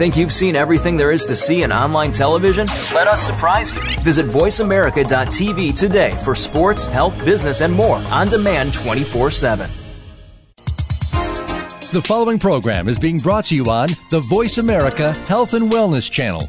Think you've seen everything there is to see in online television? Let us surprise you. Visit VoiceAmerica.tv today for sports, health, business, and more on demand 24 7. The following program is being brought to you on the Voice America Health and Wellness Channel.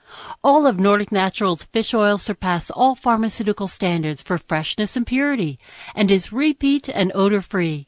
All of Nordic Naturals fish oil surpass all pharmaceutical standards for freshness and purity and is repeat and odor free.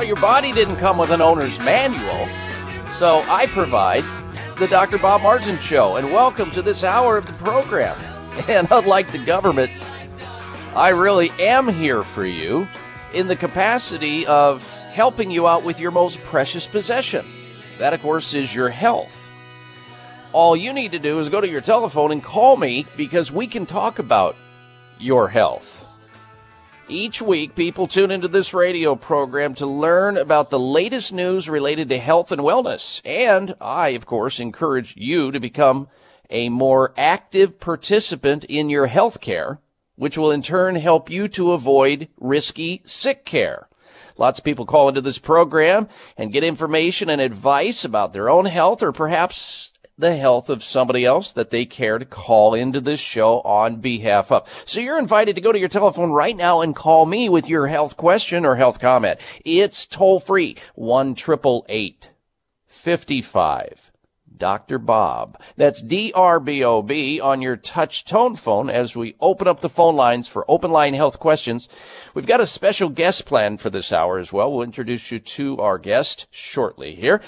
Well, your body didn't come with an owner's manual, so I provide the Dr. Bob Martin Show, and welcome to this hour of the program. And unlike the government, I really am here for you in the capacity of helping you out with your most precious possession. That, of course, is your health. All you need to do is go to your telephone and call me because we can talk about your health. Each week, people tune into this radio program to learn about the latest news related to health and wellness. And I, of course, encourage you to become a more active participant in your health care, which will in turn help you to avoid risky sick care. Lots of people call into this program and get information and advice about their own health or perhaps the health of somebody else that they care to call into this show on behalf of. So you're invited to go to your telephone right now and call me with your health question or health comment. It's toll free. 1 55 Dr. Bob. That's D-R-B-O-B on your touch tone phone as we open up the phone lines for open line health questions. We've got a special guest plan for this hour as well. We'll introduce you to our guest shortly here.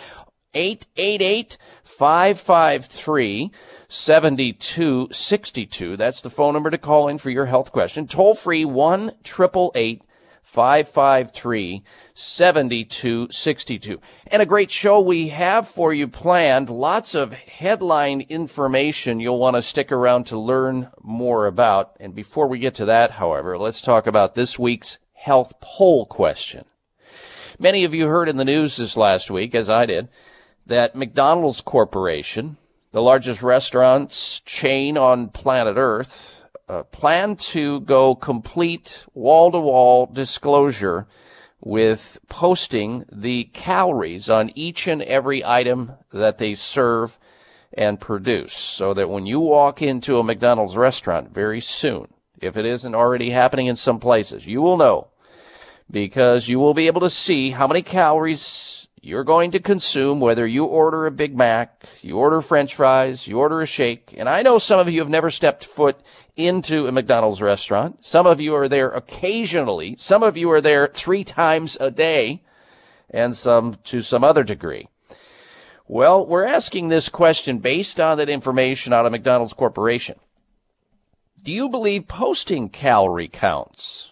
888 553 7262. That's the phone number to call in for your health question. Toll free 1 553 7262. And a great show we have for you planned. Lots of headline information you'll want to stick around to learn more about. And before we get to that, however, let's talk about this week's health poll question. Many of you heard in the news this last week, as I did, that McDonald's Corporation, the largest restaurants chain on planet Earth, uh, plan to go complete wall to wall disclosure with posting the calories on each and every item that they serve and produce so that when you walk into a McDonald's restaurant very soon, if it isn't already happening in some places, you will know because you will be able to see how many calories you're going to consume, whether you order a Big Mac, you order French fries, you order a shake. And I know some of you have never stepped foot into a McDonald's restaurant. Some of you are there occasionally. Some of you are there three times a day and some to some other degree. Well, we're asking this question based on that information out of McDonald's Corporation. Do you believe posting calorie counts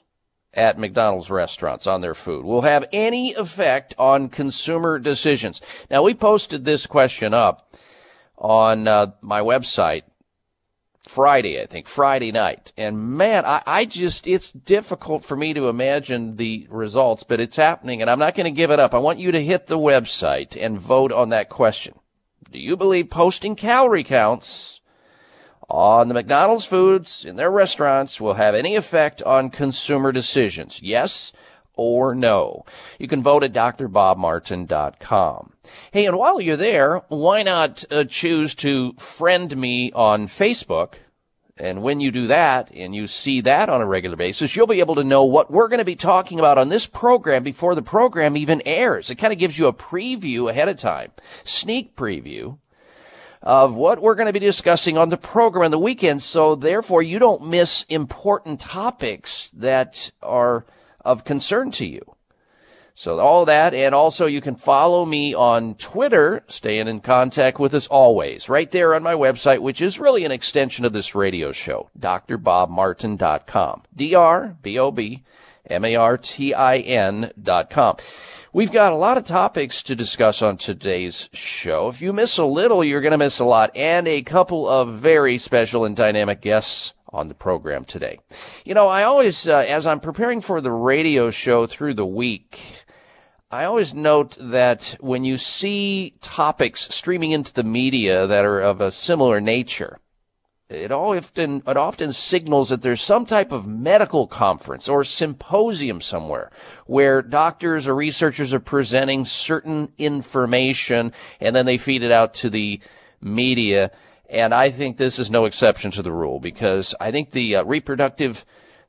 at McDonald's restaurants on their food will have any effect on consumer decisions? Now, we posted this question up on uh, my website Friday, I think, Friday night. And man, I, I, just, it's difficult for me to imagine the results, but it's happening and I'm not going to give it up. I want you to hit the website and vote on that question. Do you believe posting calorie counts on the McDonald's foods in their restaurants will have any effect on consumer decisions? Yes or no? You can vote at drbobmartin.com. Hey, and while you're there, why not uh, choose to friend me on Facebook? And when you do that and you see that on a regular basis, you'll be able to know what we're going to be talking about on this program before the program even airs. It kind of gives you a preview ahead of time, sneak preview of what we're going to be discussing on the program on the weekend. So therefore you don't miss important topics that are of concern to you. So all that, and also you can follow me on Twitter, staying in contact with us always, right there on my website, which is really an extension of this radio show, drbobmartin.com. D-R-B-O-B-M-A-R-T-I-N dot com. We've got a lot of topics to discuss on today's show. If you miss a little, you're going to miss a lot, and a couple of very special and dynamic guests on the program today. You know, I always, uh, as I'm preparing for the radio show through the week, I always note that when you see topics streaming into the media that are of a similar nature, it often it often signals that there's some type of medical conference or symposium somewhere where doctors or researchers are presenting certain information and then they feed it out to the media and I think this is no exception to the rule because I think the uh, reproductive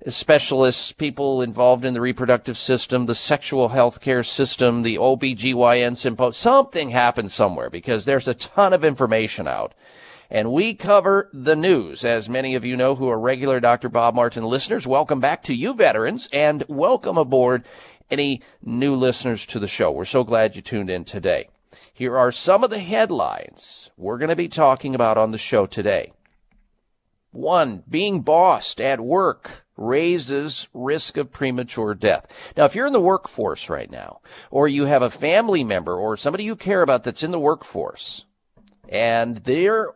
specialists, people involved in the reproductive system, the sexual health care system, the OBGYN symposium, something happened somewhere because there's a ton of information out. And we cover the news. As many of you know who are regular Dr. Bob Martin listeners, welcome back to you veterans and welcome aboard any new listeners to the show. We're so glad you tuned in today. Here are some of the headlines we're going to be talking about on the show today. One, being bossed at work raises risk of premature death. Now, if you're in the workforce right now, or you have a family member or somebody you care about that's in the workforce, and they're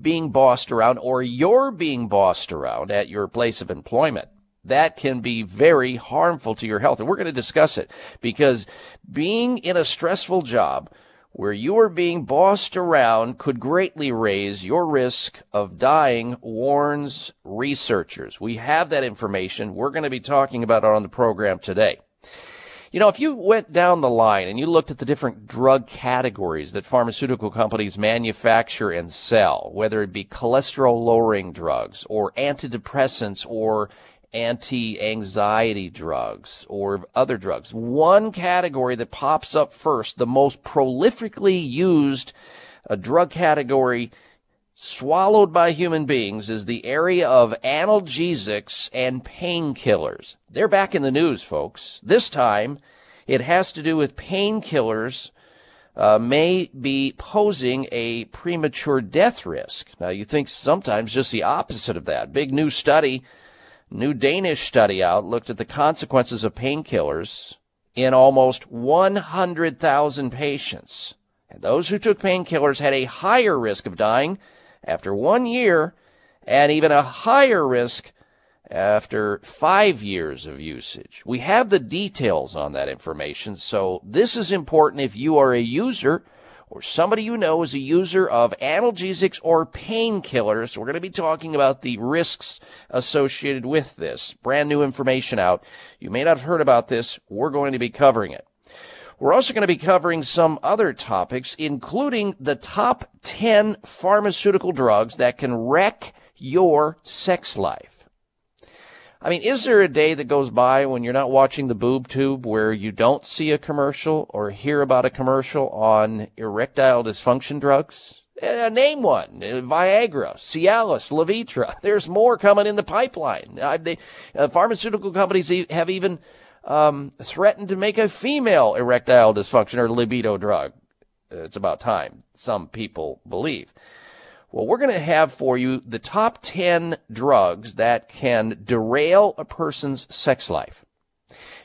being bossed around, or you're being bossed around at your place of employment, that can be very harmful to your health. And we're going to discuss it because being in a stressful job where you are being bossed around could greatly raise your risk of dying, warns researchers. We have that information. We're going to be talking about it on the program today. You know, if you went down the line and you looked at the different drug categories that pharmaceutical companies manufacture and sell, whether it be cholesterol lowering drugs or antidepressants or anti-anxiety drugs or other drugs. One category that pops up first, the most prolifically used uh, drug category swallowed by human beings is the area of analgesics and painkillers. They're back in the news, folks. This time, it has to do with painkillers uh, may be posing a premature death risk. Now, you think sometimes just the opposite of that. Big new study New Danish study out looked at the consequences of painkillers in almost 100,000 patients. And those who took painkillers had a higher risk of dying after one year and even a higher risk after five years of usage. We have the details on that information, so this is important if you are a user or somebody you know is a user of analgesics or painkillers. We're going to be talking about the risks associated with this. Brand new information out. You may not have heard about this. We're going to be covering it. We're also going to be covering some other topics, including the top 10 pharmaceutical drugs that can wreck your sex life. I mean, is there a day that goes by when you're not watching the boob tube where you don't see a commercial or hear about a commercial on erectile dysfunction drugs? Uh, name one. Uh, Viagra, Cialis, Levitra. There's more coming in the pipeline. Uh, they, uh, pharmaceutical companies have even um, threatened to make a female erectile dysfunction or libido drug. It's about time, some people believe. Well, we're going to have for you the top 10 drugs that can derail a person's sex life.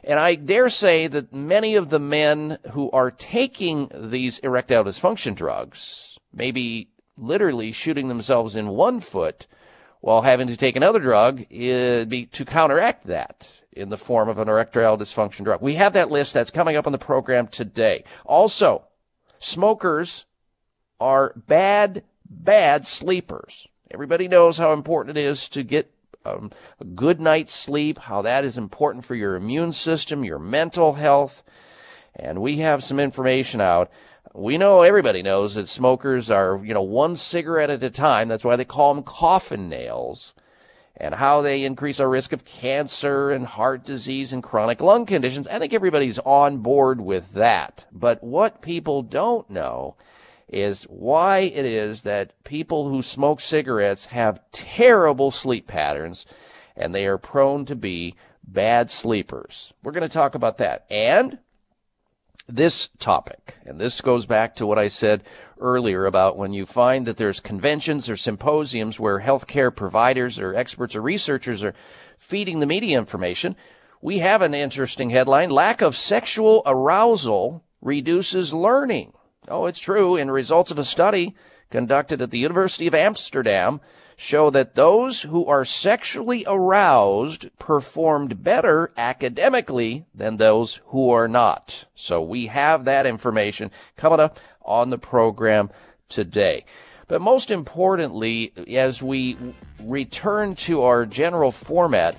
And I dare say that many of the men who are taking these erectile dysfunction drugs may be literally shooting themselves in one foot while having to take another drug uh, to counteract that in the form of an erectile dysfunction drug. We have that list that's coming up on the program today. Also, smokers are bad, bad sleepers. Everybody knows how important it is to get um, a good night's sleep, how that is important for your immune system, your mental health. And we have some information out. We know everybody knows that smokers are, you know, one cigarette at a time. That's why they call them coffin nails and how they increase our risk of cancer and heart disease and chronic lung conditions. I think everybody's on board with that. But what people don't know is why it is that people who smoke cigarettes have terrible sleep patterns and they are prone to be bad sleepers. We're going to talk about that. And this topic, and this goes back to what I said earlier about when you find that there's conventions or symposiums where healthcare providers or experts or researchers are feeding the media information, we have an interesting headline. Lack of sexual arousal reduces learning. Oh, it's true. In results of a study conducted at the University of Amsterdam show that those who are sexually aroused performed better academically than those who are not. So we have that information coming up on the program today. But most importantly, as we return to our general format,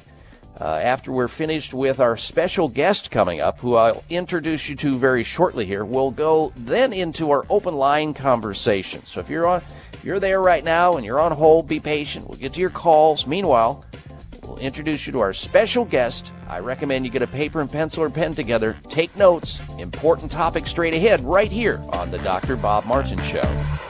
uh, after we're finished with our special guest coming up, who I'll introduce you to very shortly here, we'll go then into our open line conversation. So if you're on, if you're there right now and you're on hold, be patient. We'll get to your calls. Meanwhile, we'll introduce you to our special guest. I recommend you get a paper and pencil or pen together, take notes. Important topic straight ahead, right here on the Dr. Bob Martin Show.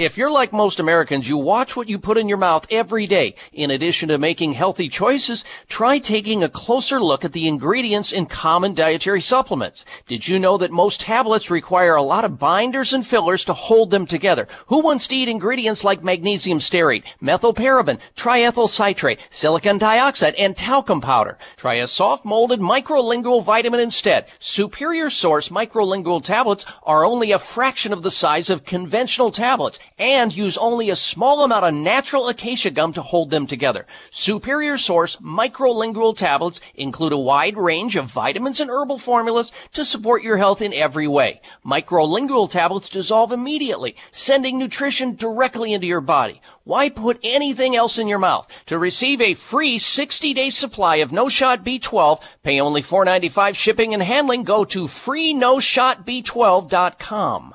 If you're like most Americans, you watch what you put in your mouth every day. In addition to making healthy choices, try taking a closer look at the ingredients in common dietary supplements. Did you know that most tablets require a lot of binders and fillers to hold them together? Who wants to eat ingredients like magnesium stearate, methylparaben, triethyl citrate, silicon dioxide, and talcum powder? Try a soft molded microlingual vitamin instead. Superior Source microlingual tablets are only a fraction of the size of conventional tablets and use only a small amount of natural acacia gum to hold them together. Superior Source microlingual tablets include a wide range of vitamins and herbal formulas to support your health in every way. Microlingual tablets dissolve immediately, sending nutrition directly into your body. Why put anything else in your mouth? To receive a free 60-day supply of No Shot B12, pay only $4.95 shipping and handling. Go to freenoshotb12.com.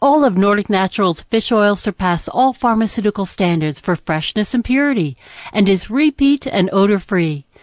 All of Nordic Naturals fish oil surpass all pharmaceutical standards for freshness and purity and is repeat and odor free.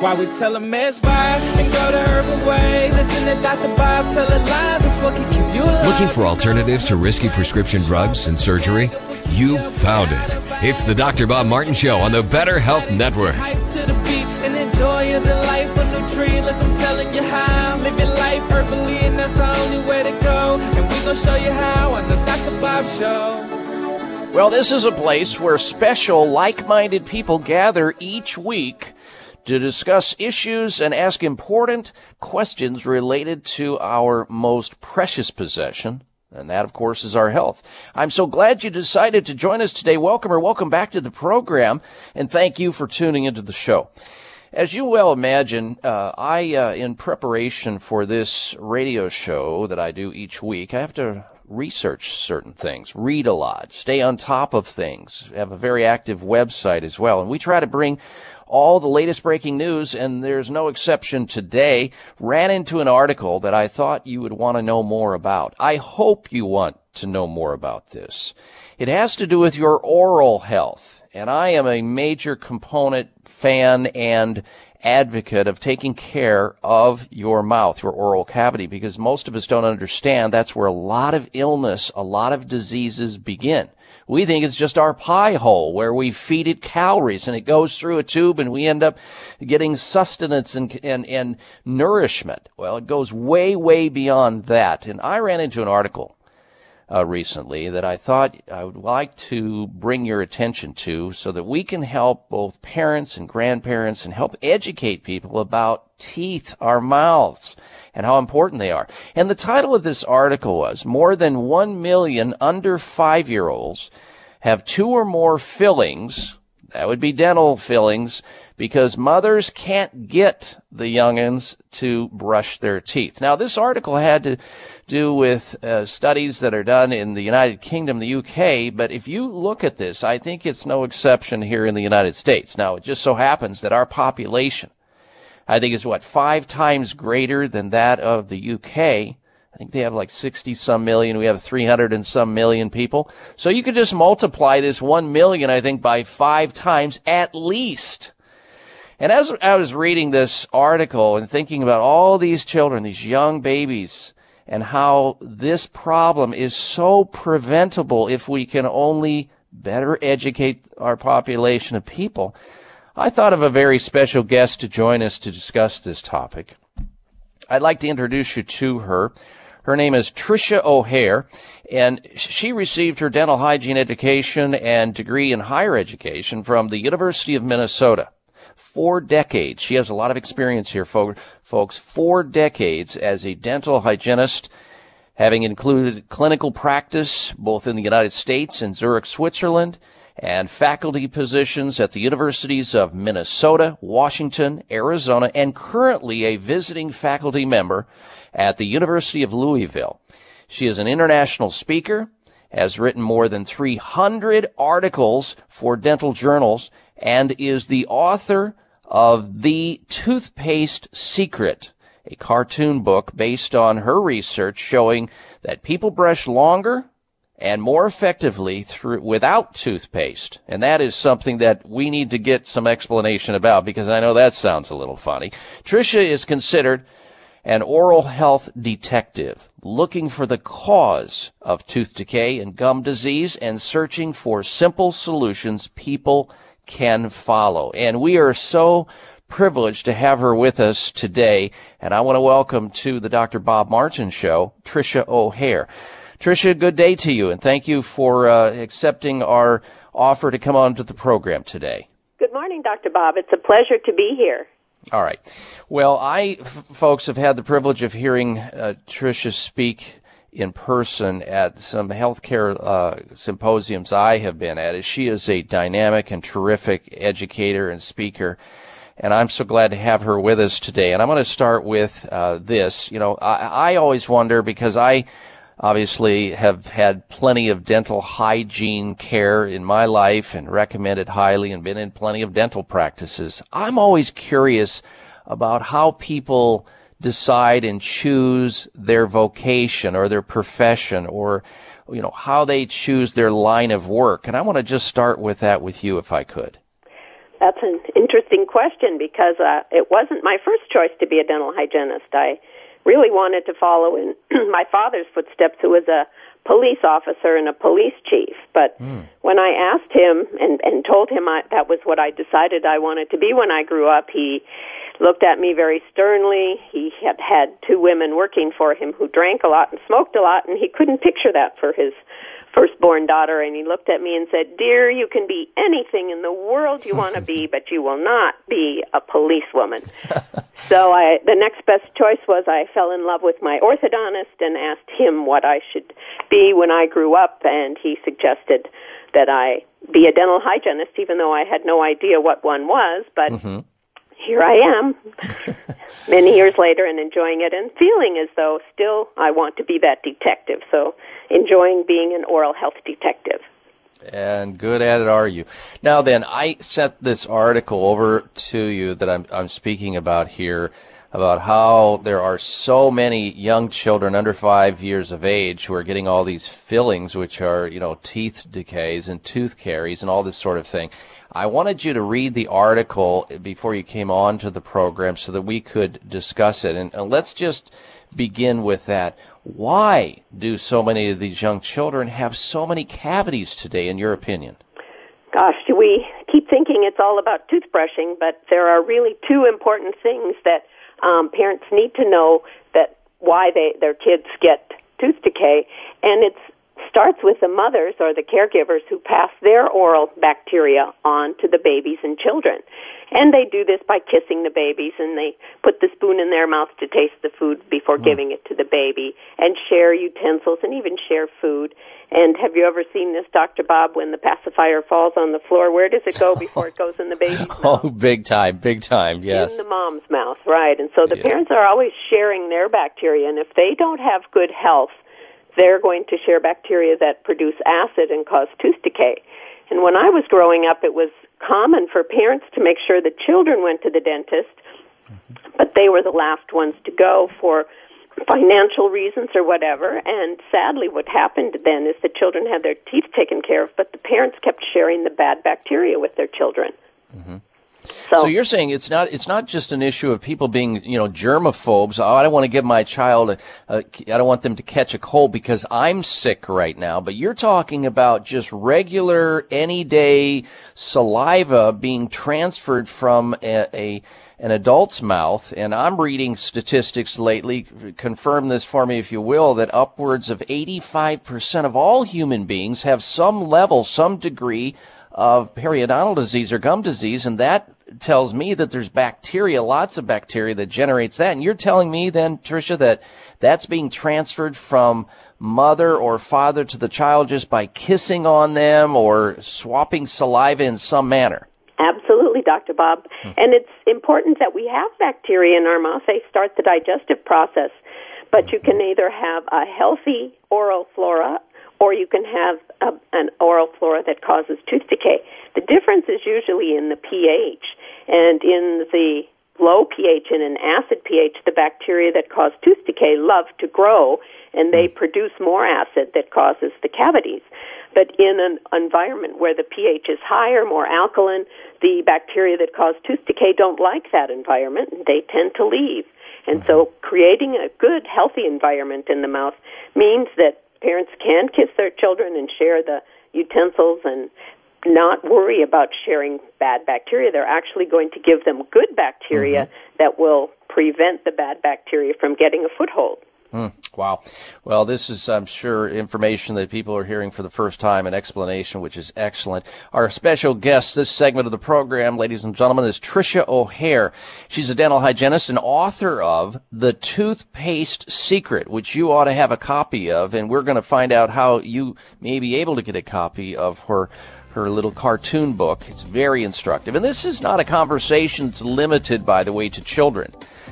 Why we tell them it's wise and go the herbal way. Listen to Dr. Bob tell it live. It's what can keep you alive. Looking for alternatives to risky prescription drugs and surgery? You found it. It's the Dr. Bob Martin Show on the Better Health Network. Hype to the beat and enjoy the life of the tree. Like telling you how. Live life herbally, and that's the only way to go. And we gonna show you how on the Dr. Bob Show. Well, this is a place where special, like minded people gather each week to discuss issues and ask important questions related to our most precious possession. And that, of course, is our health. I'm so glad you decided to join us today. Welcome or welcome back to the program, and thank you for tuning into the show. As you well imagine, uh, I, uh, in preparation for this radio show that I do each week, I have to research certain things, read a lot, stay on top of things, have a very active website as well. And we try to bring all the latest breaking news, and there's no exception today, ran into an article that I thought you would want to know more about. I hope you want to know more about this. It has to do with your oral health, and I am a major component, fan, and advocate of taking care of your mouth, your oral cavity, because most of us don't understand that's where a lot of illness, a lot of diseases begin. We think it's just our pie hole where we feed it calories and it goes through a tube and we end up getting sustenance and, and, and nourishment. Well, it goes way, way beyond that. And I ran into an article uh, recently that I thought I would like to bring your attention to so that we can help both parents and grandparents and help educate people about teeth, our mouths, and how important they are. And the title of this article was More than 1 million under 5 year olds have two or more fillings. That would be dental fillings because mothers can't get the youngins to brush their teeth. Now, this article had to do with uh, studies that are done in the United Kingdom, the UK, but if you look at this, I think it's no exception here in the United States. Now, it just so happens that our population, I think is what, five times greater than that of the UK. I think they have like 60 some million. We have 300 and some million people. So you could just multiply this 1 million, I think, by five times at least. And as I was reading this article and thinking about all these children, these young babies, and how this problem is so preventable if we can only better educate our population of people. I thought of a very special guest to join us to discuss this topic. I'd like to introduce you to her. Her name is Trisha O'Hehir, and she received her dental hygiene education and degree in higher education from the University of Minnesota four decades. She has a lot of experience here, folks. Four decades as a dental hygienist, having included clinical practice both in the United States and Zurich, Switzerland, and faculty positions at the universities of Minnesota, Washington, Arizona, and currently a visiting faculty member at the University of Louisville. She is an international speaker, has written more than 300 articles for dental journals, and is the author of The Toothpaste Secret, a cartoon book based on her research showing that people brush longer and more effectively through without toothpaste. And that is something that we need to get some explanation about because I know that sounds a little funny. Trisha is considered an oral health detective. looking for the cause of tooth decay and gum disease and searching for simple solutions people can follow. And we are so privileged to have her with us today. And I want to welcome to the Dr. Bob Martin show, Trisha O'Hehir. Trisha, good day to you and thank you for uh, accepting our offer to come on to the program today. Good morning, Dr. Bob. It's a pleasure to be here. All right. Well, I, f- folks, have had the privilege of hearing uh, Trisha speak in person at some healthcare uh, symposiums I have been at. She is a dynamic and terrific educator and speaker, and I'm so glad to have her with us today. And I'm going to start with uh, this. You know, I, I always wonder because I obviously have had plenty of dental hygiene care in my life and recommend it highly and been in plenty of dental practices. I'm always curious about how people decide and choose their vocation or their profession or you know how they choose their line of work and i want to just start with that with you if i could that's an interesting question because uh, it wasn't my first choice to be a dental hygienist i really wanted to follow in my father's footsteps, who was a police officer and a police chief. But mm. when I asked him and, and told him I, that was what I decided I wanted to be when I grew up, he looked at me very sternly. He had had two women working for him who drank a lot and smoked a lot, and he couldn't picture that for his firstborn daughter and he looked at me and said, "Dear, you can be anything in the world you want to be, but you will not be a policewoman." so I the next best choice was I fell in love with my orthodontist and asked him what I should be when I grew up and he suggested that I be a dental hygienist even though I had no idea what one was, but mm-hmm here I am, many years later, and enjoying it and feeling as though still I want to be that detective. So enjoying being an oral health detective. And good at it are you. Now then, I sent this article over to you that I'm, I'm speaking about here about how there are so many young children under five years of age who are getting all these fillings, which are, you know, teeth decays and tooth caries and all this sort of thing. I wanted you to read the article before you came on to the program so that we could discuss it. And, and let's just begin with that. Why do so many of these young children have so many cavities today, in your opinion? Gosh, do we keep thinking it's all about toothbrushing, but there are really two important things that um, parents need to know that why they their kids get tooth decay, and it's starts with the mothers or the caregivers who pass their oral bacteria on to the babies and children. And they do this by kissing the babies and they put the spoon in their mouth to taste the food before mm. giving it to the baby and share utensils and even share food. And have you ever seen this, Dr. Bob, when the pacifier falls on the floor? Where does it go before it goes in the baby's mouth? Oh, big time, big time, yes. In the mom's mouth, right. And so the yeah. parents are always sharing their bacteria. And if they don't have good health, they're going to share bacteria that produce acid and cause tooth decay. And when I was growing up, it was common for parents to make sure the children went to the dentist, but they were the last ones to go for financial reasons or whatever. And sadly, what happened then is the children had their teeth taken care of, but the parents kept sharing the bad bacteria with their children. Mm-hmm. So, so, you're saying it's not it's not just an issue of people being you know germaphobes. Oh, I don't want to give my child a, a I don't want them to catch a cold because I'm sick right now. But you're talking about just regular any day saliva being transferred from a, a an adult's mouth, and I'm reading statistics lately, confirm this for me if you will, that upwards of 85% of all human beings have some level, some degree of periodontal disease or gum disease, and that tells me that there's bacteria, lots of bacteria that generates that. And you're telling me then, Trisha, that that's being transferred from mother or father to the child just by kissing on them or swapping saliva in some manner. Absolutely, Dr. Bob. Hmm. And it's important that we have bacteria in our mouth. They start the digestive process. But you can either have a healthy oral flora or you can have a, an oral flora that causes tooth decay. The difference is usually in the pH, and in the low pH and an acid pH, the bacteria that cause tooth decay love to grow, and they hmm. produce more acid that causes the cavities. But in an environment where the pH is higher, more alkaline, the bacteria that cause tooth decay don't like that environment, and they tend to leave. And so hmm. creating a good, healthy environment in the mouth means that parents can kiss their children and share the utensils and not worry about sharing bad bacteria. They're actually going to give them good bacteria mm-hmm. that will prevent the bad bacteria from getting a foothold. Mm, wow. Well, this is, I'm sure, information that people are hearing for the first time, an explanation which is excellent. Our special guest this segment of the program, ladies and gentlemen, is Trisha O'Hehir. She's a dental hygienist and author of The Toothpaste Secret, which you ought to have a copy of, and we're going to find out how you may be able to get a copy of her her little cartoon book. It's very instructive. And this is not a conversation that's limited, by the way, to children.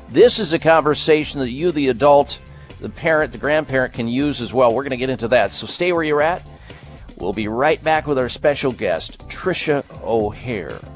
This is a conversation that you, the adult, the parent, the grandparent can use as well. We're going to get into that. So stay where you're at. We'll be right back with our special guest, Trisha O'Hehir.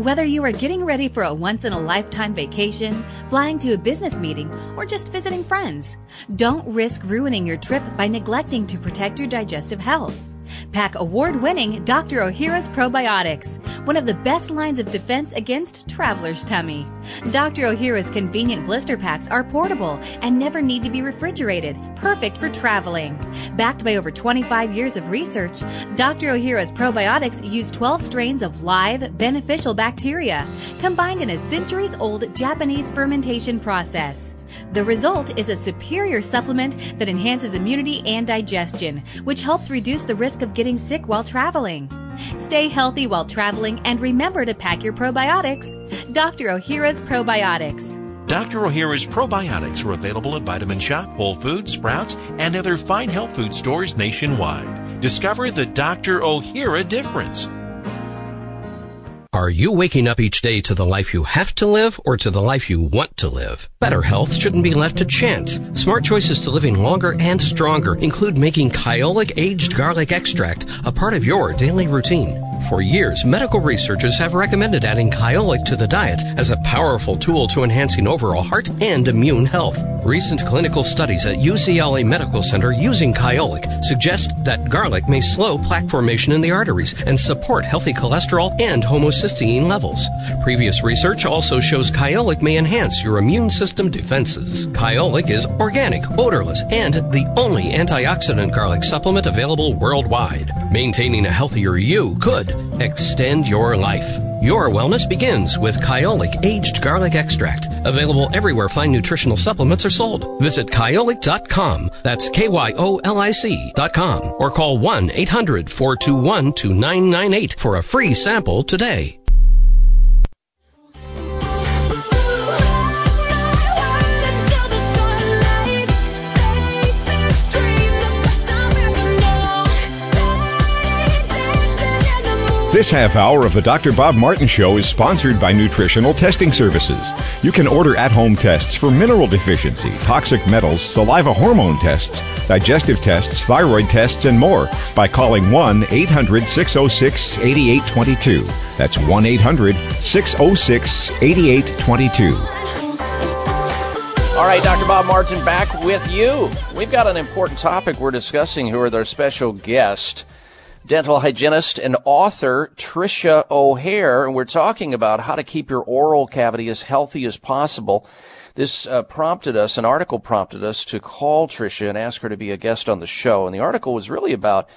Whether you are getting ready for a once in a lifetime vacation, flying to a business meeting, or just visiting friends, don't risk ruining your trip by neglecting to protect your digestive health. Pack award winning Dr. Ohhira's Probiotics, one of the best lines of defense against traveler's tummy. Dr. Ohhira's convenient blister packs are portable and never need to be refrigerated, perfect for traveling. Backed by over 25 years of research, Dr. Ohhira's Probiotics use 12 strains of live, beneficial bacteria, combined in a centuries old Japanese fermentation process. The result is a superior supplement that enhances immunity and digestion, which helps reduce the risk of getting sick while traveling. Stay healthy while traveling and remember to pack your probiotics. Dr. Ohhira's Probiotics. Dr. Ohhira's probiotics are available at Vitamin Shoppe, Whole Foods, Sprouts, and other fine health food stores nationwide. Discover the Dr. Ohhira difference. Are you waking up each day to the life you have to live or to the life you want to live? Better health shouldn't be left to chance. Smart choices to living longer and stronger include making Kyolic aged garlic extract a part of your daily routine. For years, medical researchers have recommended adding Kyolic to the diet as a powerful tool to enhancing overall heart and immune health. Recent clinical studies at UCLA Medical Center using Kyolic suggest that garlic may slow plaque formation in the arteries and support healthy cholesterol and homocysteine levels. Previous research also shows Kyolic may enhance your immune system defenses. Kyolic is organic, odorless, and the only antioxidant garlic supplement available worldwide. Maintaining a healthier you could extend your life. Your wellness begins with Kyolic Aged Garlic Extract, available everywhere fine nutritional supplements are sold. Visit kyolic.com, that's K-Y-O-L-I-C.com, or call 1-800-421-2998 for a free sample today. This half hour of the Dr. Bob Martin Show is sponsored by Nutritional Testing Services. You can order at home tests for mineral deficiency, toxic metals, saliva hormone tests, digestive tests, thyroid tests, and more by calling 1 800 606 8822. That's 1 800 606 8822. All right, Dr. Bob Martin back with you. We've got an important topic we're discussing here with our special guest dental hygienist and author Trisha O'Hehir, and we're talking about how to keep your oral cavity as healthy as possible. this uh, prompted us, an article prompted us to call Trisha and ask her to be a guest on the show. And the article was really about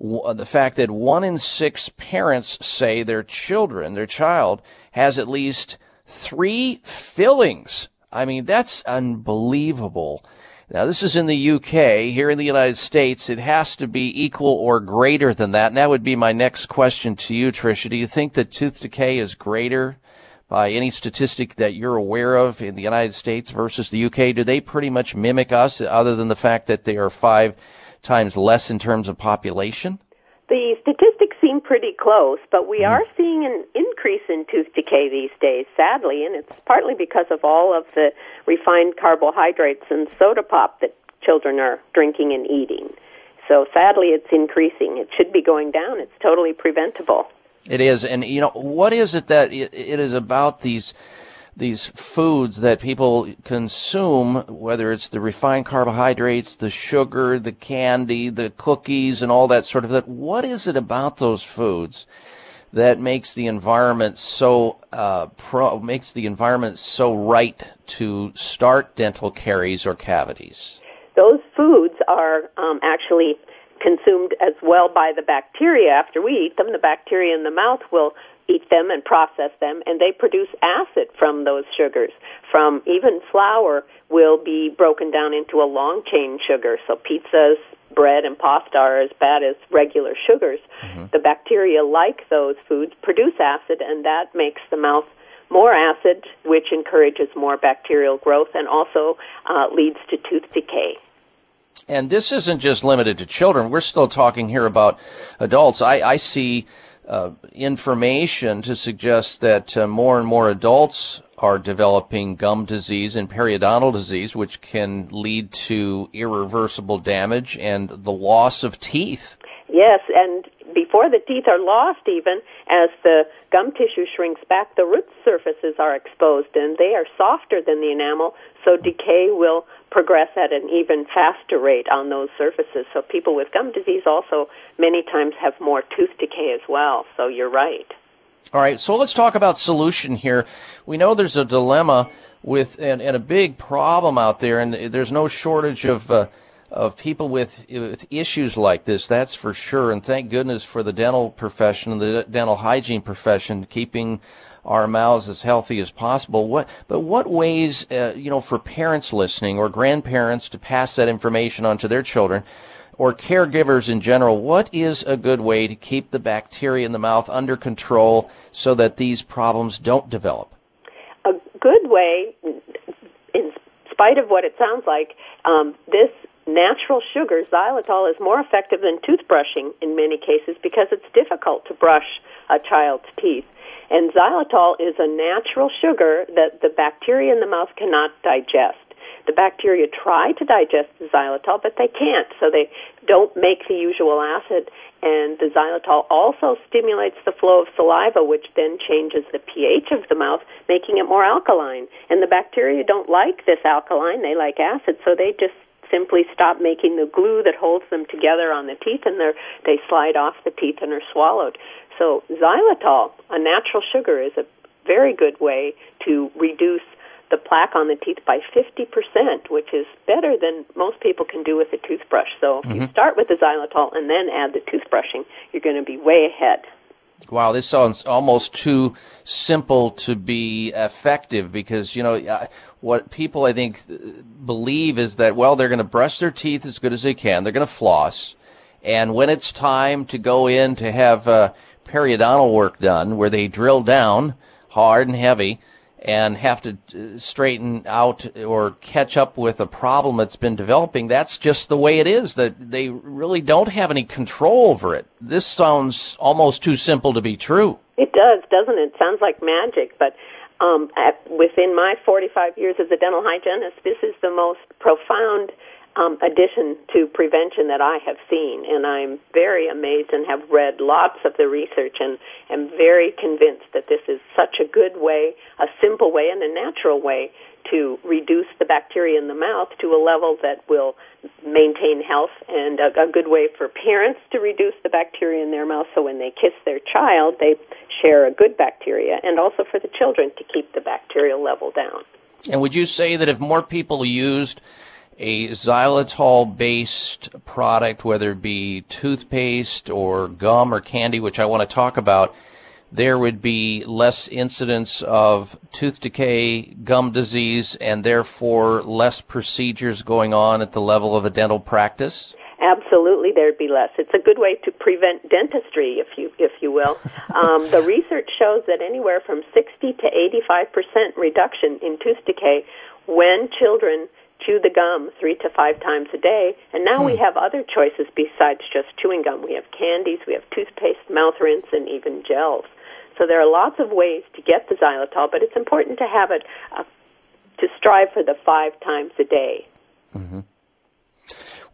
w- the fact that one in six parents say their children, their child, has at least three fillings. I mean, that's unbelievable. Now, this is in the UK. Here in the United States, it has to be equal or greater than that. And that would be my next question to you, Trisha. Do you think that tooth decay is greater by any statistic that you're aware of in the United States versus the UK? Do they pretty much mimic us, other than the fact that they are five times less in terms of population? The statistics seem pretty close, but we mm-hmm. are seeing an increase in tooth decay these days, sadly, and it's partly because of all of the refined carbohydrates and soda pop that children are drinking and eating. So sadly, it's increasing. It should be going down. It's totally preventable. It is, and you know what is it that it, is about these these foods that people consume, whether it's the refined carbohydrates, the sugar, the candy, the cookies, and all that sort of that. What is it about those foods that makes the environment so uh, pro, makes the environment so right to start dental caries or cavities? Those foods are um, actually consumed as well by the bacteria after we eat them. The bacteria in the mouth will eat them and process them, and they produce acid from those sugars. From even flour will be broken down into a long chain sugar. So pizzas, bread, and pasta are as bad as regular sugars. Mm-hmm. The bacteria like those foods, produce acid, and that makes the mouth more acid, which encourages more bacterial growth and also uh, leads to tooth decay. And this isn't just limited to children. We're still talking here about adults. I, I see uh, information to suggest that uh, more and more adults are developing gum disease and periodontal disease, which can lead to irreversible damage and the loss of teeth. Yes, and before the teeth are lost, even as the gum tissue shrinks back, the root surfaces are exposed and they are softer than the enamel, so decay will progress at an even faster rate on those surfaces. So people with gum disease also many times have more tooth decay as well. So you're right. All right, so let's talk about solution here. We know there's a dilemma with and, and a big problem out there, and there's no shortage of uh, of people with, with issues like this. That's for sure. And thank goodness for the dental profession the dental hygiene profession keeping our mouths as healthy as possible. What, but what ways, uh, you know, for parents listening or grandparents to pass that information on to their children or caregivers in general, what is a good way to keep the bacteria in the mouth under control so that these problems don't develop? A good way, in spite of what it sounds like, um, this natural sugar, xylitol, is more effective than toothbrushing in many cases because it's difficult to brush a child's teeth. And xylitol is a natural sugar that the bacteria in the mouth cannot digest. The bacteria try to digest the xylitol, but they can't, so they don't make the usual acid. And the xylitol also stimulates the flow of saliva, which then changes the pH of the mouth, making it more alkaline. And the bacteria don't like this alkaline, they like acid, so they just simply stop making the glue that holds them together on the teeth and they slide off the teeth and are swallowed. So xylitol, a natural sugar, is a very good way to reduce the plaque on the teeth by 50%, which is better than most people can do with a toothbrush. So if mm-hmm. you start with the xylitol and then add the toothbrushing, you're going to be way ahead. Wow, this sounds almost too simple to be effective because, you know, what people I think believe is that, well, they're going to brush their teeth as good as they can. They're going to floss. And when it's time to go in to have, uh, periodontal work done where they drill down hard and heavy and have to uh, straighten out or catch up with a problem that's been developing. That's just the way it is that they really don't have any control over it. This sounds almost too simple to be true. It does, doesn't it? sounds like magic, but um, at, within my 45 years as a dental hygienist, this is the most profound um, addition to prevention that I have seen, and I'm very amazed and have read lots of the research and am very convinced that this is such a good way, a simple way, and a natural way to reduce the bacteria in the mouth to a level that will maintain health and a, a good way for parents to reduce the bacteria in their mouth so when they kiss their child they share a good bacteria and also for the children to keep the bacterial level down. And would you say that if more people used a xylitol based product, whether it be toothpaste or gum or candy, which I want to talk about, there would be less incidence of tooth decay, gum disease, and therefore less procedures going on at the level of a dental practice? Absolutely, there'd be less. It's a good way to prevent dentistry, if you if you will. Um, the research shows that anywhere from 60 to 85 percent reduction in tooth decay when children chew the gum three to five times a day. And now hmm. we have other choices besides just chewing gum. We have candies, we have toothpaste, mouth rinse, and even gels. So there are lots of ways to get the xylitol, but it's important to have it uh, to strive for the five times a day. Mm-hmm.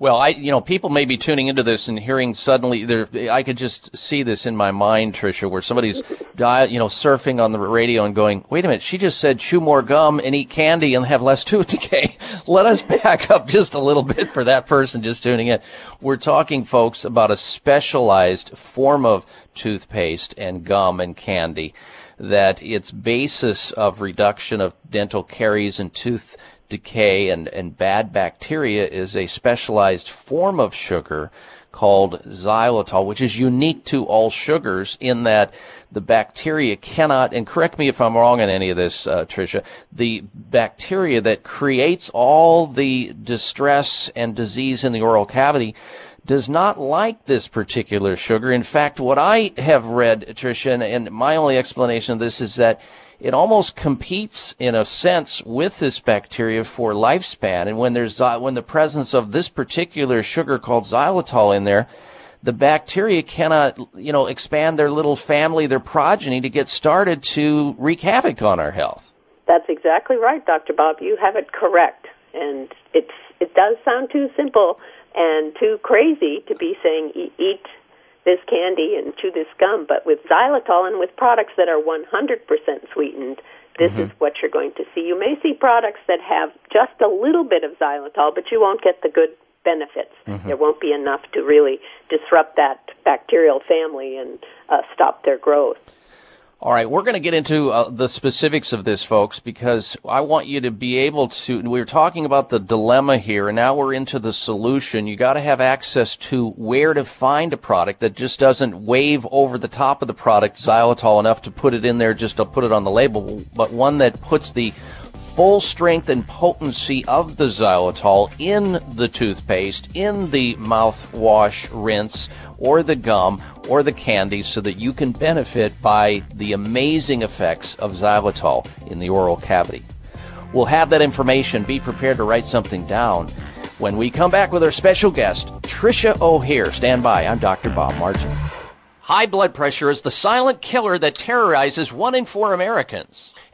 Well, I, you know, people may be tuning into this and hearing suddenly there, I could just see this in my mind, Trisha, where somebody's, dial you know, surfing on the radio and going, wait a minute, she just said chew more gum and eat candy and have less tooth decay. Let us back up just a little bit for that person just tuning in. We're talking, folks, about a specialized form of toothpaste and gum and candy that its basis of reduction of dental caries and tooth decay and, and bad bacteria is a specialized form of sugar called xylitol, which is unique to all sugars in that the bacteria cannot, and correct me if I'm wrong on any of this, uh, Trisha, the bacteria that creates all the distress and disease in the oral cavity does not like this particular sugar. In fact, what I have read, Trisha, and, and my only explanation of this is that it almost competes in a sense with this bacteria for lifespan. And when there's when the presence of this particular sugar called xylitol in there, the bacteria cannot, you know, expand their little family, their progeny to get started to wreak havoc on our health. That's exactly right, Dr. Bob. You have it correct. And it's it does sound too simple and too crazy to be saying eat this candy and chew this gum, but with xylitol and with products that are 100% sweetened, this mm-hmm. is what you're going to see. You may see products that have just a little bit of xylitol, but you won't get the good benefits. Mm-hmm. There won't be enough to really disrupt that bacterial family and uh, stop their growth. All right, we're going to get into uh, the specifics of this, folks, because I want you to be able to. We were talking about the dilemma here, and now we're into the solution. You got to have access to where to find a product that just doesn't wave over the top of the product xylitol enough to put it in there just to put it on the label, but one that puts the full strength and potency of the xylitol in the toothpaste, in the mouthwash rinse, or the gum, or the candy so that you can benefit by the amazing effects of xylitol in the oral cavity. We'll have that information. Be prepared to write something down when we come back with our special guest, Trisha O'Hehir. Stand by. I'm Dr. Bob Martin. High blood pressure is the silent killer that terrorizes one in four Americans.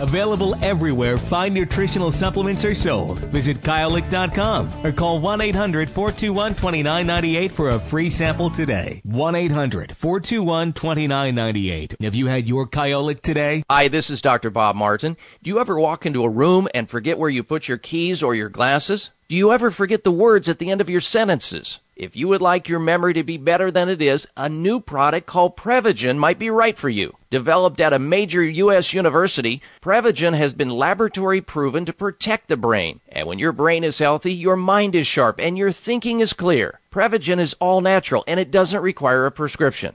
Available everywhere fine nutritional supplements are sold. Visit Kyolic.com or call 1 800 421 2998 for a free sample today. 1 800 421 2998. Have you had your Kyolic today? Hi, this is Dr. Bob Martin. Do you ever walk into a room and forget where you put your keys or your glasses? Do you ever forget the words at the end of your sentences? If you would like your memory to be better than it is, a new product called Prevagen might be right for you. Developed at a major U.S. university, Prevagen has been laboratory proven to protect the brain. And when your brain is healthy, your mind is sharp and your thinking is clear. Prevagen is all natural and it doesn't require a prescription.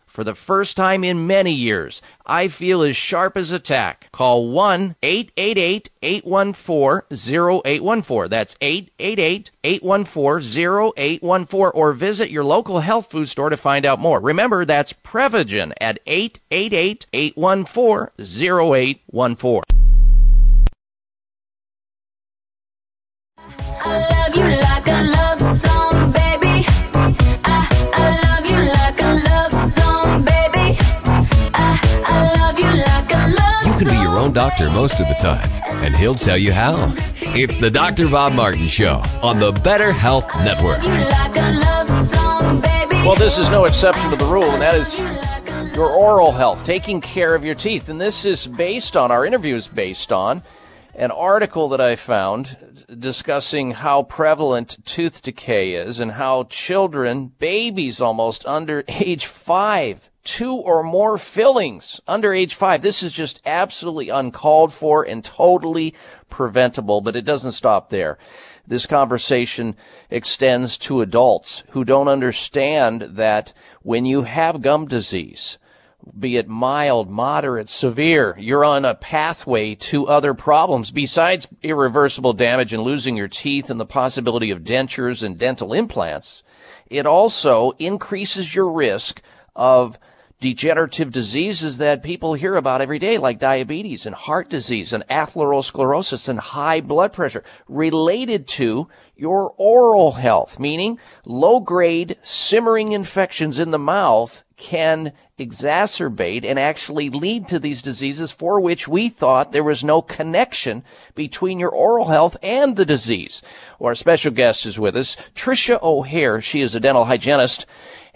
For the first time in many years, I feel as sharp as a tack. Call 1 888 814 0814. That's 888 814 0814 or visit your local health food store to find out more. Remember, that's Prevagen at 888 814 0814. Own doctor most of the time, and he'll tell you how. It's the Dr. Bob Martin Show on the Better Health Network. like a love song, baby. Well, this is no exception to the rule, and that is your oral health, taking care of your teeth. And this is based on, our interview is based on an article that I found discussing how prevalent tooth decay is and how children, babies almost under age five, two or more fillings under age five. This is just absolutely uncalled for and totally preventable, but it doesn't stop there. This conversation extends to adults who don't understand that when you have gum disease, be it mild, moderate, severe, you're on a pathway to other problems besides irreversible damage and losing your teeth and the possibility of dentures and dental implants. It also increases your risk of degenerative diseases that people hear about every day, like diabetes and heart disease and atherosclerosis and high blood pressure, related to your oral health, meaning low grade simmering infections in the mouth can exacerbate and actually lead to these diseases for which we thought there was no connection between your oral health and the disease. Well, our special guest is with us, Trisha O'Hehir. She is a dental hygienist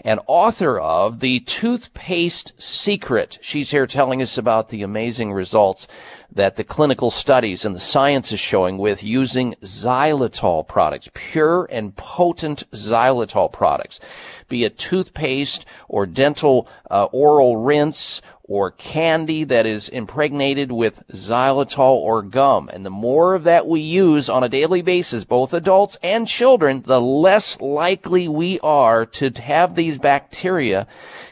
and author of The Toothpaste Secret. She's here telling us about the amazing results that the clinical studies and the science is showing with using xylitol products, pure and potent xylitol products, be it toothpaste or dental uh, oral rinse or candy that is impregnated with xylitol or gum. And the more of that we use on a daily basis, both adults and children, the less likely we are to have these bacteria,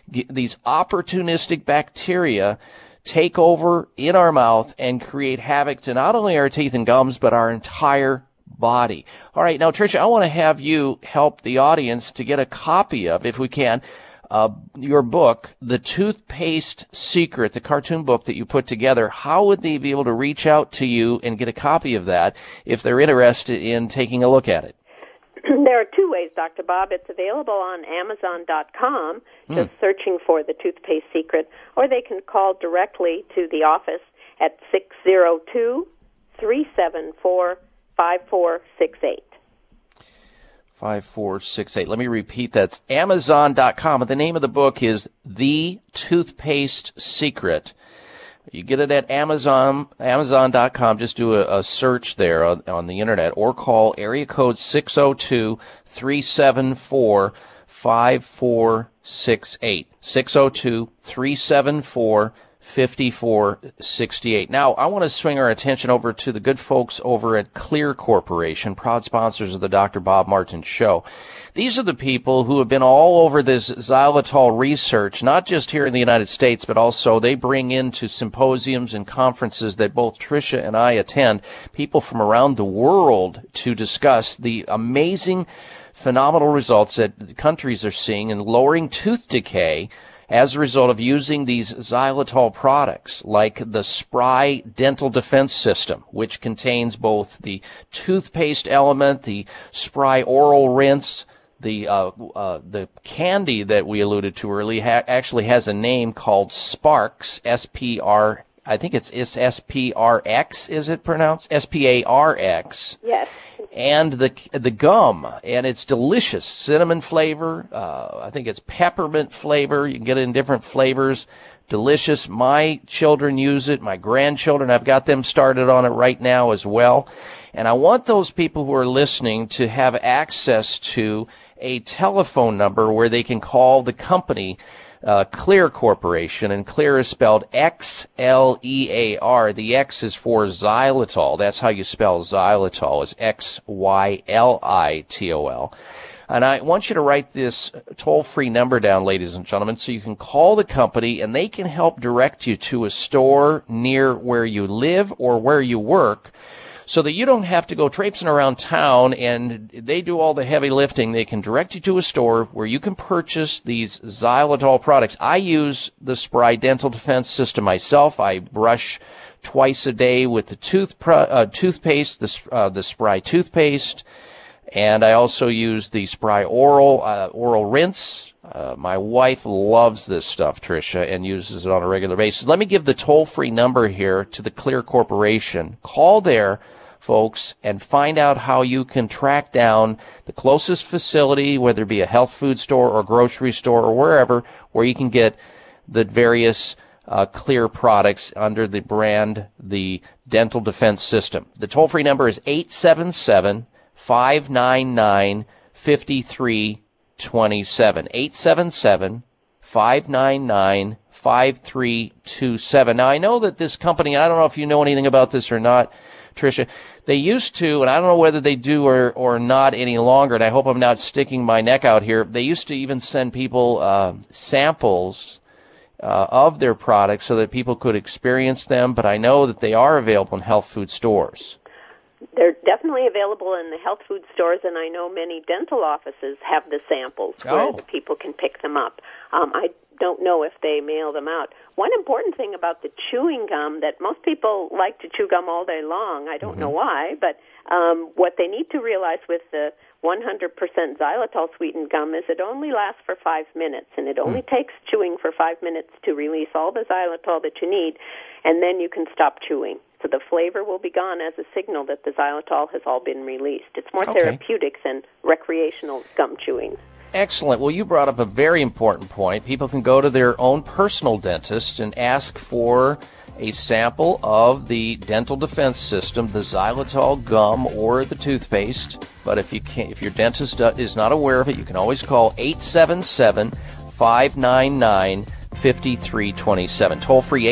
these opportunistic bacteria, take over in our mouth and create havoc to not only our teeth and gums, but our entire body. All right, now Trisha, I want to have you help the audience to get a copy of, if we can, uh, your book, The Toothpaste Secret, the cartoon book that you put together, how would they be able to reach out to you and get a copy of that if they're interested in taking a look at it? There are two ways, Dr. Bob. It's available on Amazon.com, hmm. just mm. searching for The Toothpaste Secret, or they can call directly to the office at 602 374 5468. 5468. Let me repeat that. Amazon.com. And the name of the book is The Toothpaste Secret. You get it at Amazon, Amazon.com. Just do a, a search there on, on, the internet or call area code 602 374 5468. 602 374 5468. Now, I want to swing our attention over to the good folks over at Xlear Corporation, proud sponsors of the Dr. Bob Martin Show. These are the people who have been all over this xylitol research, not just here in the United States, but also they bring into symposiums and conferences that both Trisha and I attend, people from around the world to discuss the amazing phenomenal results that countries are seeing in lowering tooth decay as a result of using these xylitol products like the Spry Dental Defense System, which contains both the toothpaste element, the Spry oral rinse, the uh, uh, the candy that we alluded to earlier ha- actually has a name called SparX, S P R. I think it's, it's S P R X. Is it pronounced S P A R X? Yes. And the the gum, and it's delicious, cinnamon flavor. Uh, I think it's peppermint flavor. You can get it in different flavors. Delicious. My children use it. My grandchildren, I've got them started on it right now as well. And I want those people who are listening to have access to a telephone number where they can call the company uh, Xlear Corporation, and Xlear is spelled X L E A R. The X is for xylitol. That's how you spell xylitol. Is X Y L I T O L. And I want you to write this toll free number down, ladies and gentlemen, so you can call the company and they can help direct you to a store near where you live or where you work so that you don't have to go traipsing around town and they do all the heavy lifting. They can direct you to a store where you can purchase these xylitol products. I use the Spry Dental Defense System myself. I brush twice a day with the tooth uh, toothpaste, the uh, the Spry toothpaste, and I also use the Spry oral uh, oral rinse. Uh, my wife loves this stuff, Trisha, and uses it on a regular basis. Let me give the toll free number here to the Xlear Corporation. Call there folks, and find out how you can track down the closest facility, whether it be a health food store or grocery store or wherever, where you can get the various uh, Xlear products under the brand the Dental Defense System. The toll free number is 877 599 5327. 877 599 5327. Now I know that this company, I don't know if you know anything about this or not, Trisha. They used to, and I don't know whether they do or, or not any longer, and I hope I'm not sticking my neck out here. They used to even send people uh, samples uh, of their products so that people could experience them, but I know that they are available in health food stores. They're definitely available in the health food stores, and I know many dental offices have the samples where Oh. the people can pick them up. Um, I don't know if they mail them out. One important thing about the chewing gum that most people like to chew gum all day long. I don't know why, but um, what they need to realize with the 100% xylitol sweetened gum is it only lasts for five minutes, and it only takes chewing for five minutes to release all the xylitol that you need, and then you can stop chewing. So the flavor will be gone as a signal that the xylitol has all been released. It's more Okay. therapeutic than recreational gum chewing. Excellent. Well, you brought up a very important point. People can go to their own personal dentist and ask for a sample of the dental defense system, the xylitol gum or the toothpaste. But if you can't, if your dentist uh, is not aware of it, you can always call 877-599-5327. Toll free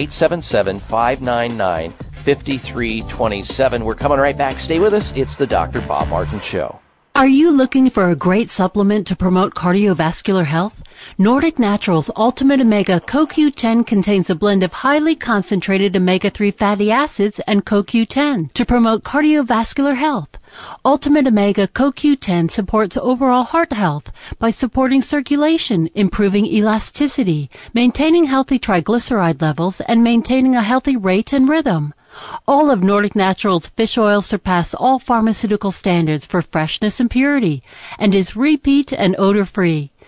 877-599-5327. We're coming right back. Stay with us. It's the Dr. Bob Martin Show. Are you looking for a great supplement to promote cardiovascular health? Nordic Naturals Ultimate Omega CoQ10 contains a blend of highly concentrated omega-3 fatty acids and CoQ10 to promote cardiovascular health. Ultimate Omega CoQ10 supports overall heart health by supporting circulation, improving elasticity, maintaining healthy triglyceride levels, and maintaining a healthy rate and rhythm. All of Nordic Naturals fish oil surpass all pharmaceutical standards for freshness and purity and is repeat and odor free.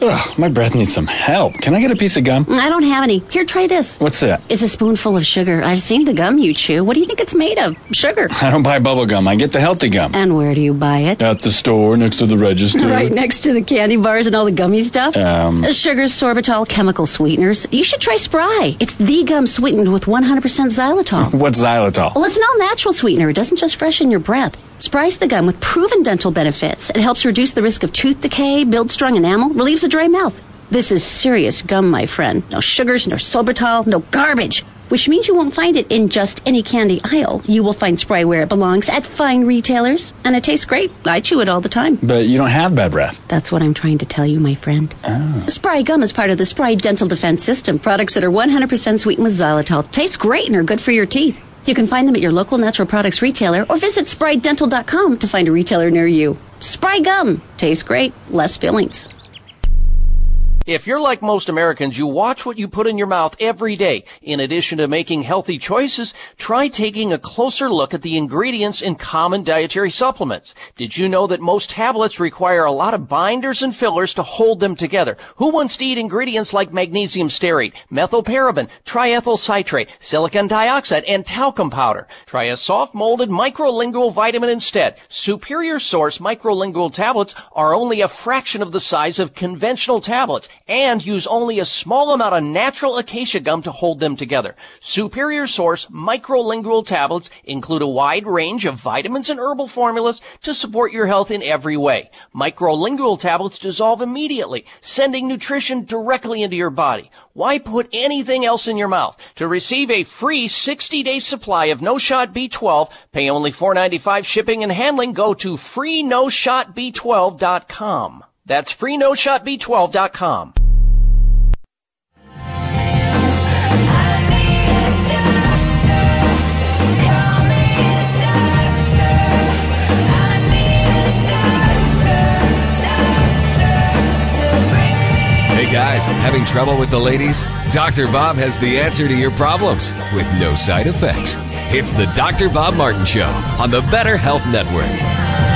Ugh, my breath needs some help. Can I get a piece of gum? I don't have any. Here, try this. What's that? It's a spoonful of sugar. I've seen the gum you chew. What do you think it's made of? Sugar. I don't buy bubble gum. I get the healthy gum. And where do you buy it? At the store next to the register. Right next to the candy bars and all the gummy stuff. Um, Uh, Sugar, sorbitol, chemical sweeteners. You should try Spry. It's the gum sweetened with 100% xylitol. What's xylitol? Well, it's an all natural sweetener. It doesn't just freshen your breath. Spry's the gum with proven dental benefits. It helps reduce the risk of tooth decay, builds strong enamel, relieves a dry mouth. This is serious gum, my friend. No sugars, no sorbitol, no garbage. which means you won't find it in just any candy aisle. You will find Spry where it belongs at fine retailers, and it tastes great. I chew it all the time. But you don't have bad breath. That's what I'm trying to tell you, my friend. Oh. Spry gum is part of the Spry Dental Defense System. Products that are 100% sweetened with xylitol taste great and are good for your teeth. You can find them at your local natural products retailer or visit sprydental.com to find a retailer near you. Spry gum tastes great, less fillings. If you're like most Americans, you watch what you put in your mouth every day. In addition to making healthy choices, try taking a closer look at the ingredients in common dietary supplements. Did you know that most tablets require a lot of binders and fillers to hold them together? Who wants to eat ingredients like magnesium stearate, methylparaben, triethyl citrate, silicon dioxide, and talcum powder? Try a soft molded microlingual vitamin instead. Superior Source microlingual tablets are only a fraction of the size of conventional tablets and use only a small amount of natural acacia gum to hold them together. Superior Source microlingual tablets include a wide range of vitamins and herbal formulas to support your health in every way. Microlingual tablets dissolve immediately, sending nutrition directly into your body. Why put anything else in your mouth? To receive a free 60-day supply of No Shot B12, pay only $4.95 shipping and handling. Go to freenoshotb12.com. That's freenoshotb12.com. Hey guys, having trouble with the ladies? Dr. Bob has the answer to your problems with no side effects. It's the Dr. Bob Martin Show on the Better Health Network.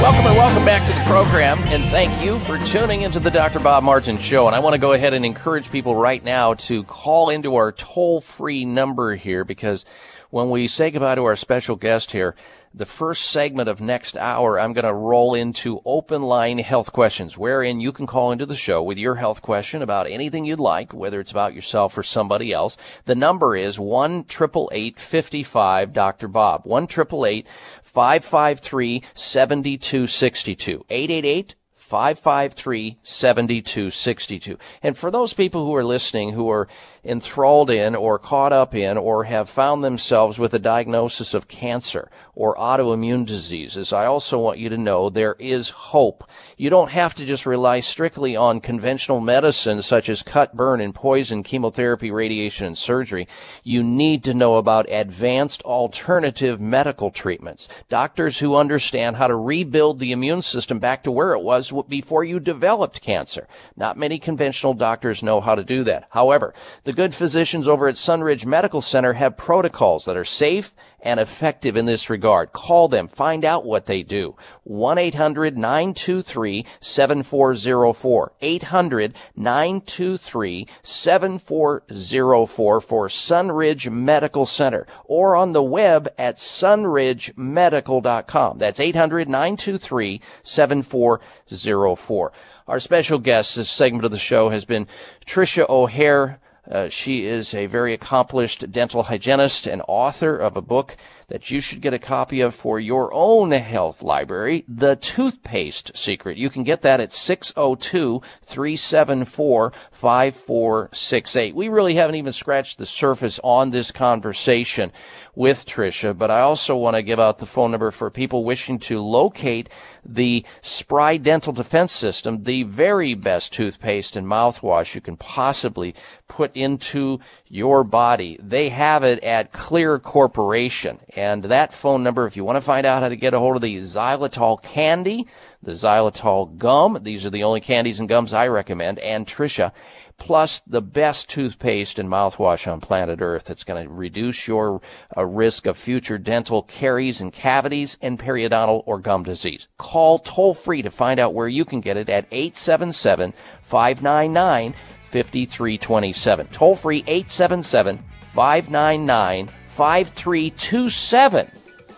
Welcome and welcome back to the program, and thank you for tuning into the Dr. Bob Martin Show. And I want to go ahead and encourage people right now to call into our toll free number here because when we say goodbye to our special guest here, the first segment of next hour, I'm going to roll into open line health questions, wherein you can call into the show with your health question about anything you'd like, whether it's about yourself or somebody else. The number is one triple eight fifty five Dr. Bob. One triple eight 553 7262. 888 553 7262. And for those people who are listening who are enthralled in or caught up in or have found themselves with a diagnosis of cancer or autoimmune diseases, I also want you to know there is hope. You don't have to just rely strictly on conventional medicine such as cut, burn, and poison, chemotherapy, radiation, and surgery. You need to know about advanced alternative medical treatments. Doctors who understand how to rebuild the immune system back to where it was before you developed cancer. Not many conventional doctors know how to do that. However, the good physicians over at Sunridge Medical Center have protocols that are safe and effective in this regard. Call them. Find out what they do. 1-800-923-7404. 800-923-7404 for Sunridge Medical Center or on the web at sunridgemedical.com. That's 800-923-7404. Our special guest this segment of the show has been Trisha O'Hehir. Uh, she is a very accomplished dental hygienist and author of a book that you should get a copy of for your own health library, The Toothpaste Secret. You can get that at 602-374-5468. We really haven't even scratched the surface on this conversation with Trisha, but I also want to give out the phone number for people wishing to locate the Spry Dental Defense System, the very best toothpaste and mouthwash you can possibly put into your body. They have it at Xlear Corporation. And that phone number, if you want to find out how to get a hold of the xylitol candy, the xylitol gum, these are the only candies and gums I recommend, and Trisha, plus the best toothpaste and mouthwash on planet Earth. It's going to reduce your uh, risk of future dental caries and cavities and periodontal or gum disease. Call toll free to find out where you can get it at 877 599 5327. Toll free 877 599 5327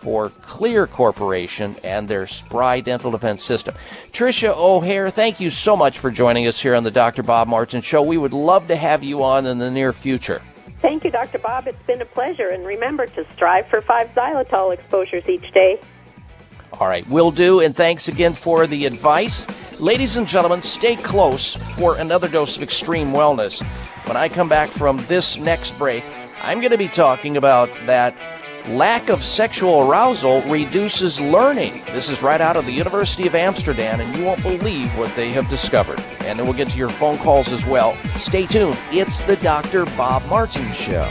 for Xlear Corporation and their Spry Dental Defense System. Trisha O'Hehir, thank you so much for joining us here on the Dr. Bob Martin Show. We would love to have you on in the near future. Thank you, Dr. Bob. It's been a pleasure. And remember to strive for five xylitol exposures each day. All right, will do. And thanks again for the advice. Ladies and gentlemen, stay close for another dose of extreme wellness. When I come back from this next break, I'm going to be talking about that lack of sexual arousal reduces learning. This is right out of the University of Amsterdam, and you won't believe what they have discovered. And then we'll get to your phone calls as well. Stay tuned. It's the Dr. Bob Martin Show.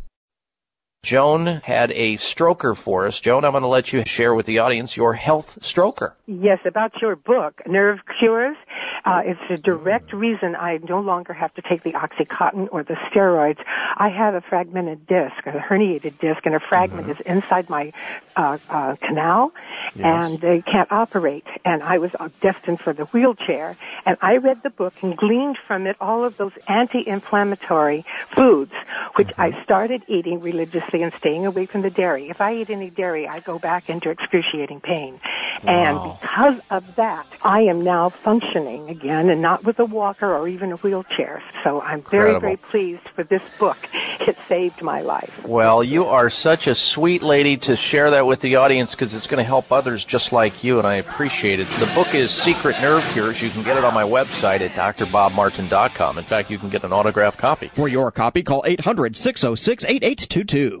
Joan had a stroker for us. Joan, I'm going to let you share with the audience your health stroker. Yes, about your book, Nerve Cures. Uh, it's a direct reason I no longer have to take the Oxycontin or the steroids. I have a fragmented disc, a herniated disc, and a fragment is inside my uh, uh, canal, and they can't operate. And I was uh, destined for the wheelchair. And I read the book and gleaned from it all of those anti-inflammatory foods, which I started eating religiously and staying away from the dairy. If I eat any dairy, I go back into excruciating pain. And because of that, I am now functioning again and not with a walker or even a wheelchair. So I'm very, Incredible. very pleased with this book. It saved my life. Well, you are such a sweet lady to share that with the audience because it's going to help others just like you, and I appreciate it. The book is Secret Nerve Cures. You can get it on my website at drbobmartin.com. In fact, you can get an autographed copy. For your copy, call 800 606 8822.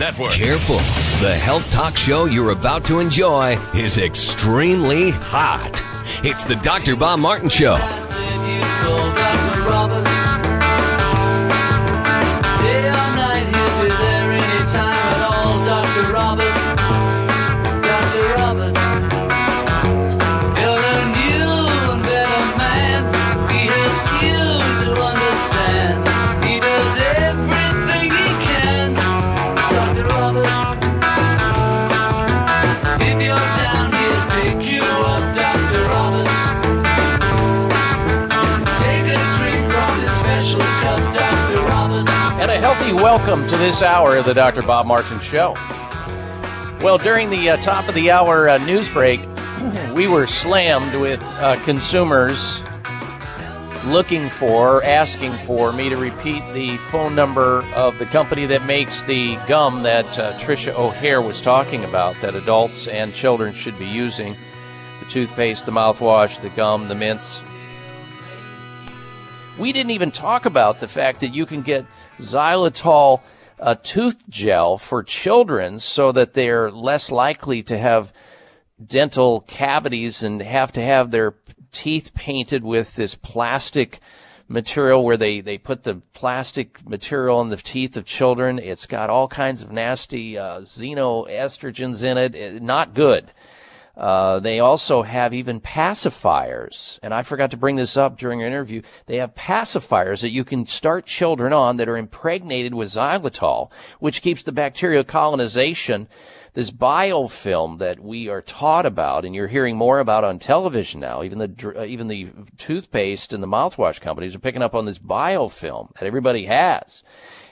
Network. Careful. The health talk show you're about to enjoy is extremely hot. It's the Dr. Bob Martin Show. Welcome to this hour of the Dr. Bob Martin Show. Well, during the uh, top of the hour uh, news break, we were slammed with uh, consumers looking for, asking for me to repeat the phone number of the company that makes the gum that uh, Trisha O'Hehir was talking about that adults and children should be using the toothpaste, the mouthwash, the gum, the mints. We didn't even talk about the fact that you can get xylitol uh, tooth gel for children so that they're less likely to have dental cavities and have to have their teeth painted with this plastic material where they, they put the plastic material in the teeth of children. It's got all kinds of nasty uh, xenoestrogens in it. Not good. Uh, they also have even pacifiers, and I forgot to bring this up during our interview. They have pacifiers that you can start children on that are impregnated with xylitol, which keeps the bacterial colonization, this biofilm that we are taught about, and you're hearing more about on television now. Even the uh, even the toothpaste and the mouthwash companies are picking up on this biofilm that everybody has.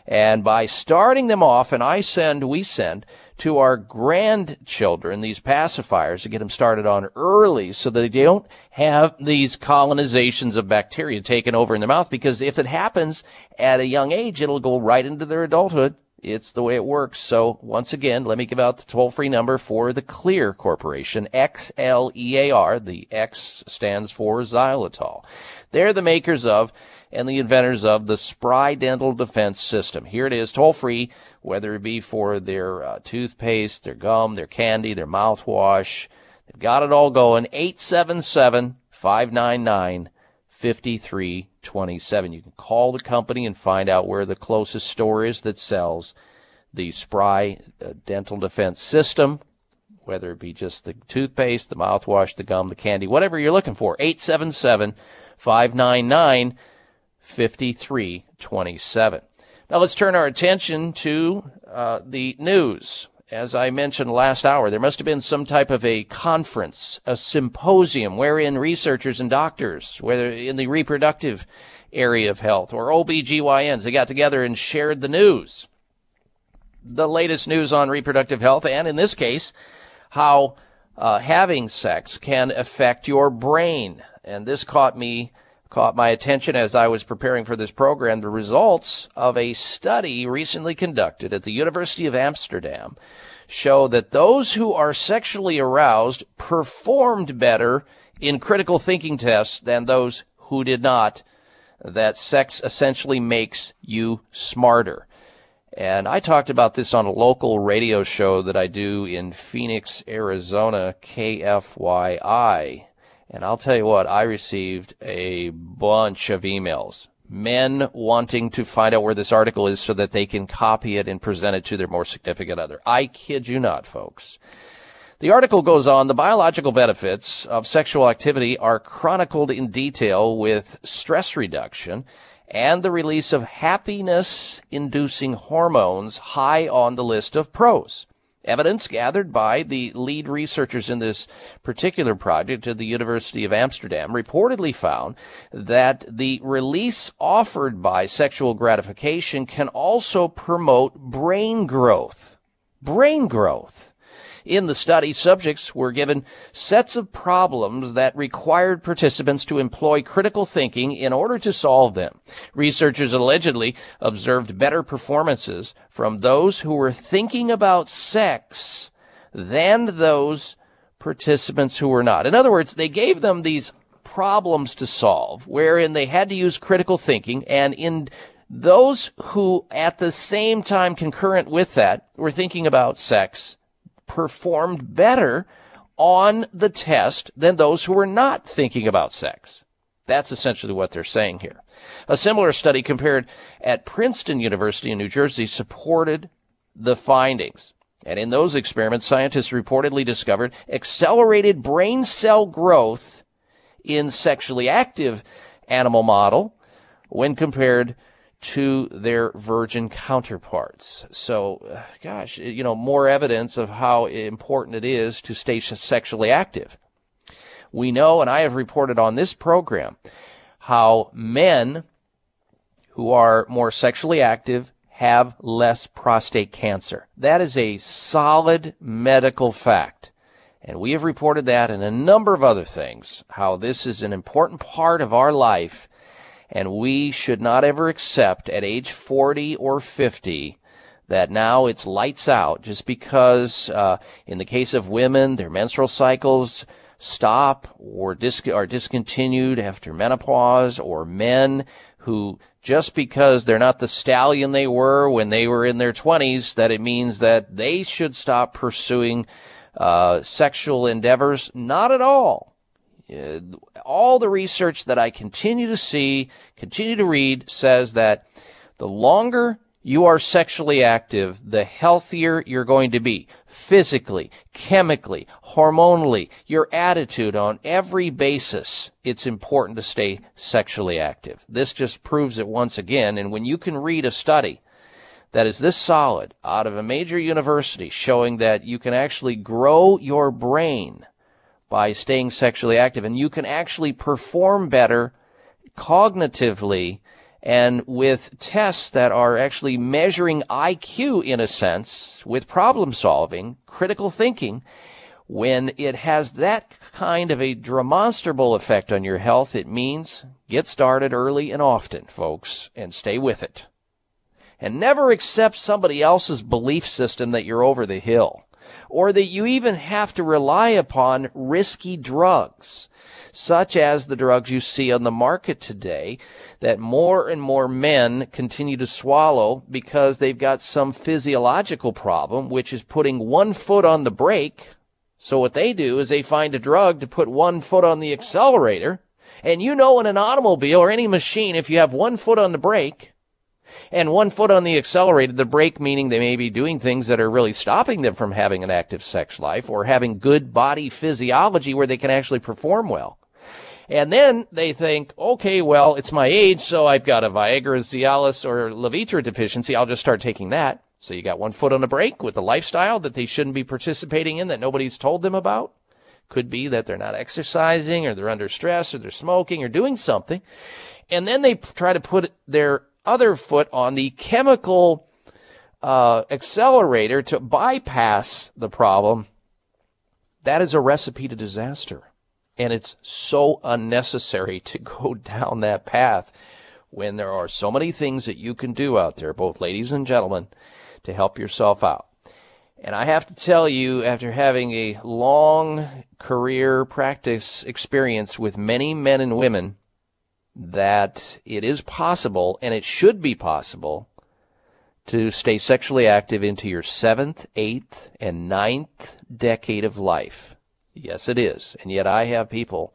And by starting them off, and I send, we send to our grandchildren these pacifiers to get them started on early so that they don't have these colonizations of bacteria taken over in their mouth because if it happens at a young age, it'll go right into their adulthood. It's the way it works. So once again, let me give out the toll free number for the Xlear Corporation, X-L-E-A-R. The X stands for xylitol. They're the makers of and the inventors of the Spry Dental Defense System. Here it is, toll free, whether it be for their uh, toothpaste, their gum, their candy, their mouthwash. They've got it all going. 877 599 5327. You can call the company and find out where the closest store is that sells the Spry uh, Dental Defense System, whether it be just the toothpaste, the mouthwash, the gum, the candy, whatever you're looking for. 877 599 5327. Now let's turn our attention to uh, the news. As I mentioned last hour, there must have been some type of a conference, a symposium, wherein researchers and doctors, whether in the reproductive area of health or OBGYNs, they got together and shared the news. The latest news on reproductive health, and in this case, how uh, having sex can affect your brain. And this caught me caught my attention as I was preparing for this program the results of a study recently conducted at the University of Amsterdam show that those who are sexually aroused performed better in critical thinking tests than those who did not. That sex essentially makes you smarter. And I talked about this on a local radio show that I do in Phoenix, Arizona, KFYI. And I'll tell you what, I received a bunch of emails. Men wanting to find out where this article is so that they can copy it and present it to their more significant other. I kid you not, folks. The article goes on, the biological benefits of sexual activity are chronicled in detail with stress reduction and the release of happiness inducing hormones high on the list of pros. Evidence gathered by the lead researchers in this particular project at the University of Amsterdam reportedly found that the release offered by sexual gratification can also promote brain growth. Brain growth. In the study, subjects were given sets of problems that required participants to employ critical thinking in order to solve them. Researchers allegedly observed better performances from those who were thinking about sex than those participants who were not. In other words, they gave them these problems to solve wherein they had to use critical thinking and in those who at the same time concurrent with that were thinking about sex performed better on the test than those who were not thinking about sex. That's essentially what they're saying here. A similar study compared at Princeton University in New Jersey supported the findings. And in those experiments, scientists reportedly discovered accelerated brain cell growth in sexually active animal model when compared to their virgin counterparts. So, uh, gosh, you know, more evidence of how important it is to stay sexually active. We know, and I have reported on this program, how men who are more sexually active have less prostate cancer. That is a solid medical fact. And we have reported that and a number of other things, how this is an important part of our life and we should not ever accept at age 40 or 50 that now it's lights out just because, uh, in the case of women, their menstrual cycles stop or are discontinued after menopause, or men who just because they're not the stallion they were when they were in their 20s, that it means that they should stop pursuing uh, sexual endeavors. Not at all. Uh, all the research that I continue to see, continue to read, says that the longer you are sexually active, the healthier you're going to be. Physically, chemically, hormonally, your attitude on every basis. It's important to stay sexually active. This just proves it once again. And when you can read a study that is this solid out of a major university showing that you can actually grow your brain by staying sexually active. And you can actually perform better cognitively and with tests that are actually measuring IQ in a sense with problem solving, critical thinking, when it has that kind of a demonstrable effect on your health, it means get started early and often, folks, and stay with it. And never accept somebody else's belief system that you're over the hill, or that you even have to rely upon risky drugs such as the drugs you see on the market today that more and more men continue to swallow because they've got some physiological problem, which is putting one foot on the brake. So what they do is they find a drug to put one foot on the accelerator. And you know in an automobile or any machine, if you have one foot on the brake, and one foot on the accelerator, the brake meaning they may be doing things that are really stopping them from having an active sex life or having good body physiology where they can actually perform well. And then they think, okay, well, it's my age, so I've got a Viagra, Cialis, or Levitra deficiency. I'll just start taking that. So you got one foot on the brake with a lifestyle that they shouldn't be participating in that nobody's told them about. Could be that they're not exercising or they're under stress or they're smoking or doing something. And then they try to put their other foot on the chemical uh, accelerator to bypass the problem. That is a recipe to disaster. And it's so unnecessary to go down that path when there are so many things that you can do out there, both ladies and gentlemen, to help yourself out. And I have to tell you, after having a long career practice experience with many men and women, that it is possible, and it should be possible, to stay sexually active into your seventh, eighth, and ninth decade of life. Yes, it is. And yet I have people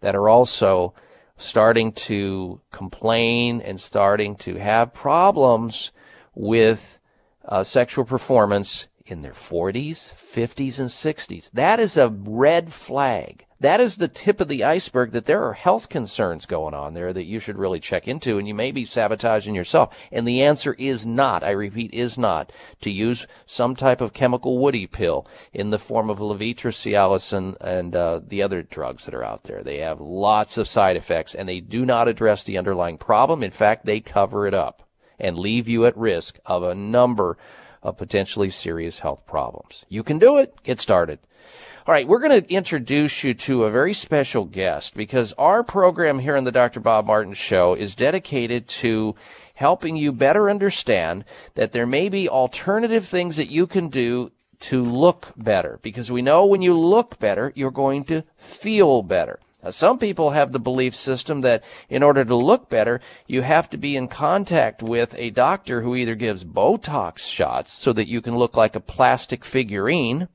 that are also starting to complain and starting to have problems with uh, sexual performance in their 40s, 50s, and 60s. That is a red flag that is the tip of the iceberg that there are health concerns going on there that you should really check into and you may be sabotaging yourself. And the answer is not, I repeat, is not to use some type of chemical woody pill in the form of Levitra, Cialis, and, and uh, the other drugs that are out there. They have lots of side effects and they do not address the underlying problem. In fact, they cover it up and leave you at risk of a number of potentially serious health problems. You can do it. Get started. All right, we're going to introduce you to a very special guest because our program here on the Dr. Bob Martin Show is dedicated to helping you better understand that there may be alternative things that you can do to look better because we know when you look better, you're going to feel better. Now, some people have the belief system that in order to look better, you have to be in contact with a doctor who either gives Botox shots so that you can look like a plastic figurine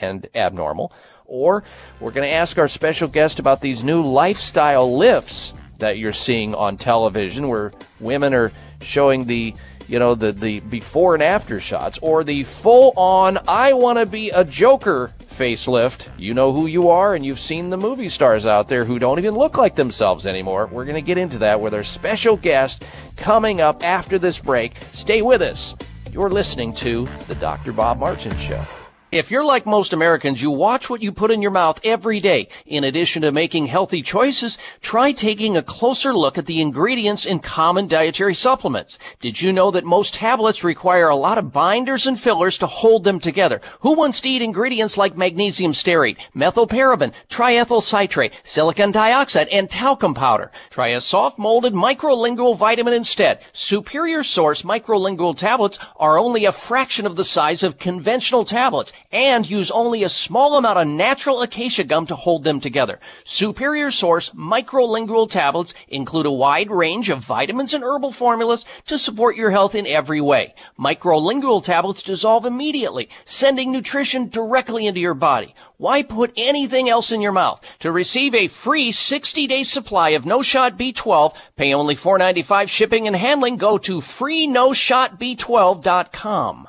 and abnormal. Or we're going to ask our special guest about these new lifestyle lifts that you're seeing on television where women are showing the you know the the before and after shots or the full on I want to be a joker facelift. You know who you are and you've seen the movie stars out there who don't even look like themselves anymore. We're going to get into that with our special guest coming up after this break. Stay with us. You're listening to the Dr. Bob Martin show. If you're like most Americans, you watch what you put in your mouth every day. In addition to making healthy choices, try taking a closer look at the ingredients in common dietary supplements. Did you know that most tablets require a lot of binders and fillers to hold them together? Who wants to eat ingredients like magnesium stearate, methylparaben, triethyl citrate, silicon dioxide, and talcum powder? Try a soft molded microlingual vitamin instead. Superior Source microlingual tablets are only a fraction of the size of conventional tablets and use only a small amount of natural acacia gum to hold them together. Superior Source microlingual tablets include a wide range of vitamins and herbal formulas to support your health in every way. Microlingual tablets dissolve immediately, sending nutrition directly into your body. Why put anything else in your mouth? To receive a free 60-day supply of No Shot B12, pay only $4.95 shipping and handling. Go to freenoshotb12.com.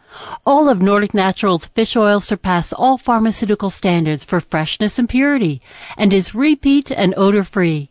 All of Nordic Naturals fish oil surpass all pharmaceutical standards for freshness and purity and is repeat and odor free.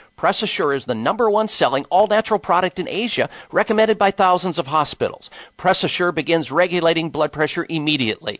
Press Assure is the number one selling all natural product in Asia, recommended by thousands of hospitals. Press Assure begins regulating blood pressure immediately.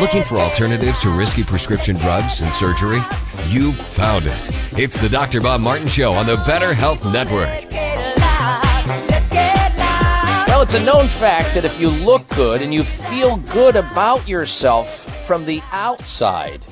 Looking for alternatives to risky prescription drugs and surgery? You found it. It's the Dr. Bob Martin Show on the Better Health Network. Well, it's a known fact that if you look good and you feel good about yourself from the outside,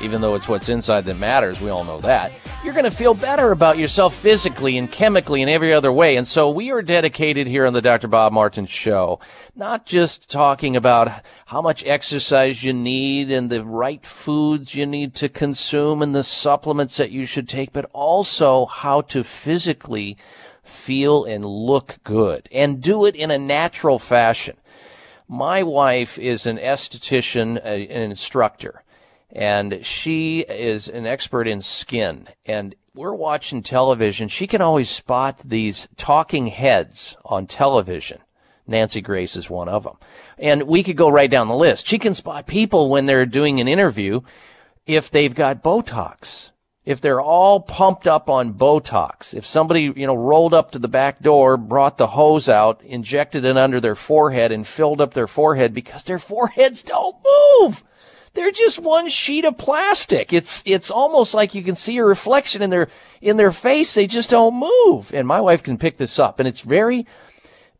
even though it's what's inside that matters, we all know that, you're going to feel better about yourself physically and chemically and every other way. And so we are dedicated here on the Dr. Bob Martin Show, not just talking about how much exercise you need and the right foods you need to consume and the supplements that you should take, but also how to physically feel and look good and do it in a natural fashion. My wife is an esthetician, an instructor and she is an expert in skin. And we're watching television. She can always spot these talking heads on television. Nancy Grace is one of them. And we could go right down the list. She can spot people when they're doing an interview if they've got Botox. If they're all pumped up on Botox, if somebody, you know, rolled up to the back door, brought the hose out, injected it under their forehead and filled up their forehead because their foreheads don't move they're just one sheet of plastic. It's it's almost like you can see a reflection in their in their face. They just don't move. And my wife can pick this up, and it's very,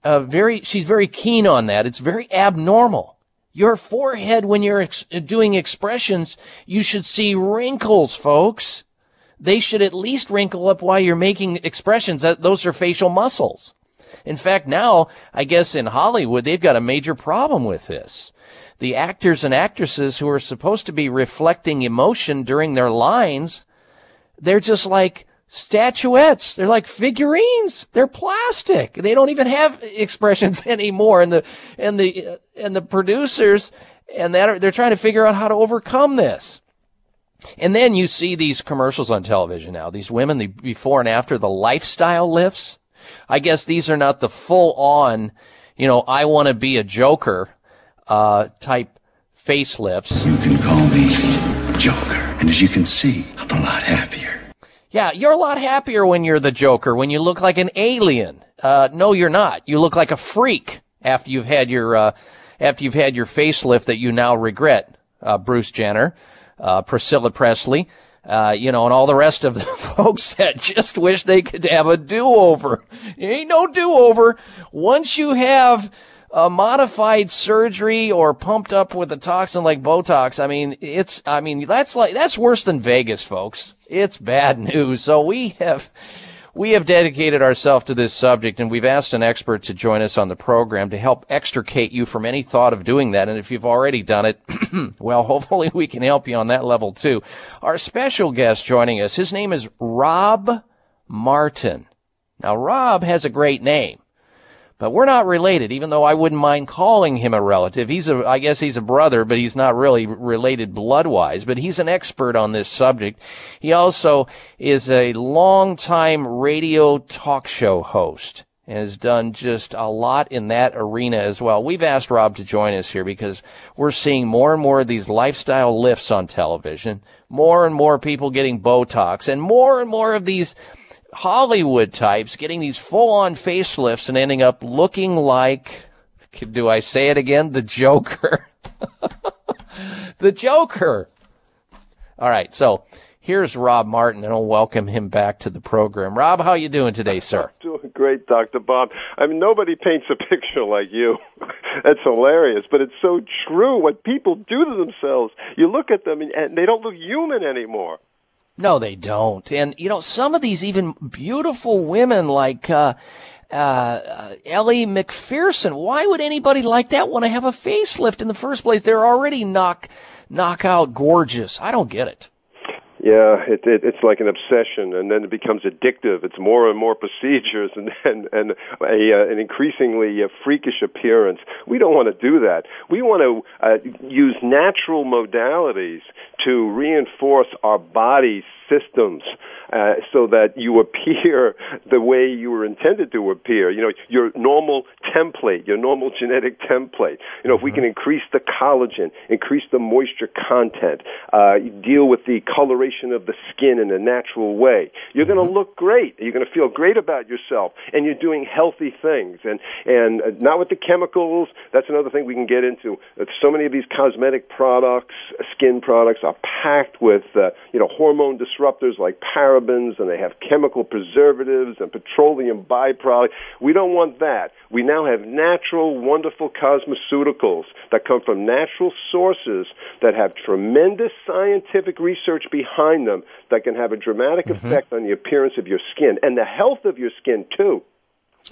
uh, very. She's very keen on that. It's very abnormal. Your forehead, when you're ex- doing expressions, you should see wrinkles, folks. They should at least wrinkle up while you're making expressions. Those are facial muscles. In fact, now, I guess in Hollywood, they've got a major problem with this the actors and actresses who are supposed to be reflecting emotion during their lines, they're just like statuettes. They're like figurines. They're plastic. They don't even have expressions anymore. And the and the and the producers and that are, they're trying to figure out how to overcome this. And then you see these commercials on television now. These women, the before and after the lifestyle lifts. I guess these are not the full on, you know, I want to be a joker uh, type facelifts. You can call me Joker, and as you can see, I'm a lot happier. Yeah, you're a lot happier when you're the Joker, when you look like an alien. Uh, no, you're not. You look like a freak after you've had your, uh, after you've had your facelift that you now regret. Uh, Bruce Jenner, uh, Priscilla Presley, uh, you know, and all the rest of the folks that just wish they could have a do-over. ain't no do-over. Once you have a modified surgery or pumped up with a toxin like Botox, I mean, it's, I mean, that's like, that's worse than Vegas, folks. It's bad news. So we have we have dedicated ourselves to this subject and we've asked an expert to join us on the program to help extricate you from any thought of doing that. And if you've already done it, well, hopefully we can help you on that level too. Our special guest joining us, his name is Rob Martin. Now, Rob has a great name. But we're not related, even though I wouldn't mind calling him a relative. He's a, I guess he's a brother, but he's not really related blood-wise, but he's an expert on this subject. He also is a long-time radio talk show host and has done just a lot in that arena as well. We've asked Rob to join us here because we're seeing more and more of these lifestyle lifts on television, more and more people getting Botox, and more and more of these Hollywood types getting these full on facelifts and ending up looking like, do I say it again? The Joker. the Joker. All right. So here's Rob Martin and I'll welcome him back to the program. Rob, how you doing today, sir? Doing great, Dr. Bob. I mean, nobody paints a picture like you. That's hilarious, but it's so true. What people do to themselves, you look at them and, and they don't look human anymore. No, they don't. And you know, some of these even beautiful women like uh, uh, Ellie Macpherson. Why would anybody like that want to have a facelift in the first place? They're already knock knockout gorgeous. I don't get it. Yeah, it, it, it's like an obsession, and then it becomes addictive. It's more and more procedures, and and, and a, uh, an increasingly uh, freakish appearance. We don't want to do that. We want to uh, use natural modalities to reinforce our body's systems uh, so that you appear the way you were intended to appear. You know, your normal template, your normal genetic template. You know, if we can increase the collagen, increase the moisture content, uh, deal with the coloration of the skin in a natural way, you're going to look great. You're going to feel great about yourself, and you're doing healthy things, and and uh, not with the chemicals. That's another thing we can get into. Uh, So many of these cosmetic products, skin products, are packed with uh, you know hormone disruptors like parabens, and they have chemical preservatives and petroleum byproducts. We don't want that. We now have natural, wonderful cosmeceuticals that come from natural sources that have tremendous scientific research behind them that can have a dramatic effect on the appearance of your skin and the health of your skin too.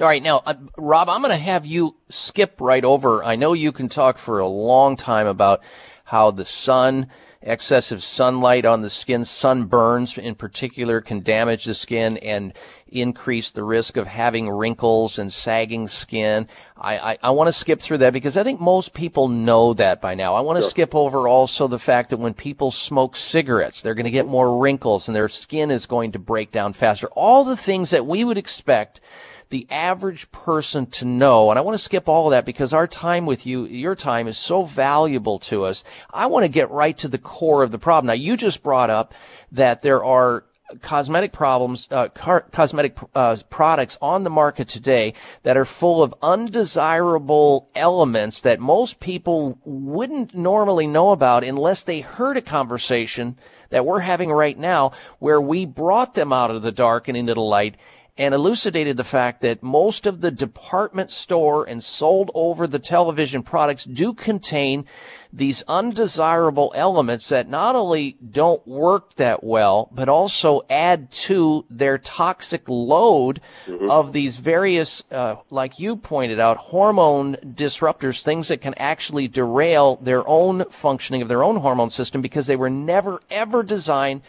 All right, now, uh, Rob, I'm going to have you skip right over. I know you can talk for a long time about how the sun, excessive sunlight on the skin, sunburns in particular, can damage the skin and increase the risk of having wrinkles and sagging skin. I, I, I want to skip through that because I think most people know that by now. I want to Sure. skip over also the fact that when people smoke cigarettes, they're going to get more wrinkles and their skin is going to break down faster. All the things that we would expect the average person to know. And I want to skip all of that because our time with you, your time is so valuable to us. I want to get right to the core of the problem. Now, you just brought up that there are cosmetic problems, uh, car- cosmetic uh, products on the market today that are full of undesirable elements that most people wouldn't normally know about unless they heard a conversation that we're having right now where we brought them out of the dark and into the light and elucidated the fact that most of the department store and sold over the television products do contain these undesirable elements that not only don't work that well, but also add to their toxic load of these various, uh, like you pointed out, hormone disruptors, things that can actually derail their own functioning of their own hormone system because they were never ever designed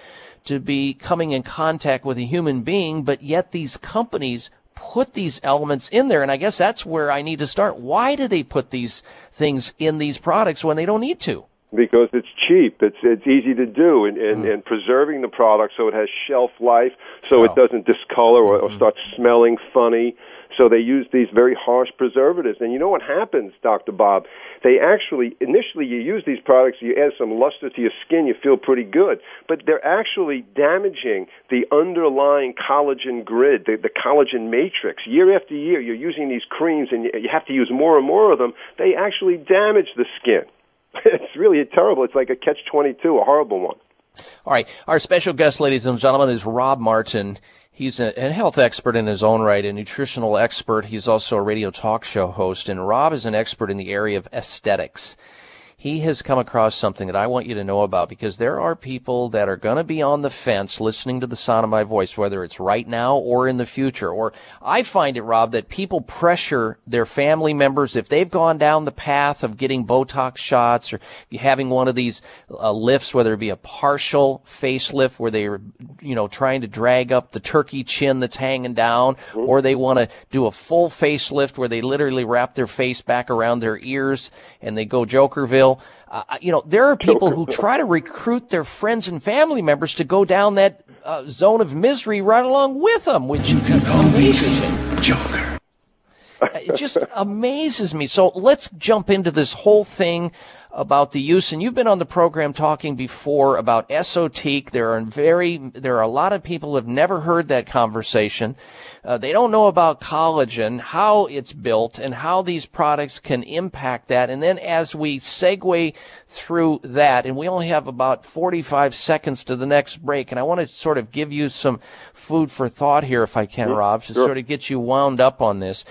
to be coming in contact with a human being, but yet these companies put these elements in there. And I guess that's where I need to start. Why do they put these things in these products when they don't need to? because it's cheap. It's it's easy to do, and and, hmm. and preserving the product so it has shelf life, so it oh. doesn't discolor or, or hmm. start smelling funny. So they use these very harsh preservatives, and you know what happens, Doctor Bob? They actually initially you use these products, you add some luster to your skin, you feel pretty good, but they're actually damaging the underlying collagen grid, the, the collagen matrix. Year after year, you're using these creams, and you, you have to use more and more of them. They actually damage the skin. It's really terrible. It's like a catch twenty two, a horrible one. All right. Our special guest, ladies and gentlemen, is Rob Martin. He's a, a health expert in his own right, a nutritional expert. He's also a radio talk show host, and Rob is an expert in the area of aesthetics. He has come across something that I want you to know about because there are people that are going to be on the fence listening to the sound of my voice, whether it's right now or in the future. Or I find it, Rob, that people pressure their family members if they've gone down the path of getting Botox shots or having one of these uh, lifts, whether it be a partial facelift where they're, you know, trying to drag up the turkey chin that's hanging down, or they want to do a full facelift where they literally wrap their face back around their ears and they go Jokerville. Uh, you know, there are people who try to recruit their friends and family members to go down that uh, zone of misery right along with them, which you amazes me. Joker. It just amazes me. So let's jump into this whole thing about the use, and you've been on the program talking before about Esotique. There are very, there are a lot of people who have never heard that conversation. Uh, they don't know about collagen, how it's built, and how these products can impact that. And then as we segue through that, and we only have about 45 seconds to the next break, and I want to sort of give you some food for thought here, if I can, Rob, to Sure. sort of get you wound up on this.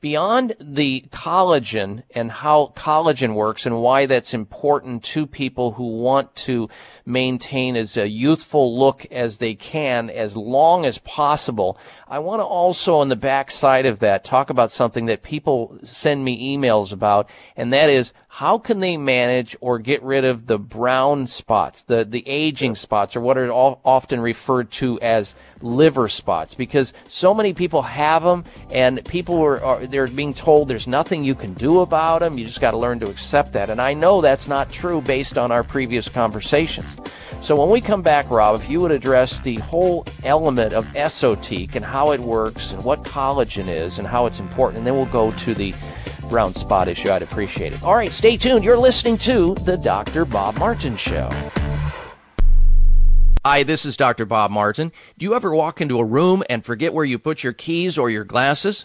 Beyond the collagen and how collagen works and why that's important to people who want to maintain as a youthful look as they can as long as possible. I want to also on the back side of that talk about something that people send me emails about and that is how can they manage or get rid of the brown spots, the, the aging spots or what are all, often referred to as liver spots because so many people have them and people are, are they're being told there's nothing you can do about them. You just got to learn to accept that. And I know that's not true based on our previous conversations. So when we come back, Rob, if you would address the whole element of Esotique and how it works and what collagen is and how it's important, and then we'll go to the brown spot issue, I'd appreciate it. All right, stay tuned. You're listening to the Dr. Bob Martin Show. Hi, this is Dr. Bob Martin. Do you ever walk into a room and forget where you put your keys or your glasses?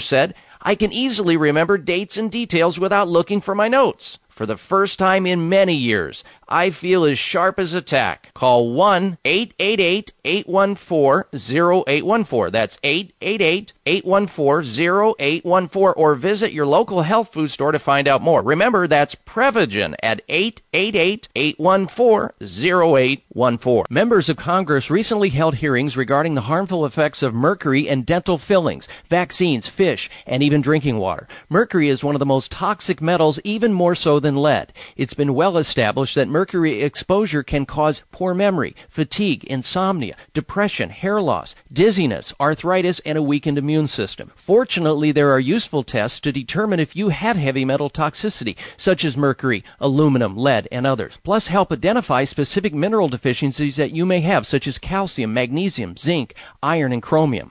said, I can easily remember dates and details without looking for my notes. For the first time in many years, I feel as sharp as a tack. Call 1 888 814 0814. That's 888 814 0814 or visit your local health food store to find out more. Remember, that's Prevagen at 888 814 0814. Members of Congress recently held hearings regarding the harmful effects of mercury and dental fillings, vaccines, fish, and even drinking water. Mercury is one of the most toxic metals, even more so than lead. It's been well established that mercury exposure can cause poor memory, fatigue, insomnia, depression, hair loss, dizziness, arthritis, and a weakened immune system. Fortunately, there are useful tests to determine if you have heavy metal toxicity, such as mercury, aluminum, lead, and others. Plus, help identify specific mineral deficiencies that you may have, such as calcium, magnesium, zinc, iron, and chromium.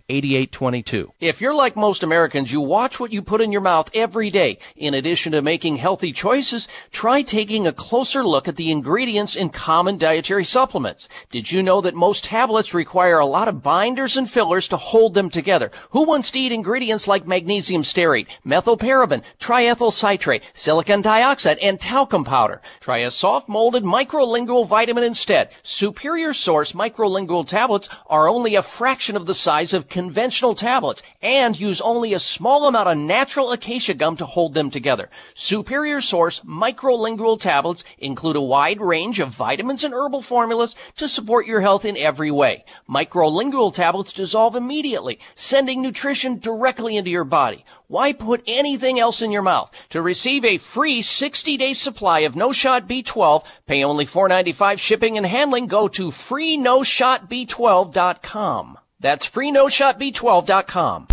8822. If you're like most Americans, you watch what you put in your mouth every day. In addition to making healthy choices, try taking a closer look at the ingredients in common dietary supplements. Did you know that most tablets require a lot of binders and fillers to hold them together? Who wants to eat ingredients like magnesium stearate, methylparaben, triethyl citrate, silicon dioxide, and talcum powder? Try a soft molded microlingual vitamin instead. Superior Source microlingual tablets are only a fraction of the size of conventional tablets and use only a small amount of natural acacia gum to hold them together. Superior Source microlingual tablets include a wide range of vitamins and herbal formulas to support your health in every way. Microlingual tablets dissolve immediately, sending nutrition directly into your body. Why put anything else in your mouth? To receive a free 60-day supply of No Shot B12, pay only $4.95 shipping and handling. Go to freenoshotb12.com. That's freenoshotb12.com.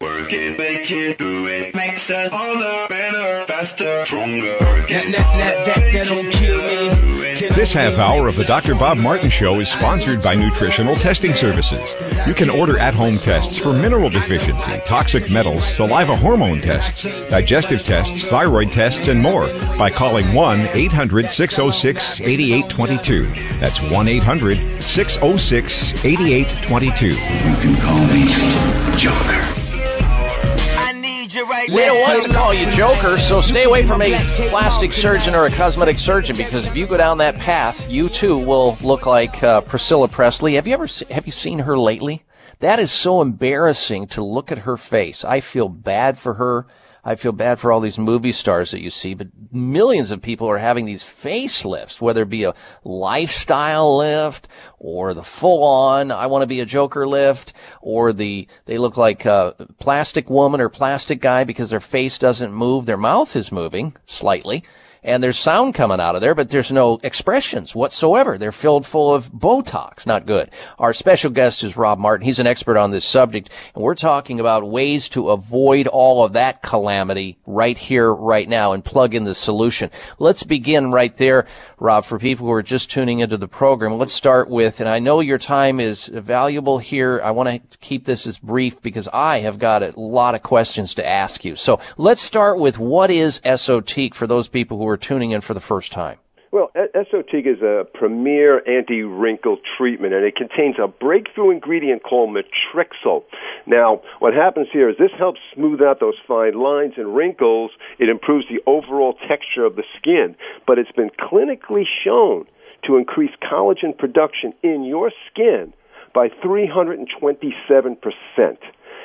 Work it, make it, do it, makes us harder, better, faster, stronger. That, that, that, that, that don't kill me. This half hour of the Dr. Bob Martin Show is sponsored by Nutritional Testing Services. You can order at home tests for mineral deficiency, toxic metals, saliva hormone tests, digestive tests, thyroid tests, and more by calling 1 800 606 8822. That's 1 800 606 8822. You can call me Joker. We don't want to call you Joker, so stay away from a plastic surgeon or a cosmetic surgeon because if you go down that path, you too will look like uh, Priscilla Presley. Have you ever have you seen her lately? That is so embarrassing to look at her face. I feel bad for her. I feel bad for all these movie stars that you see, but millions of people are having these facelifts, whether it be a lifestyle lift or the full on, I want to be a Joker lift, or the, they look like a plastic woman or plastic guy because their face doesn't move, their mouth is moving slightly and there's sound coming out of there, but there's no expressions whatsoever. They're filled full of Botox. Not good. Our special guest is Rob Martin. He's an expert on this subject, and we're talking about ways to avoid all of that calamity right here, right now, and plug in the solution. Let's begin right there, Rob, for people who are just tuning into the program. Let's start with, and I know your time is valuable here. I want to keep this as brief because I have got a lot of questions to ask you. So let's start with what is Esotique for those people who are tuning in for the first time. Well, Esotique is a premier anti-wrinkle treatment, and it contains a breakthrough ingredient called Matrixyl. Now, what happens here is this helps smooth out those fine lines and wrinkles. It improves the overall texture of the skin, but it's been clinically shown to increase collagen production in your skin by 327 percent.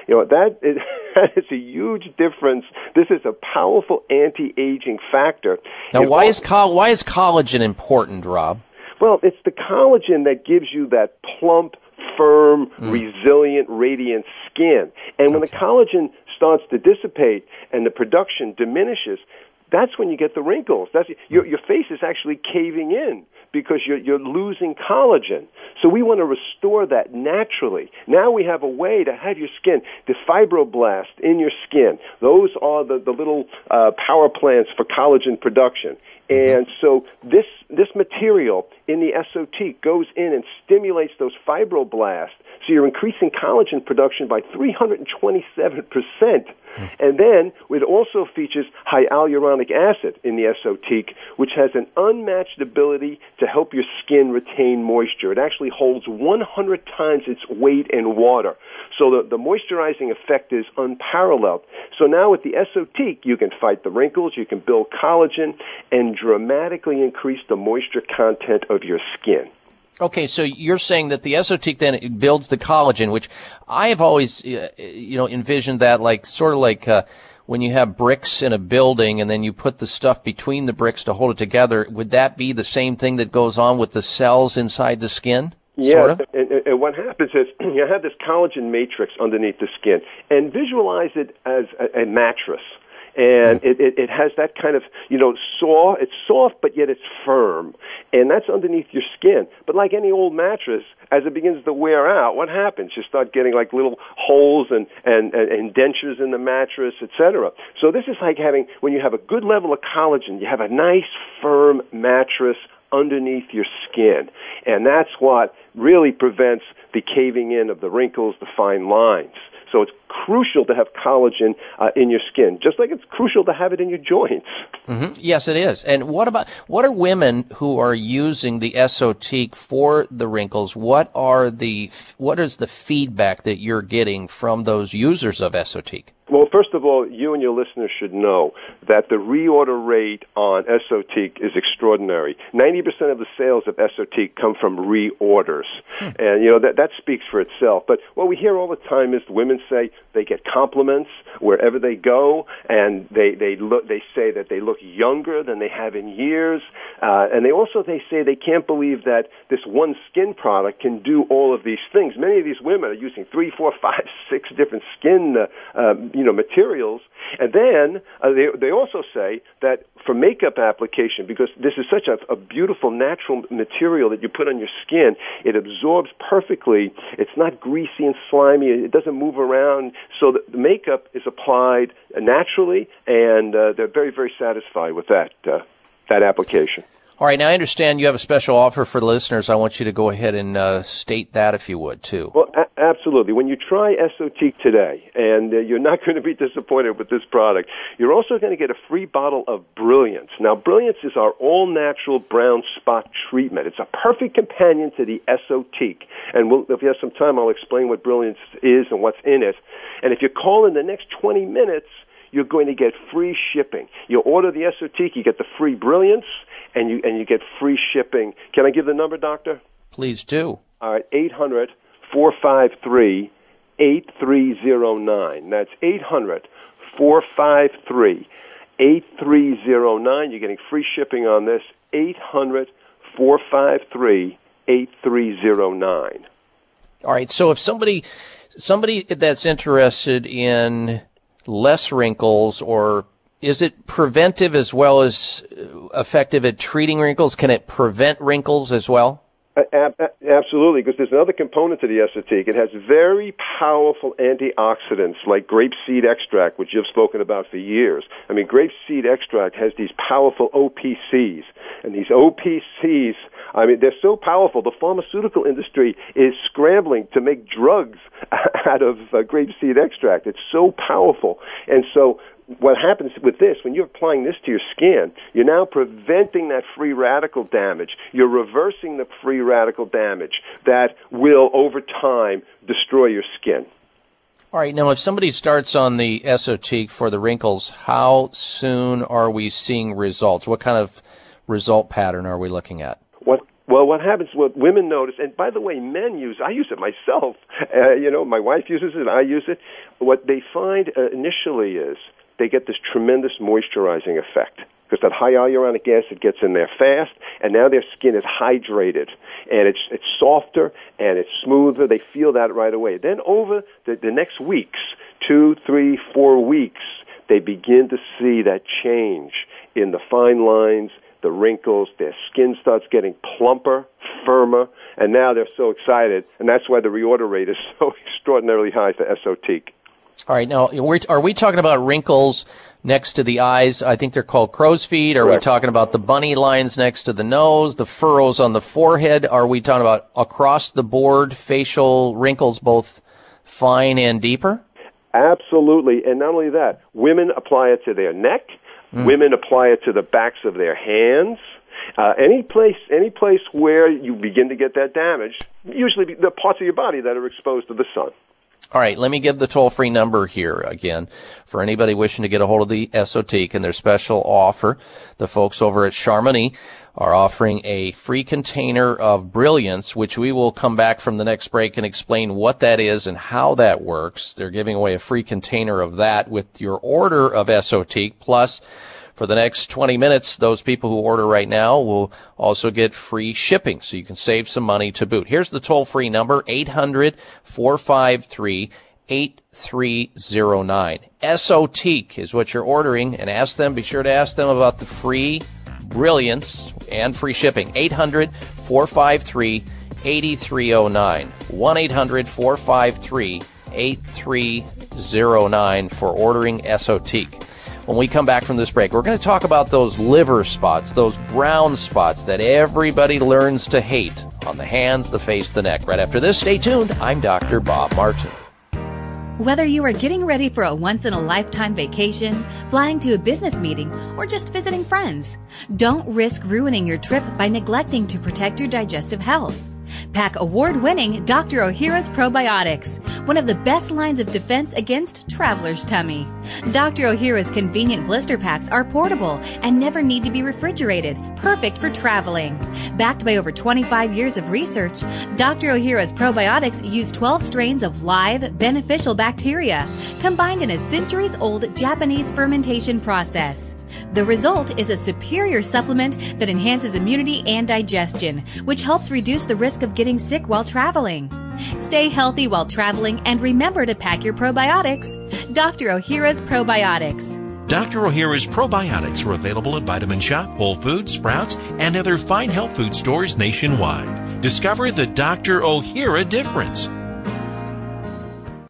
You know, that is, that is a huge difference. This is a powerful anti-aging factor. Now, why is col- why is collagen important, Rob? Well, it's the collagen that gives you that plump, firm, Mm. resilient, radiant skin. And when the collagen starts to dissipate and the production diminishes, that's when you get the wrinkles. That's your your face is actually caving in because you're you're losing collagen. So we want to restore that naturally. Now we have a way to have your skin, the fibroblast in your skin. Those are the the little uh, power plants for collagen production. Mm-hmm. And so this this material in the Esotique goes in and stimulates those fibroblasts. So you're increasing collagen production by 327 percent. Mm-hmm. And then it also features hyaluronic acid in the Esotique, which has an unmatched ability to help your skin retain moisture. It actually holds 100 times its weight in water. So the, the moisturizing effect is unparalleled. So now with the Esotique, you can fight the wrinkles, you can build collagen, and dramatically increase the moisture content of your skin. Okay, so you're saying that the Esotique then builds the collagen, which I have always, uh, you know, envisioned that like sort of like uh, when you have bricks in a building and then you put the stuff between the bricks to hold it together. Would that be the same thing that goes on with the cells inside the skin? Yeah, Sort of? and, and- what happens is you have this collagen matrix underneath the skin, and visualize it as a, a mattress. And hmm. it, it, it has that kind of, you know, soft, it's soft, but yet it's firm. And that's underneath your skin. But like any old mattress, as it begins to wear out, what happens? You start getting like little holes and, and, and, and dentures in the mattress, etc. So this is like having, when you have a good level of collagen, you have a nice, firm mattress underneath your skin. And that's what really prevents the caving in of the wrinkles, the fine lines. So it's crucial to have collagen uh, in your skin, just like it's crucial to have it in your joints. hmm Yes, it is. And what about what are women who are using the Esotique for the wrinkles? What are the what is the feedback that you're getting from those users of Esotique? Well, first of all, you and your listeners should know that the reorder rate on Esotique is extraordinary. 90% of the sales of Esotique come from reorders. And, you know, that, that speaks for itself. But what we hear all the time is women say they get compliments wherever they go, and they, they, look, they say that they look younger than they have in years. Uh, and they also they say they can't believe that this one skin product can do all of these things. Many of these women are using three, four, five, six different skin uh, um, you know materials and then uh, they they also say that for makeup application because this is such a, a beautiful natural material that you put on your skin it absorbs perfectly. It's not greasy and slimy. It doesn't move around. So the, makeup is applied naturally and uh, they're very very satisfied with that uh, that application All right, now I understand you have a special offer for listeners. I want you to go ahead and uh, state that if you would too. Well, a- absolutely. When you try Esotique today, and uh, you're not going to be disappointed with this product, you're also going to get a free bottle of Brilliance. Now, Brilliance is our all-natural brown spot treatment. It's a perfect companion to the Esotique. And we'll, if you have some time, I'll explain what Brilliance is and what's in it. And if you call in the next 20 minutes, you're going to get free shipping. You order the Esotique, you get the free Brilliance, and you and you get free shipping. Can I give the number, Doctor? Please do. All right, eight hundred four five three eight three zero nine. That's eight hundred four five three eight three zero nine. You're getting free shipping on this. Eight hundred four five three eight three zero nine. All right, so if somebody somebody that's interested in less wrinkles or is it preventive as well as uh, effective at treating wrinkles? Can it prevent wrinkles as well? Absolutely, because there's another component to the Esotique. It has very powerful antioxidants like grapeseed extract, which you've spoken about for years. I mean, grapeseed extract has these powerful OPCs, and these OPCs, I mean, they're so powerful. The pharmaceutical industry is scrambling to make drugs out of uh, grapeseed extract. It's so powerful, and so what happens with this, when you're applying this to your skin, you're now preventing that free radical damage. You're reversing the free radical damage that will, over time, destroy your skin. All right, now if somebody starts on the Esotique for the wrinkles, how soon are we seeing results? What kind of result pattern are we looking at? What well, what happens? What women notice, and by the way, men use. I use it myself. Uh, you know, my wife uses it. I use it. What they find uh, initially is they get this tremendous moisturizing effect because that hyaluronic acid gets in there fast, and now their skin is hydrated and it's it's softer and it's smoother. They feel that right away. Then over the, the next weeks, two, three, four weeks, they begin to see that change in the fine lines, the wrinkles. Their skin starts getting plumper, firmer, and now they're so excited, and that's why the reorder rate is so extraordinarily high for Esotique. All right, now we're, we talking about wrinkles next to the eyes? I think they're called crow's feet. Are Correct. we talking about the bunny lines next to the nose, the furrows on the forehead? Are we talking about across the board facial wrinkles, both fine and deeper? Absolutely, and not only that, women apply it to their neck. Women apply it to the backs of their hands. Uh, any place, any place where you begin to get that damage, usually the parts of your body that are exposed to the sun. All right, let me give the toll free number here again for anybody wishing to get a hold of the Esotique and their special offer. The folks over at Chamonix are offering a free container of Brilliance, which we will come back from the next break and explain what that is and how that works. They're giving away a free container of that with your order of Esotique plus for the next 20 minutes, those people who order right now will also get free shipping, so you can save some money to boot. Here's the toll free number, 800 453 8309. Esotique is what you're ordering, and ask them, be sure to ask them about the free brilliance and free shipping. 800 453 8309. 1 800 453 8309 for ordering Esotique. When we come back from this break, we're going to talk about those liver spots, those brown spots that everybody learns to hate on the hands, the face, the neck. Right after this, stay tuned. I'm Dr. Bob Martin. Whether you are getting ready for a once in a lifetime vacation, flying to a business meeting, or just visiting friends, don't risk ruining your trip by neglecting to protect your digestive health. Pack award winning Dr. Ohhira's probiotics, one of the best lines of defense against traveler's tummy. Dr. Ohhira's convenient blister packs are portable and never need to be refrigerated, perfect for traveling. Backed by over 25 years of research, Dr. Ohhira's probiotics use 12 strains of live, beneficial bacteria, combined in a centuries old Japanese fermentation process. The result is a superior supplement that enhances immunity and digestion, which helps reduce the risk of getting sick while traveling. Stay healthy while traveling and remember to pack your probiotics. Dr. Ohhira's Probiotics. Dr. Ohhira's probiotics are available at Vitamin Shoppe, Whole Foods, Sprouts, and other fine health food stores nationwide. Discover the Dr. Ohhira difference.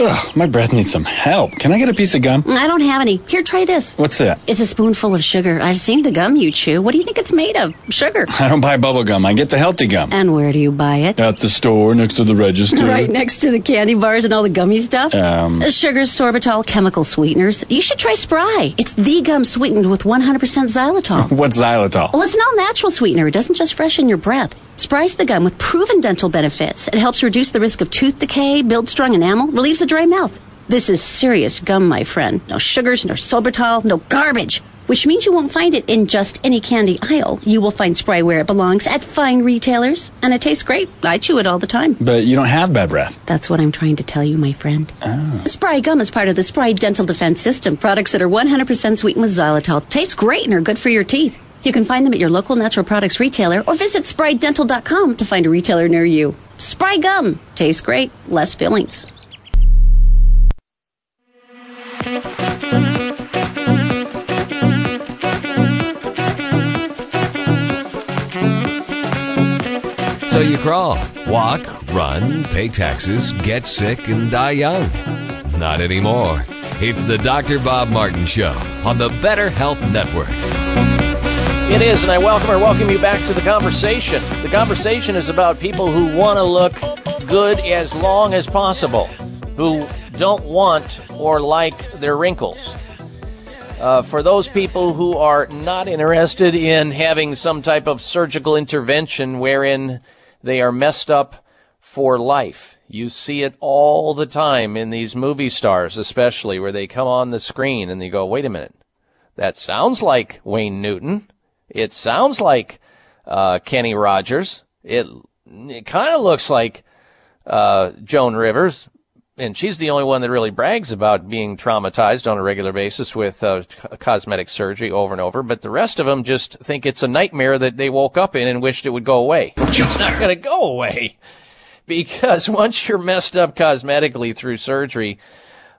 Ugh, my breath needs some help. Can I get a piece of gum? I don't have any. Here, try this. What's that? It's a spoonful of sugar. I've seen the gum you chew. What do you think it's made of? Sugar. I don't buy bubble gum. I get the healthy gum. And where do you buy it? At the store next to the register. Right next to the candy bars and all the gummy stuff? Um, Sugars, sorbitol, chemical sweeteners. You should try Spry. It's the gum sweetened with 100% xylitol. what's xylitol? Well, it's an all natural sweetener. It doesn't just freshen your breath. Spry's the gum with proven dental benefits. It helps reduce the risk of tooth decay, builds strong enamel, relieves a dry mouth. This is serious gum, my friend. No sugars, no sorbitol, no garbage. Which means you won't find it in just any candy aisle. You will find Spry where it belongs at fine retailers. And it tastes great. I chew it all the time. But you don't have bad breath. That's what I'm trying to tell you, my friend. Oh. Spry gum is part of the Spry Dental Defense System. Products that are 100% sweetened with xylitol. Taste great and are good for your teeth. You can find them at your local natural products retailer or visit sprydental.com to find a retailer near you. Spry gum. Tastes great. Less fillings. So you crawl, walk, run, pay taxes, get sick, and die young. Not anymore. It's the Dr. Bob Martin Show on the Better Health Network. It is, and I welcome or welcome you back to the conversation. The conversation is about people who want to look good as long as possible, who don't want or like their wrinkles. Uh, for those people who are not interested in having some type of surgical intervention wherein they are messed up for life. You see it all the time in these movie stars, especially where they come on the screen and they go, wait a minute, that sounds like Wayne Newton. It sounds like uh, Kenny Rogers. It it kind of looks like uh, Joan Rivers, and she's the only one that really brags about being traumatized on a regular basis with uh, cosmetic surgery over and over. But the rest of them just think it's a nightmare that they woke up in and wished it would go away. It's not going to go away because once you're messed up cosmetically through surgery,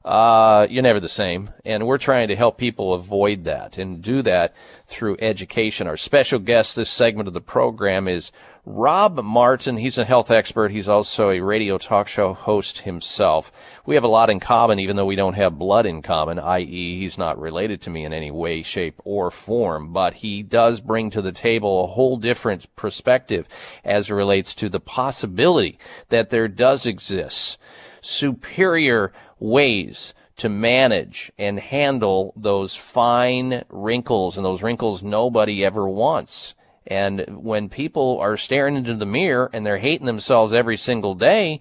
uh, you're never the same. And we're trying to help people avoid that and do that through education. Our special guest this segment of the program is Rob Martin. He's a health expert. He's also a radio talk show host himself. We have a lot in common, even though we don't have blood in common, i.e., he's not related to me in any way, shape, or form, but he does bring to the table a whole different perspective as it relates to the possibility that there does exist superior ways to manage and handle those fine wrinkles and those wrinkles nobody ever wants. And when people are staring into the mirror and they're hating themselves every single day,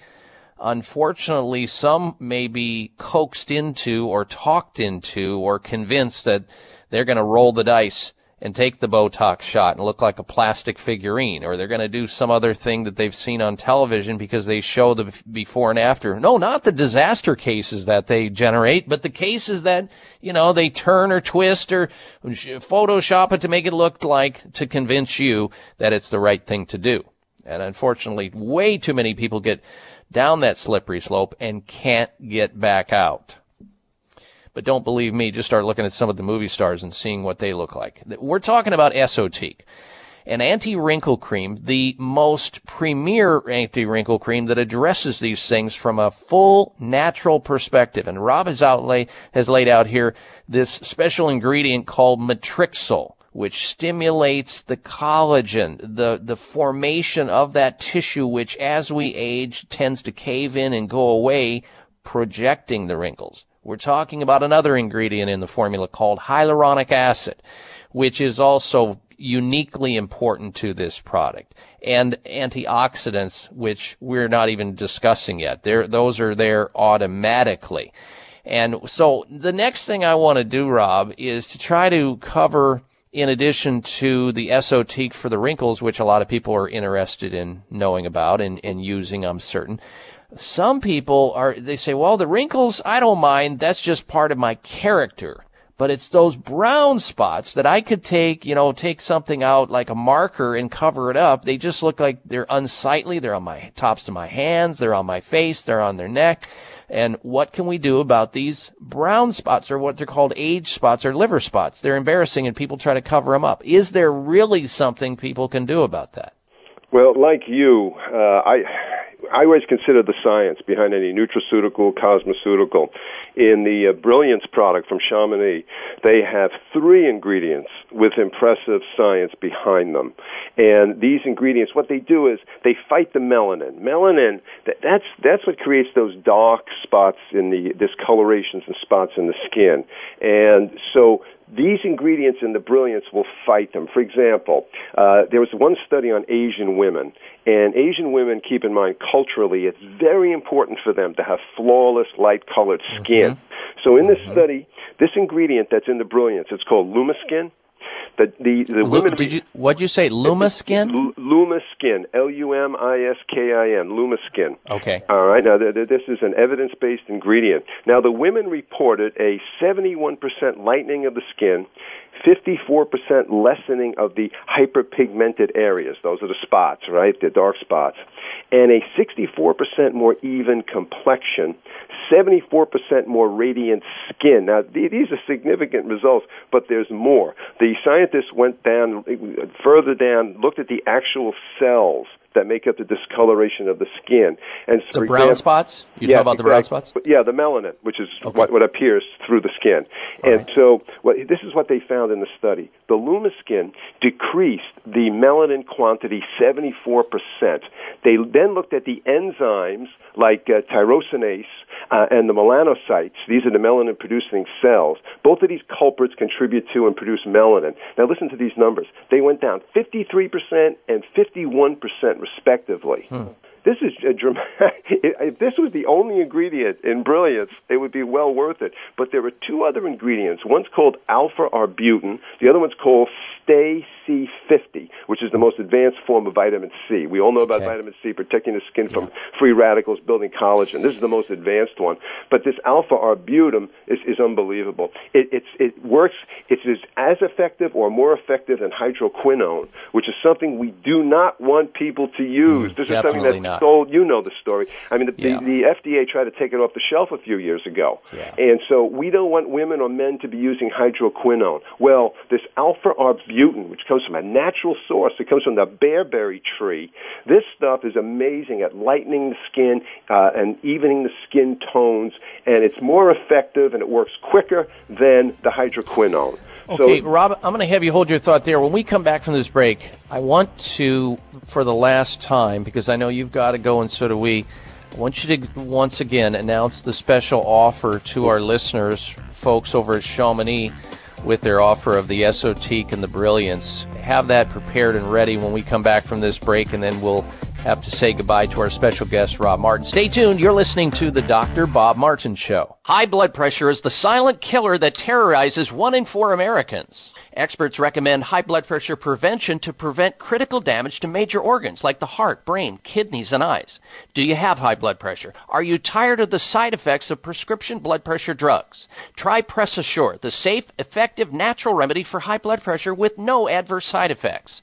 unfortunately, some may be coaxed into or talked into or convinced that they're going to roll the dice and take the Botox shot and look like a plastic figurine, or they're going to do some other thing that they've seen on television because they show the before and after. No, not the disaster cases that they generate, but the cases that, you know, they turn or twist or Photoshop it to make it look like to convince you that it's the right thing to do. And unfortunately, way too many people get down that slippery slope and can't get back out. But don't believe me, just start looking at some of the movie stars and seeing what they look like. We're talking about Esotique, an anti-wrinkle cream, the most premier anti-wrinkle cream that addresses these things from a full natural perspective. And Rob has outlay, has laid out here this special ingredient called Matrixyl which stimulates the collagen, the, the formation of that tissue, which as we age tends to cave in and go away, projecting the wrinkles. We're talking about another ingredient in the formula called hyaluronic acid, which is also uniquely important to this product. And antioxidants, which we're not even discussing yet. They're, those are there automatically. And so the next thing I want to do, Rob, is to try to cover in addition to the esotique for the wrinkles, which a lot of people are interested in knowing about and, and using, I'm certain. Some people are, they say, well, the wrinkles, I don't mind. That's just part of my character. But it's those brown spots that I could take, you know, take something out like a marker and cover it up. They just look like they're unsightly. They're on my tops of my hands. They're on my face. They're on their neck. And what can we do about these brown spots or what they're called age spots or liver spots? They're embarrassing and people try to cover them up. Is there really something people can do about that? Well, like you, uh, I I always consider the science behind any nutraceutical, cosmeceutical. In the uh, Brilliance product from Chamonix, they have three ingredients with impressive science behind them. And these ingredients, what they do is they fight the melanin. Melanin, that, that's, that's what creates those dark spots in the discolorations and spots in the skin. And so these ingredients in the brilliance will fight them. For example, uh, there was one study on Asian women, and Asian women, keep in mind, culturally, it's very important for them to have flawless, light colored skin. Mm-hmm. So in this study, this ingredient that's in the brilliance, it's called Lumiskin. The the, the Lu- women. Did you, what'd you say? Lumiskin. L- Lumiskin. L U M I S K I N. Lumiskin. Okay. All right. Now th- th- this is an evidence-based ingredient. Now the women reported a 71% lightening of the skin, 54% lessening of the hyperpigmented areas. Those are the spots, right? The dark spots. And a 64% more even complexion, 74% more radiant skin. Now, these are significant results, but there's more. The scientists went down, further down, looked at the actual cells that make up the discoloration of the skin. And the brown example, spots? You yeah, talk about the brown spots? Yeah, the melanin, which is okay. what, what appears through the skin. All and right. so what, this is what they found in the study. The Luma skin decreased the melanin quantity 74%. They then looked at the enzymes like uh, tyrosinase uh, and the melanocytes. These are the melanin producing cells. Both of these culprits contribute to and produce melanin. Now listen to these numbers. They went down 53% and 51% respectively. Hmm. This is a dramatic. If this was the only ingredient in Brilliance, it would be well worth it. But there are two other ingredients. One's called alpha arbutin. The other one's called Stay C50, which is the most advanced form of vitamin C. We all know about okay. vitamin C protecting the skin from free radicals, building collagen. This is the most advanced one. But this alpha arbutin is, is unbelievable. It, it's, it works. It's as effective or more effective than hydroquinone, which is something we do not want people to use. Mm, this is something that's sold. You know the story. I mean, the, yeah. the, the FDA tried to take it off the shelf a few years ago, yeah. and so we don't want women or men to be using hydroquinone. Well, this alpha arbutin, which comes from a natural source, it comes from the bearberry tree. This stuff is amazing at lightening the skin uh, and evening the skin tones, and it's more effective and it works quicker than the hydroquinone. Okay, so, Rob, I'm going to have you hold your thought there. When we come back from this break, I want to, for the last time, because I know you've got to go and so do we, I want you to once again announce the special offer to our listeners, folks over at Chamonix, with their offer of the Esotique and the Brilliance. Have that prepared and ready when we come back from this break, and then we'll have to say goodbye to our special guest, Rob Martin. Stay tuned. You're listening to the Dr. Bob Martin Show. High blood pressure is the silent killer that terrorizes one in four Americans. Experts recommend high blood pressure prevention to prevent critical damage to major organs like the heart, brain, kidneys, and eyes. Do you have high blood pressure? Are you tired of the side effects of prescription blood pressure drugs? Try Press Assure, the safe, effective, natural remedy for high blood pressure with no adverse side effects.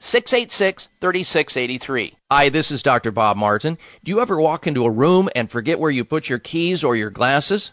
686 3683. Hi, this is Dr. Bob Martin. Do you ever walk into a room and forget where you put your keys or your glasses?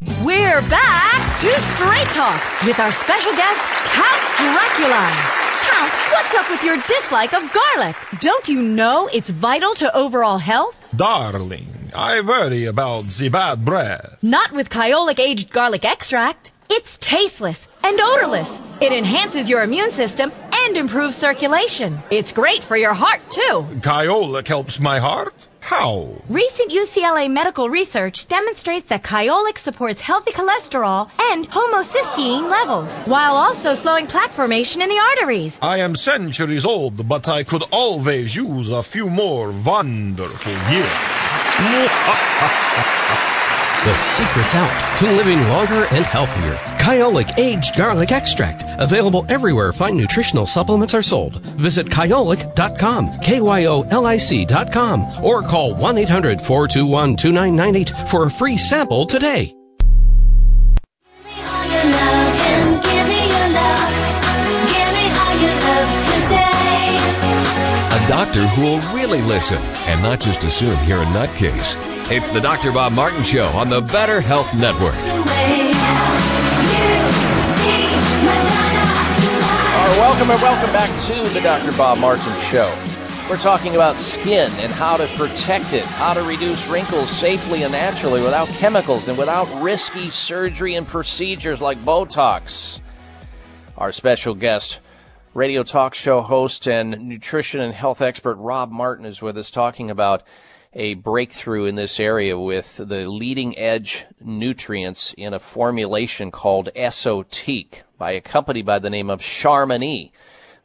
We're back to Straight Talk with our special guest, Count Dracula. Count, what's up with your dislike of garlic? Don't you know it's vital to overall health? Darling, I worry about the bad breath. Not with Kyolic aged garlic extract. It's tasteless and odorless. It enhances your immune system and improves circulation. It's great for your heart, too. Kyolic helps my heart? How? Recent UCLA medical research demonstrates that Kyolic supports healthy cholesterol and homocysteine levels, while also slowing plaque formation in the arteries. I am centuries old, but I could always use a few more wonderful years. The secret's out to living longer and healthier. Kyolic Aged Garlic Extract. Available everywhere fine nutritional supplements are sold. Visit kyolic.com, K-Y-O-L-I-C.com, or call 1-800-421-2998 for a free sample today. A doctor who will really listen and not just assume you're a nutcase. It's the Dr. Bob Martin Show on the Better Health Network. Right, welcome and welcome back to the Dr. Bob Martin Show. We're talking about skin and how to protect it, how to reduce wrinkles safely and naturally without chemicals and without risky surgery and procedures like Botox. Our special guest, radio talk show host and nutrition and health expert Rob Martin is with us talking about a breakthrough in this area with the leading edge nutrients in a formulation called Esotique by a company by the name of Chamonix,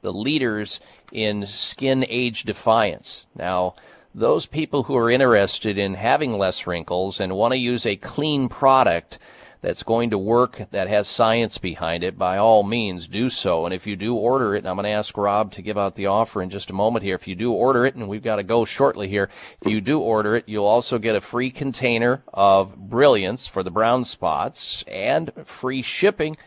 the leaders in skin age defiance. Now, those people who are interested in having less wrinkles and want to use a clean product that's going to work, that has science behind it, by all means do so. And if you do order it, and I'm going to ask Rob to give out the offer in just a moment here. If you do order it, and we've got to go shortly here, if you do order it, you'll also get a free container of Brilliance for the brown spots and free shipping.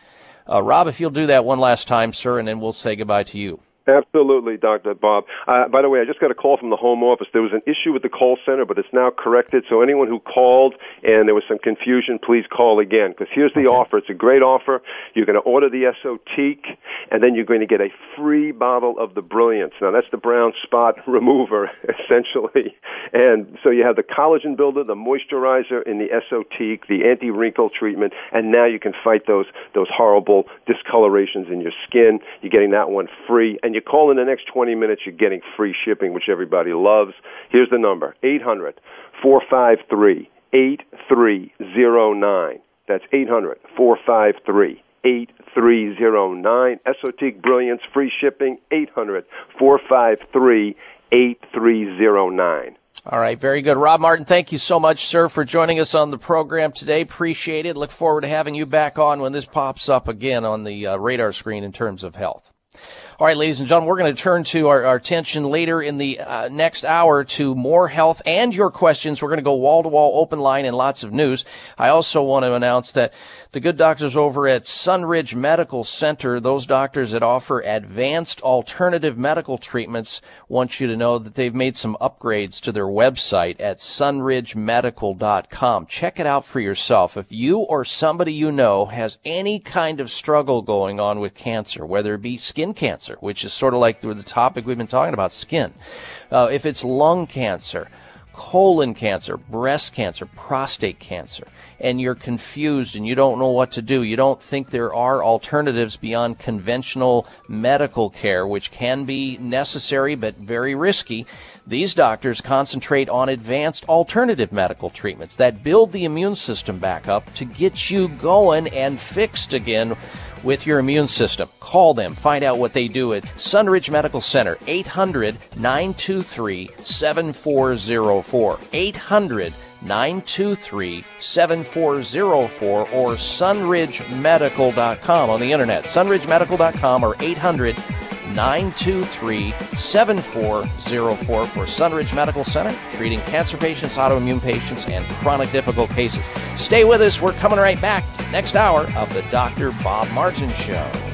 Uh, Rob, if you'll do that one last time, sir, and then we'll say goodbye to you. Absolutely, Dr. Bob. Uh, by the way, I just got a call from the home office. There was an issue with the call center, but it's now corrected. So anyone who called and there was some confusion, please call again. Because here's the offer. It's a great offer. You're going to order the Esotique, and then you're going to get a free bottle of the Brilliance. Now that's the brown spot remover, essentially. And so you have the collagen builder, the moisturizer in the Esotique, the anti-wrinkle treatment, and now you can fight those those horrible discolorations in your skin. You're getting that one free, and you call in the next 20 minutes, you're getting free shipping, which everybody loves. Here's the number 800 453 8309. That's 800 453 8309. Esotique Brilliance, free shipping, 800 453 8309. All right, very good. Rob Martin, thank you so much, sir, for joining us on the program today. Appreciate it. Look forward to having you back on when this pops up again on the uh, radar screen in terms of health. All right, ladies and gentlemen, we're going to turn to our, our attention later in the uh, next hour to more health and your questions. We're going to go wall to wall, open line, and lots of news. I also want to announce that the good doctors over at Sunridge Medical Center, those doctors that offer advanced alternative medical treatments, want you to know that they've made some upgrades to their website at sunridgemedical.com. Check it out for yourself. If you or somebody you know has any kind of struggle going on with cancer, whether it be skin cancer, which is sort of like the topic we've been talking about, skin, uh, if it's lung cancer, colon cancer, breast cancer, prostate cancer, and you're confused and you don't know what to do, you don't think there are alternatives beyond conventional medical care, which can be necessary but very risky, these doctors concentrate on advanced alternative medical treatments that build the immune system back up to get you going and fixed again with your immune system. Call them. Find out what they do at Sunridge Medical Center, 800 923 7404. 800 923 7404 or sunridgemedical.com on the internet. Sunridgemedical.com or 800 923 7404 for Sunridge Medical Center, treating cancer patients, autoimmune patients, and chronic difficult cases. Stay with us. We're coming right back next hour of the Dr. Bob Martin Show.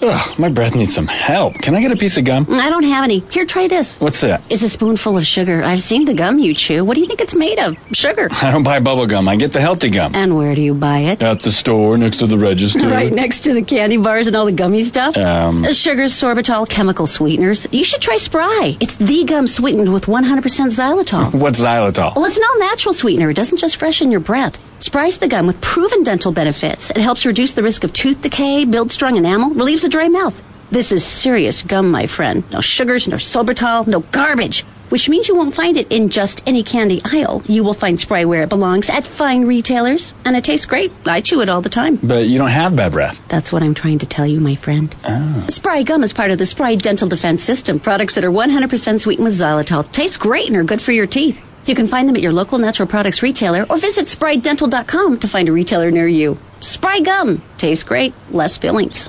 Ugh, my breath needs some help. Can I get a piece of gum? I don't have any. Here, try this. What's that? It's a spoonful of sugar. I've seen the gum you chew. What do you think it's made of? Sugar. I don't buy bubble gum. I get the healthy gum. And where do you buy it? At the store next to the register. Right next to the candy bars and all the gummy stuff? Um. Uh, Sugar, sorbitol, chemical sweeteners. You should try Spry. It's the gum sweetened with 100% xylitol. What's xylitol? Well, it's an all natural sweetener. It doesn't just freshen your breath. Spry's the gum with proven dental benefits. It helps reduce the risk of tooth decay, builds strong enamel, relieves a dry mouth. This is serious gum, my friend. No sugars, no sorbitol, no garbage. Which means you won't find it in just any candy aisle. You will find Spry where it belongs at fine retailers. And it tastes great. I chew it all the time. But you don't have bad breath. That's what I'm trying to tell you, my friend. Oh. Spry gum is part of the Spry Dental Defense System. Products that are 100% sweetened with xylitol. Taste great and are good for your teeth. You can find them at your local natural products retailer or visit sprydental.com to find a retailer near you. Spry gum. Tastes great. Less fillings.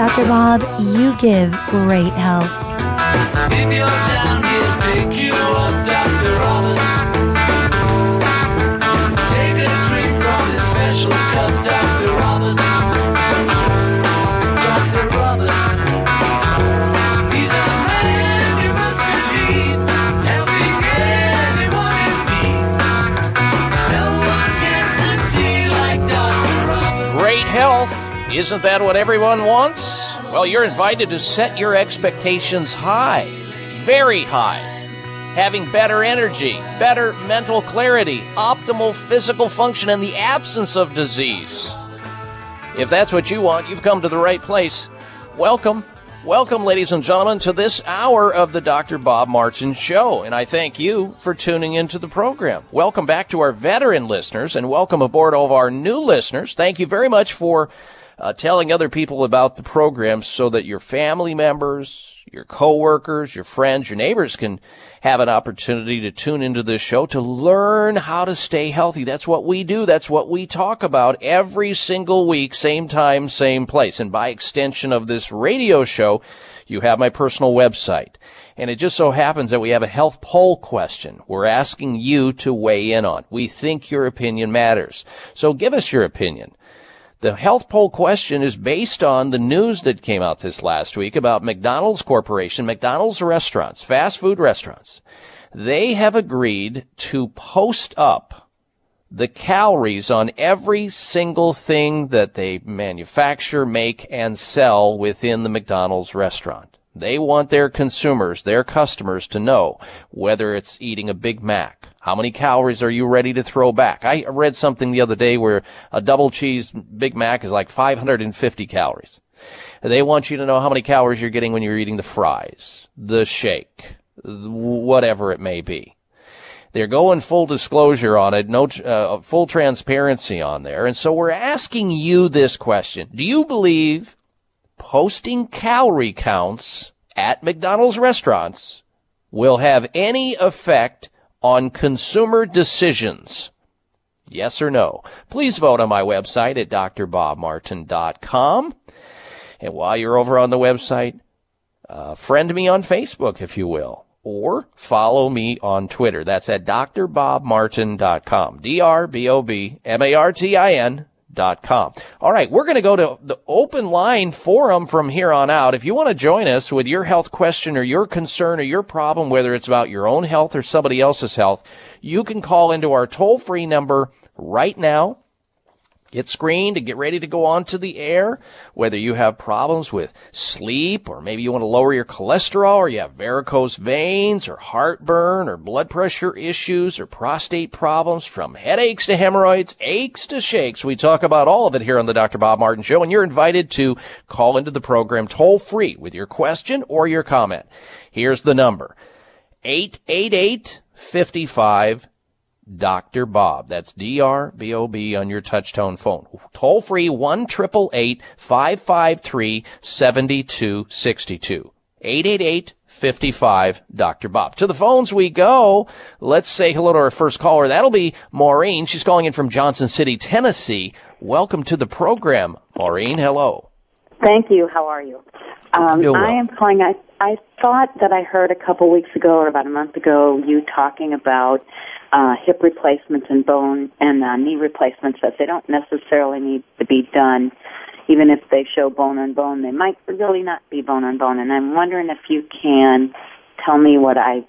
Dr. Bob, you give great help. Down up. Take a drink from this special cup, Dr. Isn't that what everyone wants? Well, you're invited to set your expectations high, very high. Having better energy, better mental clarity, optimal physical function, and the absence of disease. If that's what you want, you've come to the right place. Welcome. Welcome, ladies and gentlemen, to this hour of the Dr. Bob Martin Show, and I thank you for tuning into the program. Welcome back to our veteran listeners, and welcome aboard all of our new listeners. Thank you very much for uh, telling other people about the program so that your family members, your coworkers, your friends, your neighbors can have an opportunity to tune into this show to learn how to stay healthy. That's what we do. That's what we talk about every single week, same time, same place. And by extension of this radio show, you have my personal website. And it just so happens that we have a health poll question we're asking you to weigh in on. We think your opinion matters. So give us your opinion. The health poll question is based on the news that came out this last week about McDonald's Corporation, McDonald's restaurants, fast food restaurants. They have agreed to post up the calories on every single thing that they manufacture, make, and sell within the McDonald's restaurant. They want their consumers, their customers to know whether it's eating a Big Mac. How many calories are you ready to throw back? I read something the other day where a double cheese Big Mac is like 550 calories. They want you to know how many calories you're getting when you're eating the fries, the shake, whatever it may be. They're going full disclosure on it, no uh, full transparency on there, and so we're asking you this question: Do you believe posting calorie counts at McDonald's restaurants will have any effect on consumer decisions? Yes or no? Please vote on my website at drbobmartin.com. And while you're over on the website, uh, friend me on Facebook, if you will, or follow me on Twitter. That's at drbobmartin.com. D-R-B-O-B-M-A-R-T-I-N com. All right, we're going to go to the open line forum from here on out. If you want to join us with your health question or your concern or your problem, whether it's about your own health or somebody else's health, you can call into our toll free number right now. Get screened and get ready to go on to the air. Whether you have problems with sleep or maybe you want to lower your cholesterol or you have varicose veins or heartburn or blood pressure issues or prostate problems from headaches to hemorrhoids, aches to shakes. We talk about all of it here on the Dr. Bob Martin Show and you're invited to call into the program toll free with your question or your comment. Here's the number. 888 55 Dr. Bob. That's D-R-B-O-B on your touchtone phone. Toll free 1 553 7262 888 55 Dr. Bob. To the phones we go. Let's say hello to our first caller. That'll be Maureen. She's calling in from Johnson City, Tennessee. Welcome to the program. Maureen, hello. Thank you. How are you? Um, well. I am calling. I I thought that I heard a couple weeks ago or about a month ago you talking about uh, hip replacements and bone and uh, knee replacements that they don't necessarily need to be done. Even if they show bone on bone, they might really not be bone on bone. And I'm wondering if you can tell me what I've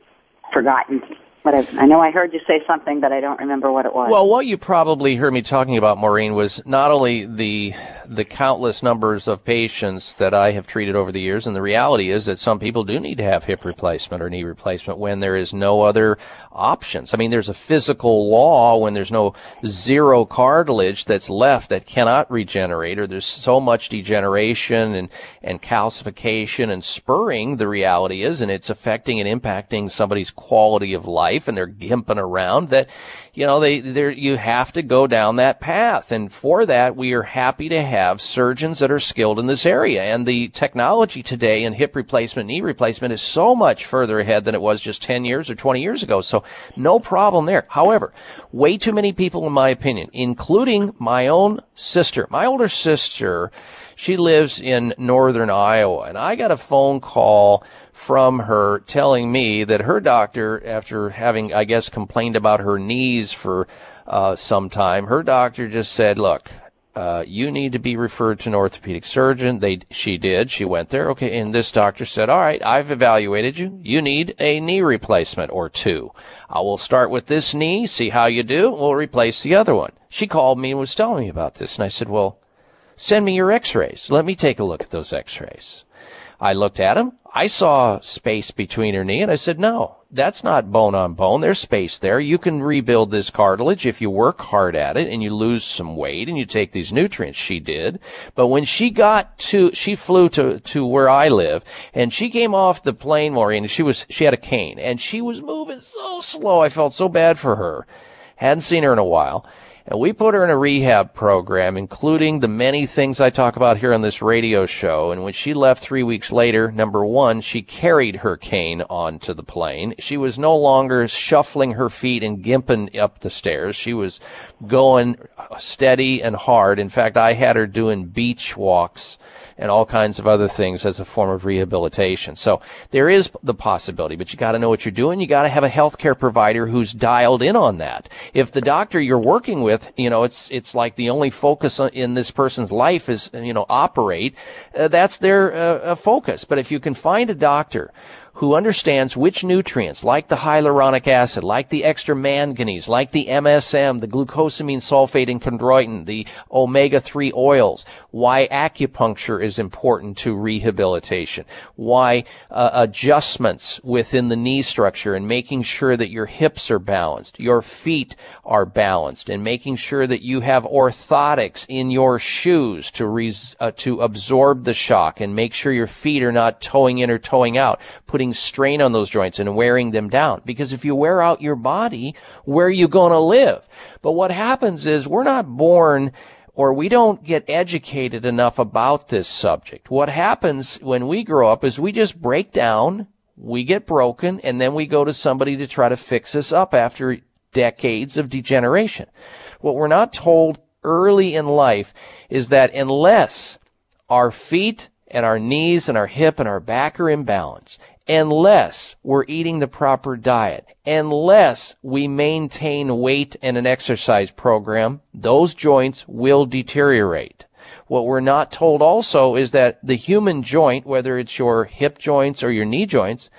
forgotten. What I've, I know I heard you say something, but I don't remember what it was. Well, what you probably heard me talking about, Maureen, was not only the the countless numbers of patients that I have treated over the years, and the reality is that some people do need to have hip replacement or knee replacement when there is no other options. I mean, there's a physical law when there's no zero cartilage that's left that cannot regenerate, or there's so much degeneration and and calcification and spurring. The reality is, and it's affecting and impacting somebody's quality of life, and they're gimping around that you know, they, they you have to go down that path. And for that, we are happy to have surgeons that are skilled in this area. And the technology today in hip replacement, knee replacement is so much further ahead than it was just 10 years or 20 years ago. So no problem there. However, way too many people, in my opinion, including my own sister, my older sister, She lives in northern Iowa, and I got a phone call from her telling me that her doctor, after having, I guess, complained about her knees for uh, some time, her doctor just said, "Look, uh, you need to be referred to an orthopedic surgeon. They, she did. She went there. Okay. And this doctor said, all right, I've evaluated you. You need a knee replacement or two. I will start with this knee, see how you do. We'll replace the other one. She called me and was telling me about this. And I said, well, send me your x-rays. Let me take a look at those x-rays. I looked at him. I saw space between her knee and I said, no, that's not bone on bone. There's space there. You can rebuild this cartilage if you work hard at it and you lose some weight and you take these nutrients. She did. But when she got to, she flew to, to where I live and she came off the plane, Maureen, and she was, she had a cane and she was moving so slow. I felt so bad for her. Hadn't seen her in a while. And we put her in a rehab program, including the many things I talk about here on this radio show. And when she left three weeks later, number one, she carried her cane onto the plane. She was no longer shuffling her feet and gimping up the stairs. She was going steady and hard. In fact, I had her doing beach walks and all kinds of other things as a form of rehabilitation. So there is the possibility, but you got to know what you're doing. You got to have a healthcare provider who's dialed in on that. If the doctor you're working with, you know, it's it's like the only focus in this person's life is you know operate, uh, that's their uh, focus. But if you can find a doctor who understands which nutrients, like the hyaluronic acid, like the extra manganese, like the MSM, the glucosamine sulfate and chondroitin, the omega-3 oils, why acupuncture is important to rehabilitation, why uh, adjustments within the knee structure and making sure that your hips are balanced, your feet are balanced, and making sure that you have orthotics in your shoes to res- uh, to absorb the shock and make sure your feet are not toeing in or toeing out, putting strain on those joints and wearing them down. Because if you wear out your body, where are you going to live? But what happens is we're not born or we don't get educated enough about this subject. What happens when we grow up is we just break down, we get broken, and then we go to somebody to try to fix us up after decades of degeneration. What we're not told early in life is that unless our feet and our knees and our hip and our back are in balance, unless we're eating the proper diet, unless we maintain weight and an exercise program, those joints will deteriorate. What we're not told also is that the human joint, whether it's your hip joints or your knee joints,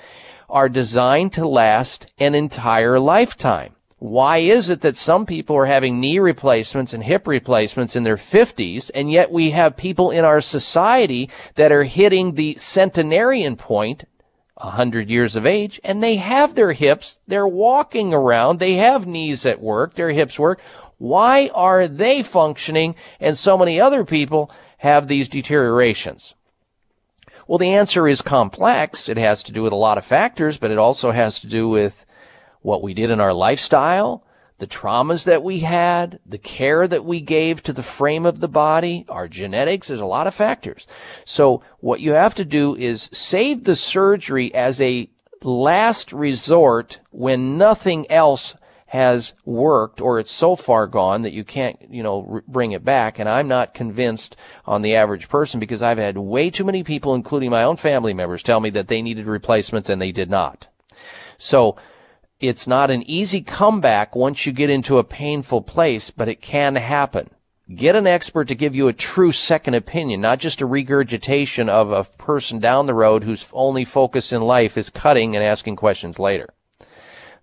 are designed to last an entire lifetime. Why is it that some people are having knee replacements and hip replacements in their 50s, and yet we have people in our society that are hitting the centenarian point, 100 years of age, and they have their hips, they're walking around, they have knees at work, their hips work. Why are they functioning and so many other people have these deteriorations? Well, the answer is complex. It has to do with a lot of factors, but it also has to do with what we did in our lifestyle, the traumas that we had, the care that we gave to the frame of the body, our genetics, there's a lot of factors. So what you have to do is save the surgery as a last resort when nothing else has worked or it's so far gone that you can't, you know, r- bring it back. And I'm not convinced on the average person because I've had way too many people, including my own family members, tell me that they needed replacements and they did not. So it's not an easy comeback once you get into a painful place, but it can happen. Get an expert to give you a true second opinion, not just a regurgitation of a person down the road whose only focus in life is cutting and asking questions later.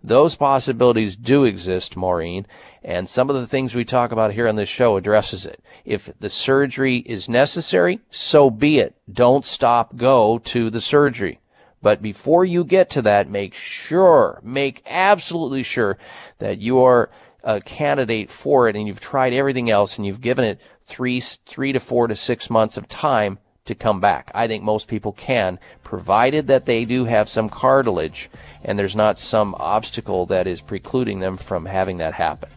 Those possibilities do exist, Maureen, and some of the things we talk about here on this show addresses it. If the surgery is necessary, so be it. Don't stop, go to the surgery. But before you get to that, make sure, make absolutely sure that you are a candidate for it and you've tried everything else and you've given it three, three to four to six months of time to come back. I think most people can, provided that they do have some cartilage and there's not some obstacle that is precluding them from having that happen.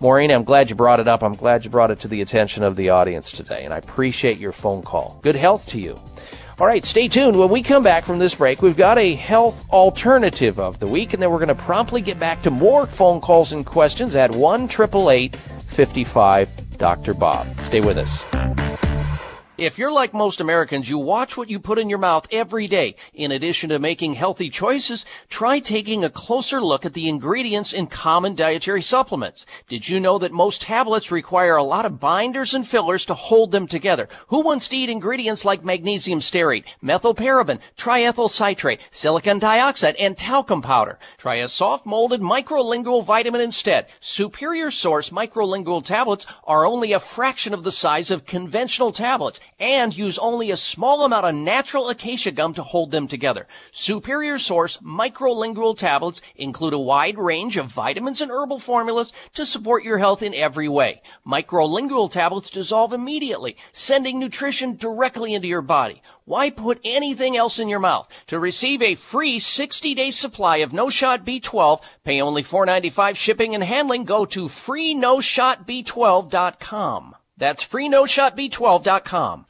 Maureen, I'm glad you brought it up. I'm glad you brought it to the attention of the audience today, and I appreciate your phone call. Good health to you. All right, stay tuned. When we come back from this break, we've got a health alternative of the week, and then we're going to promptly get back to more phone calls and questions at 1 888 55 Dr. Bob. Stay with us. If you're like most Americans, you watch what you put in your mouth every day. In addition to making healthy choices, try taking a closer look at the ingredients in common dietary supplements. Did you know that most tablets require a lot of binders and fillers to hold them together? Who wants to eat ingredients like magnesium stearate, methylparaben, triethyl citrate, silicon dioxide, and talcum powder? Try a soft molded microlingual vitamin instead. Superior Source microlingual tablets are only a fraction of the size of conventional tablets and use only a small amount of natural acacia gum to hold them together. Superior Source microlingual tablets include a wide range of vitamins and herbal formulas to support your health in every way. Microlingual tablets dissolve immediately, sending nutrition directly into your body. Why put anything else in your mouth? To receive a free 60-day supply of No Shot B12, pay only $4.95 shipping and handling. Go to freenoshotb12.com. That's freenoshotb12.com.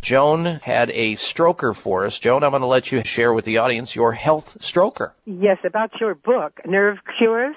Joan had a stroker for us. Joan, I'm going to let you share with the audience your health stroker. Yes, about your book, Nerve Cures.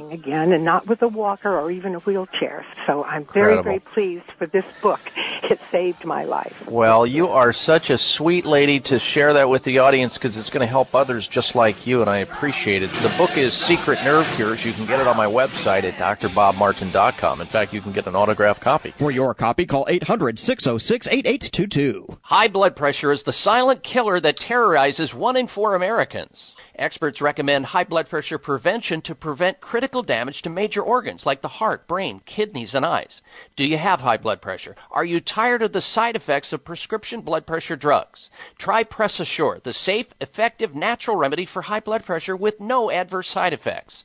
again and not with a walker or even a wheelchair. So I'm very, Incredible. very pleased for this book. It saved my life. Well, you are such a sweet lady to share that with the audience because it's going to help others just like you, and I appreciate it. The book is Secret Nerve Cures. You can get it on my website at drbobmartin.com. In fact, you can get an autographed copy. For your copy, call 800 606 8822. High blood pressure is the silent killer that terrorizes one in four Americans. Experts recommend high blood pressure prevention to prevent critical damage to major organs like the heart, brain, kidneys, and eyes. Do you have high blood pressure? Are you tired of the side effects of prescription blood pressure drugs? Try Press Assure, the safe, effective, natural remedy for high blood pressure with no adverse side effects.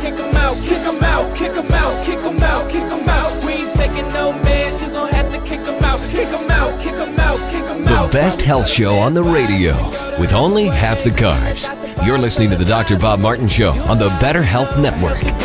kick 'em out, kick 'em out, kick 'em out, kick 'em out, kick 'em out. We ain't taking no meds, you gon' have to kick 'em out, kick 'em out, kick 'em out, kick The out. The best health show on the radio with only half the carbs. You're listening to the Dr. Bob Martin Show on the Better Health Network. Keep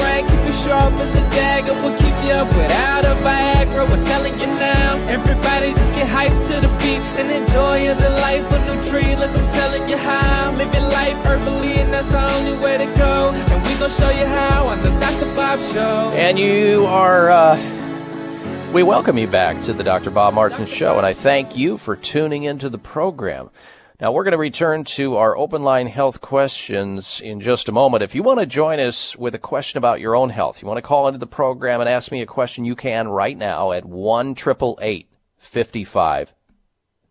you sharp as a dagger, we'll keep you up without a Viagra. We're telling you now, everybody just get hyped to the beat and enjoy the life of new tree. Look, I'm telling you how, your life herbally, and that's the only way to go. And we gon' show you how on the Dr. Bob Show. And you are, uh, we welcome you back to the Dr. Bob Martin Show, and I thank you for tuning into the program. Now, we're going to return to our open line health questions in just a moment. If you want to join us with a question about your own health, you want to call into the program and ask me a question, you can right now at 1 55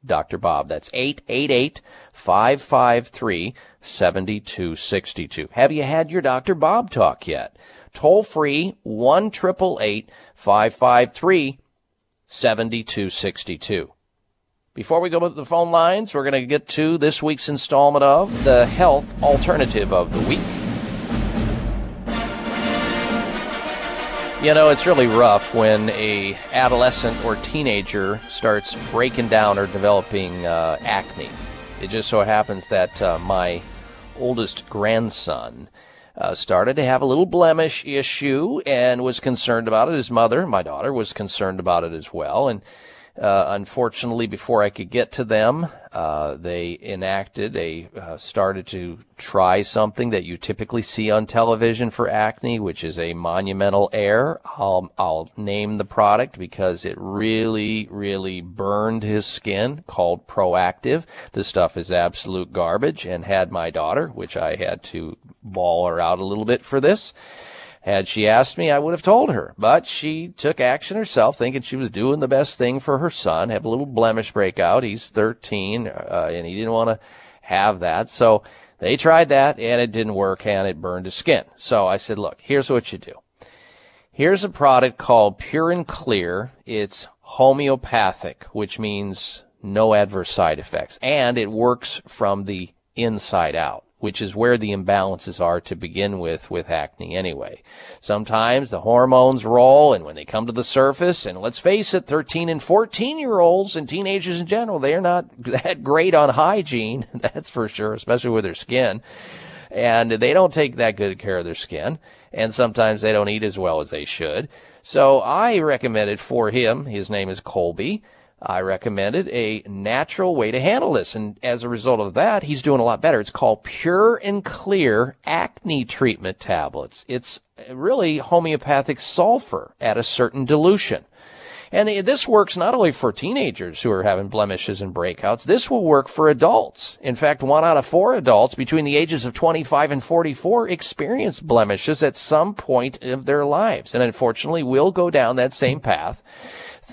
Dr. Bob. That's 888 553 7262. Have you had your Dr. Bob talk yet? Toll free 1 553 7262. Before we go to the phone lines, we're going to get to this week's installment of the health alternative of the week. You know, it's really rough when a adolescent or teenager starts breaking down or developing uh, acne. It just so happens that uh, my oldest grandson uh, started to have a little blemish issue and was concerned about it. His mother, my daughter, was concerned about it as well. And Uh, unfortunately, before I could get to them, uh, they enacted a uh, started to try something that you typically see on television for acne, which is a monumental air. I'll I'll name the product because it really really burned his skin. Called Proactiv. The stuff is absolute garbage, and had my daughter, which I had to ball her out a little bit for this. Had she asked me, I would have told her, but she took action herself, thinking she was doing the best thing for her son. Have a little blemish breakout. He's 13, uh, and he didn't want to have that. So they tried that, and it didn't work, and it burned his skin. So I said, look, here's what you do. Here's a product called Pure and Clear. It's homeopathic, which means no adverse side effects, and it works from the inside out which is where the imbalances are to begin with with acne anyway. Sometimes the hormones roll and when they come to the surface, and let's face it, 13 and 14 year olds and teenagers in general, they are not that great on hygiene, that's for sure, especially with their skin. And they don't take that good care of their skin, and sometimes they don't eat as well as they should. So I recommended for him, his name is Colby, I recommended a natural way to handle this. And as a result of that, he's doing a lot better. It's called Pure and Clear Acne Treatment Tablets. It's really homeopathic sulfur at a certain dilution. And this works not only for teenagers who are having blemishes and breakouts, this will work for adults. In fact, one out of four adults between the ages of 25 and 44 experience blemishes at some point of their lives. And unfortunately, will go down that same path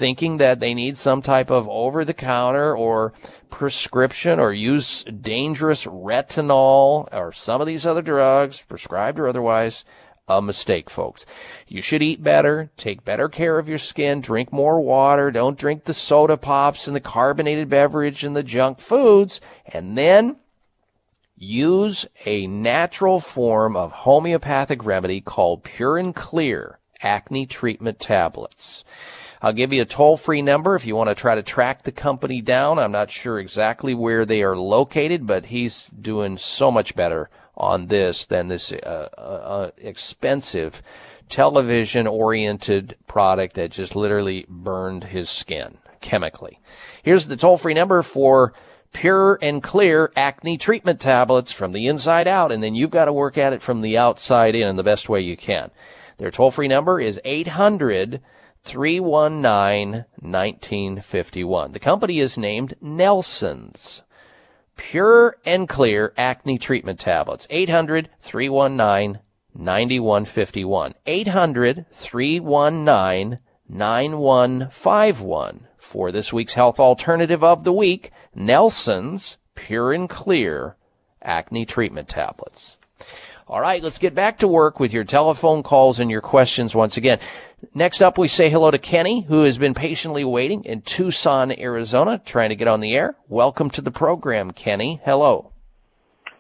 thinking that they need some type of over the counter or prescription or use dangerous retinol or some of these other drugs, prescribed or otherwise, a mistake, folks. You should eat better, take better care of your skin, drink more water, don't drink the soda pops and the carbonated beverage and the junk foods, and then use a natural form of homeopathic remedy called Pure and Clear acne treatment tablets. I'll give you a toll free number if you want to try to track the company down. I'm not sure exactly where they are located, but he's doing so much better on this than this uh, uh, uh expensive television oriented product that just literally burned his skin chemically. Here's the toll free number for pure and clear acne treatment tablets from the inside out, and then you've got to work at it from the outside in in the best way you can. Their toll free number is 800 319 1951. The company is named Nelson's. Pure and clear acne treatment tablets. 800 319 9151. 800 319 9151. For this week's health alternative of the week, Nelson's Pure and Clear acne treatment tablets. All right, let's get back to work with your telephone calls and your questions once again. Next up, we say hello to Kenny, who has been patiently waiting in Tucson, Arizona, trying to get on the air. Welcome to the program, Kenny. Hello.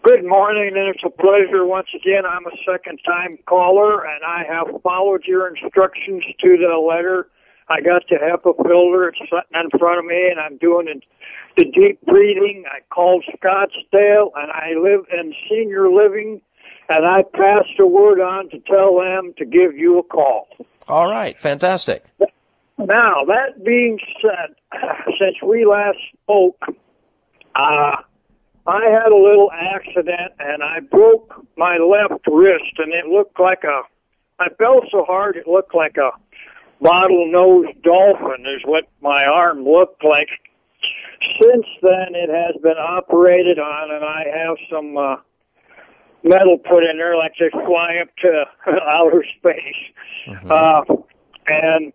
Good morning, and it's a pleasure once again. I'm a second time caller, and I have followed your instructions to the letter. I got the HEPA filter. Sitting in front of me, and I'm doing the deep breathing. I called Scottsdale, and I live in senior living, and I passed a word on to tell them to give you a call. All right, fantastic. Now, that being said, since we last spoke, uh, I had a little accident and I broke my left wrist and it looked like a, I fell so hard it looked like a bottlenose dolphin is what my arm looked like. Since then, it has been operated on and I have some, uh, metal put in there like they fly up to outer space. Mm-hmm. Uh, and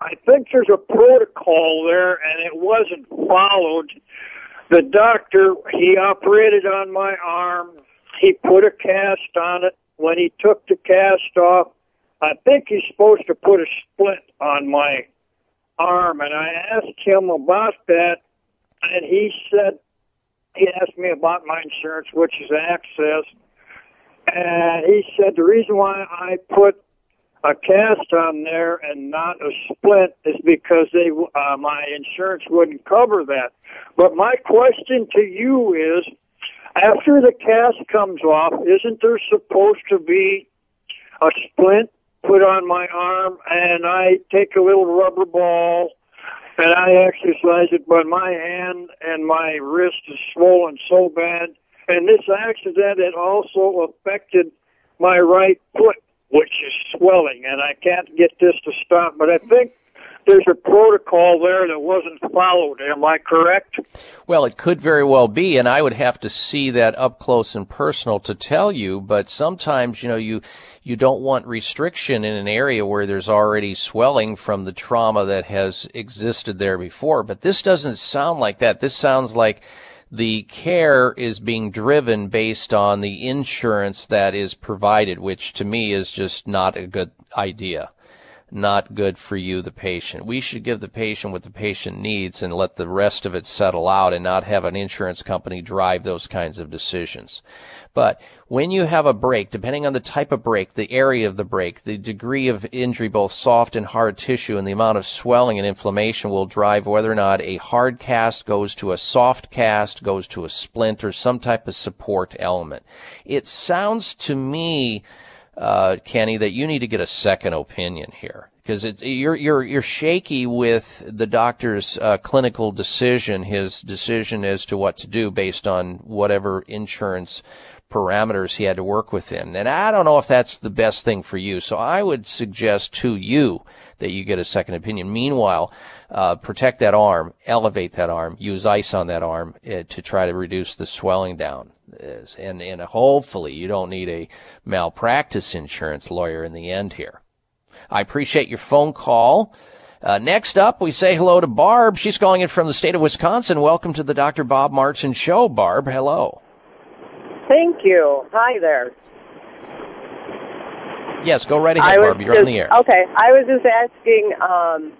I think there's a protocol there, and it wasn't followed. The doctor, he operated on my arm. He put a cast on it. When he took the cast off, I think he's supposed to put a splint on my arm. And I asked him about that, and he said, he asked me about my insurance, which is AHCCCS. And he said the reason why I put a cast on there and not a splint is because they uh, my insurance wouldn't cover that. But my question to you is, after the cast comes off, isn't there supposed to be a splint put on my arm and I take a little rubber ball and I exercise it, but my hand and my wrist is swollen so bad. And this accident, it also affected my right foot, which is swelling, and I can't get this to stop. But I think there's a protocol there that wasn't followed. Am I correct? Well, it could very well be, and I would have to see that up close and personal to tell you. But sometimes, you know, you you don't want restriction in an area where there's already swelling from the trauma that has existed there before. But this doesn't sound like that. This sounds like the care is being driven based on the insurance that is provided, which to me is just not a good idea not good for you, the patient. We should give the patient what the patient needs and let the rest of it settle out and not have an insurance company drive those kinds of decisions. But when you have a break, depending on the type of break, the area of the break, the degree of injury, both soft and hard tissue, and the amount of swelling and inflammation will drive whether or not a hard cast goes to a soft cast, goes to a splint, or some type of support element. It sounds to me uh, Kenny, that you need to get a second opinion here because you're you're you're shaky with the doctor's uh, clinical decision, his decision as to what to do based on whatever insurance parameters he had to work within. And I don't know if that's the best thing for you. So I would suggest to you that you get a second opinion. Meanwhile, uh, protect that arm, elevate that arm, use ice on that arm uh, to try to reduce the swelling down is. And, and hopefully you don't need a malpractice insurance lawyer in the end here. I appreciate your phone call. Uh, next up, we say hello to Barb. She's calling in from the state of Wisconsin. Welcome to the Dr. Bob Martin Show, Barb. Hello. Thank you. Hi there. Yes, go right ahead, Barb. You're just, on the air. Okay, I was just asking. Um,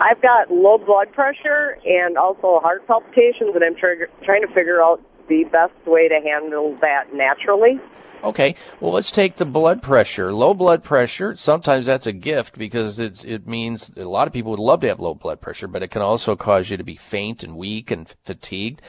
I've got low blood pressure and also heart palpitations, and I'm tr- trying to figure out the best way to handle that naturally. Okay, well, let's take the blood pressure. Low blood pressure, sometimes that's a gift because it, it means a lot of people would love to have low blood pressure, but it can also cause you to be faint and weak and fatigued.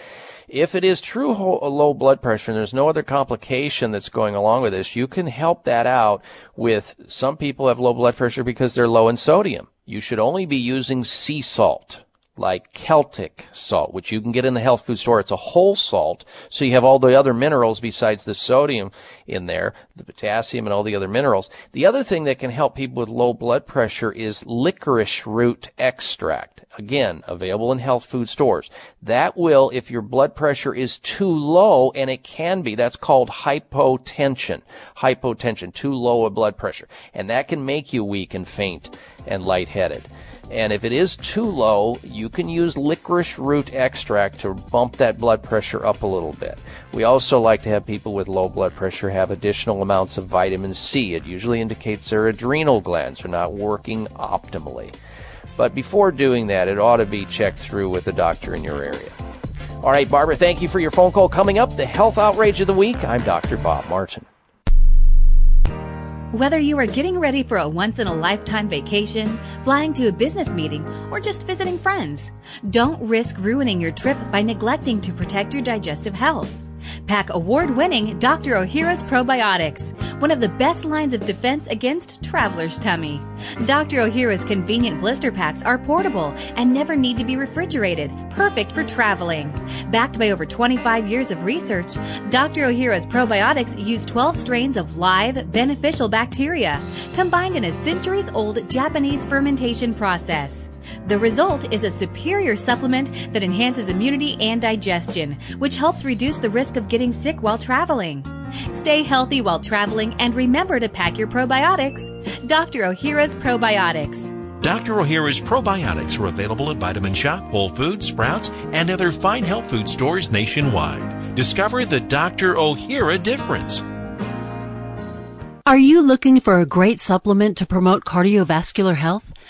If it is true ho- uh, low blood pressure and there's no other complication that's going along with this, you can help that out with some people have low blood pressure because they're low in sodium. You should only be using sea salt like Celtic salt, which you can get in the health food store. It's a whole salt, so you have all the other minerals besides the sodium in there, the potassium and all the other minerals. The other thing that can help people with low blood pressure is licorice root extract. Again, available in health food stores. That will, if your blood pressure is too low, and it can be, that's called hypotension. Hypotension, too low a blood pressure. And that can make you weak and faint and lightheaded. And if it is too low, you can use licorice root extract to bump that blood pressure up a little bit. We also like to have people with low blood pressure have additional amounts of vitamin C. It usually indicates their adrenal glands are not working optimally. But before doing that, it ought to be checked through with a doctor in your area. All right, Barbara, thank you for your phone call. Coming up, the health outrage of the week. I'm Dr. Bob Martin. Whether you are getting ready for a once in a lifetime vacation, flying to a business meeting, or just visiting friends, don't risk ruining your trip by neglecting to protect your digestive health. Pack award winning Dr. Ohhira's Probiotics, one of the best lines of defense against traveler's tummy. Dr. Ohhira's convenient blister packs are portable and never need to be refrigerated, perfect for traveling. Backed by over 25 years of research, Dr. Ohhira's Probiotics use 12 strains of live, beneficial bacteria, combined in a centuries old Japanese fermentation process. The result is a superior supplement that enhances immunity and digestion, which helps reduce the risk of getting sick while traveling. Stay healthy while traveling and remember to pack your probiotics. Dr. Ohhira's Probiotics. Dr. Ohhira's probiotics are available at Vitamin Shoppe, Whole Foods, Sprouts, and other fine health food stores nationwide. Discover the Dr. Ohhira difference. Are you looking for a great supplement to promote cardiovascular health?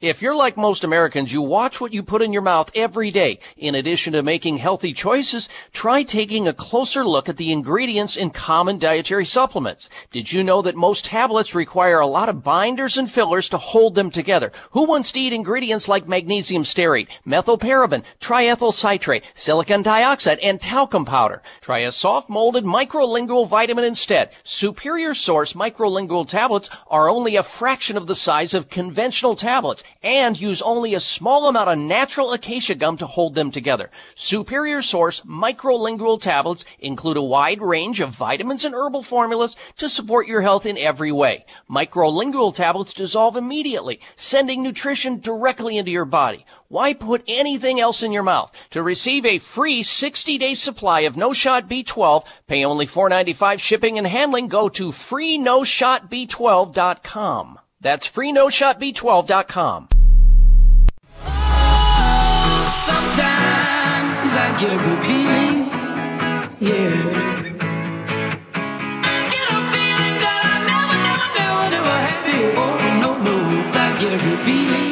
If you're like most Americans, you watch what you put in your mouth every day. In addition to making healthy choices, try taking a closer look at the ingredients in common dietary supplements. Did you know that most tablets require a lot of binders and fillers to hold them together? Who wants to eat ingredients like magnesium stearate, methylparaben, triethyl citrate, silicon dioxide, and talcum powder? Try a soft molded microlingual vitamin instead. Superior Source microlingual tablets are only a fraction of the size of conventional tablets and use only a small amount of natural acacia gum to hold them together. Superior Source microlingual tablets include a wide range of vitamins and herbal formulas to support your health in every way. Microlingual tablets dissolve immediately, sending nutrition directly into your body. Why put anything else in your mouth? To receive a free 60-day supply of No Shot B12, pay only $4.95 shipping and handling. Go to freenoshotb12.com. That's freenoshotb12.com. Sometimes I get a good feeling, yeah.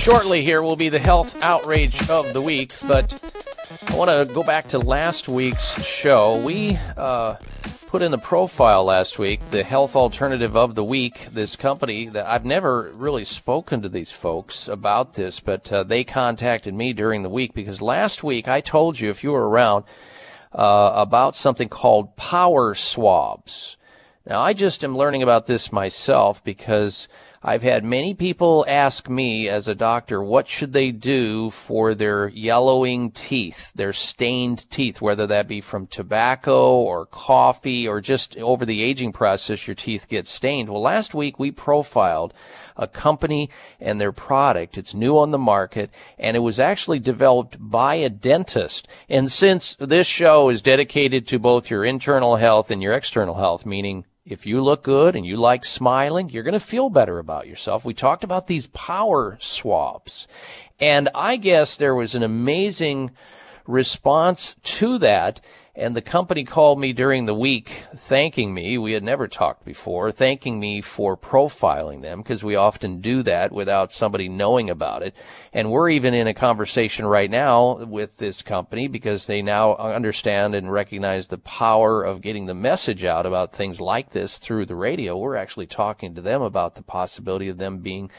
shortly here will be the health outrage of the week, but I want to go back to last week's show. We uh, put in the profile last week the health alternative of the week. This company that I've never really spoken to these folks about this, but uh, they contacted me during the week because last week I told you if you were around uh, about something called power swabs. Now I just am learning about this myself because I've had many people ask me as a doctor, what should they do for their yellowing teeth, their stained teeth, whether that be from tobacco or coffee or just over the aging process, your teeth get stained. Well, last week we profiled a company and their product. It's new on the market and it was actually developed by a dentist. And since this show is dedicated to both your internal health and your external health, meaning if you look good and you like smiling, you're going to feel better about yourself. We talked about these power swabs. And I guess there was an amazing response to that. And the company called me during the week thanking me. We had never talked before, thanking me for profiling them because we often do that without somebody knowing about it. And we're even in a conversation right now with this company because they now understand and recognize the power of getting the message out about things like this through the radio. We're actually talking to them about the possibility of them being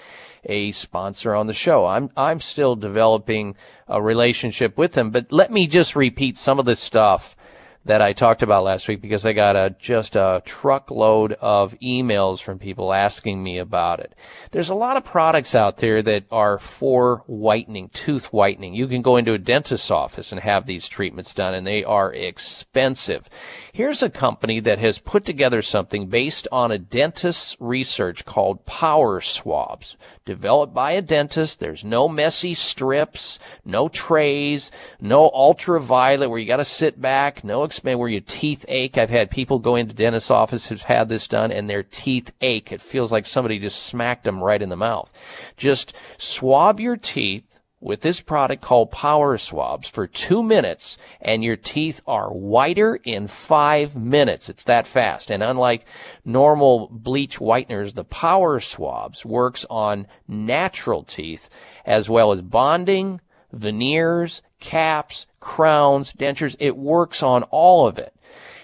a sponsor on the show. I'm I'm still developing a relationship with them, but let me just repeat some of the stuff that I talked about last week because I got a just a truckload of emails from people asking me about it. There's a lot of products out there that are for whitening, tooth whitening. You can go into a dentist's office and have these treatments done and they are expensive. Here's a company that has put together something based on a dentist's research called Power Swabs. Developed by a dentist. There's no messy strips, no trays, no ultraviolet where you gotta sit back, no expense where your teeth ache. I've had people go into dentist's office who've had this done and their teeth ache. It feels like somebody just smacked them right in the mouth. Just swab your teeth with this product called Power Swabs for two minutes and your teeth are whiter in five minutes. It's that fast. And unlike normal bleach whiteners, the Power Swabs works on natural teeth as well as bonding, veneers, caps, crowns, dentures. It works on all of it.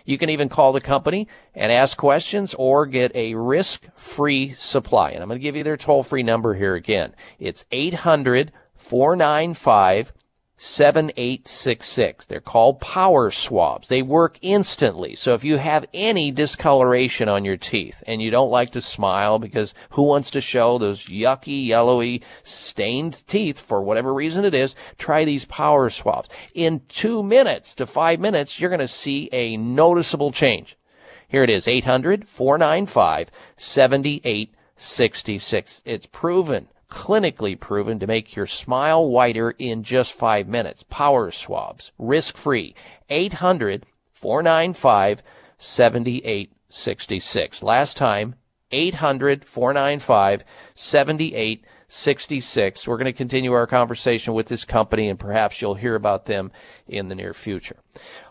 You can even call the company and ask questions or get a risk-free supply. And I'm going to give you their toll-free number here again. It's 800 495 7866. They're called power swabs. They work instantly. So if you have any discoloration on your teeth and you don't like to smile because who wants to show those yucky, yellowy, stained teeth for whatever reason it is, try these power swabs. In two minutes to five minutes, you're going to see a noticeable change. Here it is, 800 495 7866. It's proven clinically proven to make your smile whiter in just five minutes. Power swabs, risk free. 800 495 7866. Last time, 800 495 7866. We're going to continue our conversation with this company and perhaps you'll hear about them in the near future.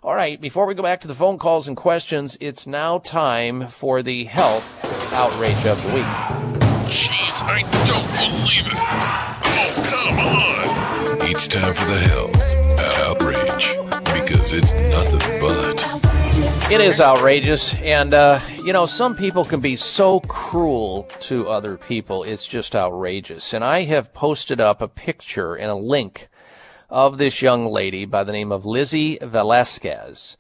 All right, before we go back to the phone calls and questions, it's now time for the health outrage of the week. Jeez, I don't believe it. Oh, come on. It's time for the hell outrage because it's nothing but. It is outrageous, and uh, you know, some people can be so cruel to other people. It's just outrageous. And I have posted up a picture and a link of this young lady by the name of Lizzie Velasquez,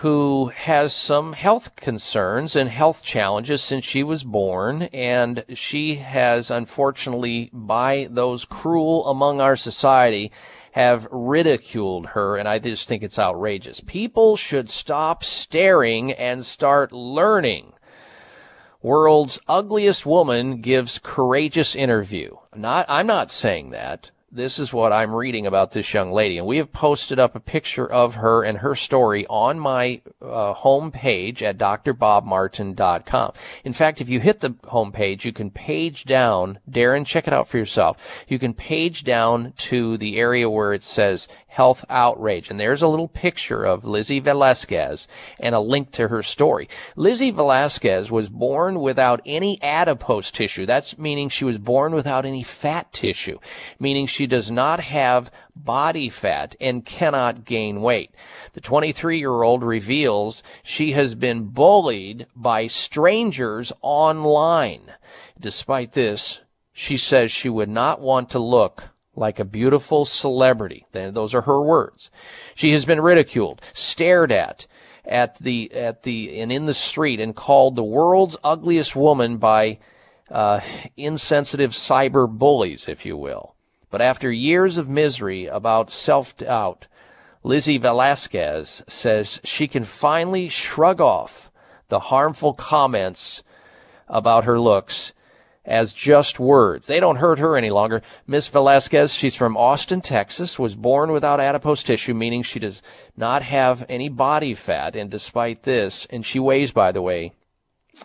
who has some health concerns and health challenges since she was born, and she has unfortunately, by those cruel among our society, have ridiculed her, and I just think it's outrageous. People should stop staring and start learning. World's ugliest woman gives courageous interview. Not, I'm not saying that. This is what I'm reading about this young lady, and we have posted up a picture of her and her story on my uh, home page at drbobmartin.com. In fact, if you hit the home page, you can page down. Darren, check it out for yourself. You can page down to the area where it says health outrage. And there's a little picture of Lizzie Velasquez and a link to her story. Lizzie Velasquez was born without any adipose tissue. That's meaning she was born without any fat tissue, meaning she does not have body fat and cannot gain weight. The 23 year old reveals she has been bullied by strangers online. Despite this, she says she would not want to look like a beautiful celebrity. Those are her words. She has been ridiculed, stared at, at the, at the, and in the street and called the world's ugliest woman by, uh, insensitive cyber bullies, if you will. But after years of misery about self-doubt, Lizzie Velasquez says she can finally shrug off the harmful comments about her looks as just words. They don't hurt her any longer. Miss Velasquez, she's from Austin, Texas, was born without adipose tissue, meaning she does not have any body fat. And despite this, and she weighs, by the way,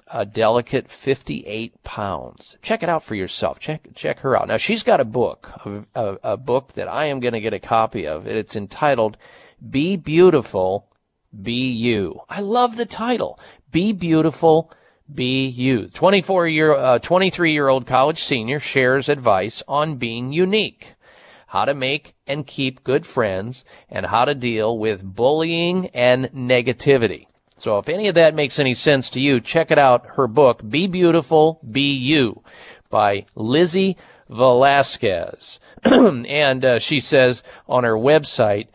a delicate 58 pounds. Check it out for yourself. Check, check her out. Now she's got a book, a, a, a book that I am going to get a copy of. It's entitled Be Beautiful, Be You. I love the title. Be Beautiful, be you. 24 year, uh, 23 year old college senior shares advice on being unique, how to make and keep good friends, and how to deal with bullying and negativity. So if any of that makes any sense to you, check it out. Her book, Be Beautiful, Be You by Lizzie Velasquez. and uh, she says on her website,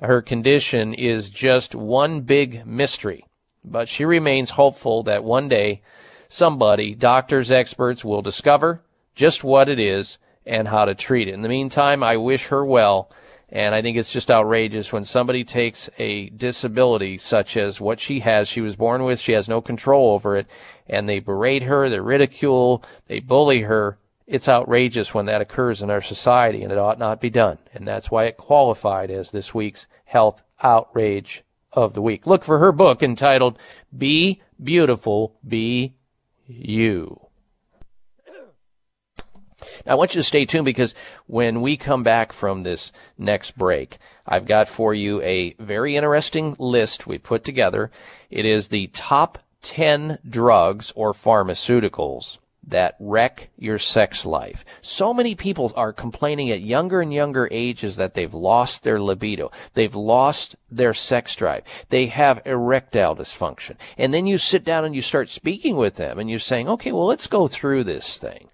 her condition is just one big mystery. But she remains hopeful that one day somebody, doctors, experts, will discover just what it is and how to treat it. In the meantime, I wish her well. And I think it's just outrageous when somebody takes a disability such as what she has, she was born with, she has no control over it, and they berate her, they ridicule, they bully her. It's outrageous when that occurs in our society and it ought not be done. And that's why it qualified as this week's health outrage of the week. Look for her book entitled Be Beautiful, Be You. Now, I want you to stay tuned because when we come back from this next break, I've got for you a very interesting list we put together. It is the top 10 drugs or pharmaceuticals that wreck your sex life. So many people are complaining at younger and younger ages that they've lost their libido. They've lost their sex drive. They have erectile dysfunction. And then you sit down and you start speaking with them and you're saying, okay, well, let's go through this thing.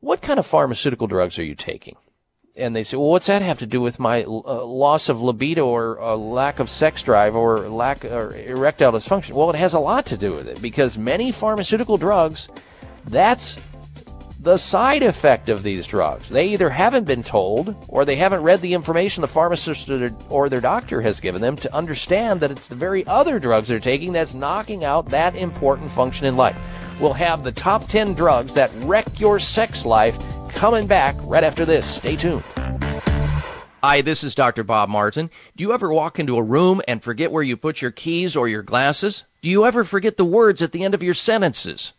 What kind of pharmaceutical drugs are you taking? and they say, well, what's that have to do with my uh, loss of libido or uh, lack of sex drive or lack or erectile dysfunction? Well, it has a lot to do with it because many pharmaceutical drugs, that's the side effect of these drugs. They either haven't been told or they haven't read the information the pharmacist or their doctor has given them to understand that it's the very other drugs they're taking that's knocking out that important function in life. We'll have the top 10 drugs that wreck your sex life coming back right after this. Stay tuned. Hi, this is Dr. Bob Martin. Do you ever walk into a room and forget where you put your keys or your glasses? Do you ever forget the words at the end of your sentences?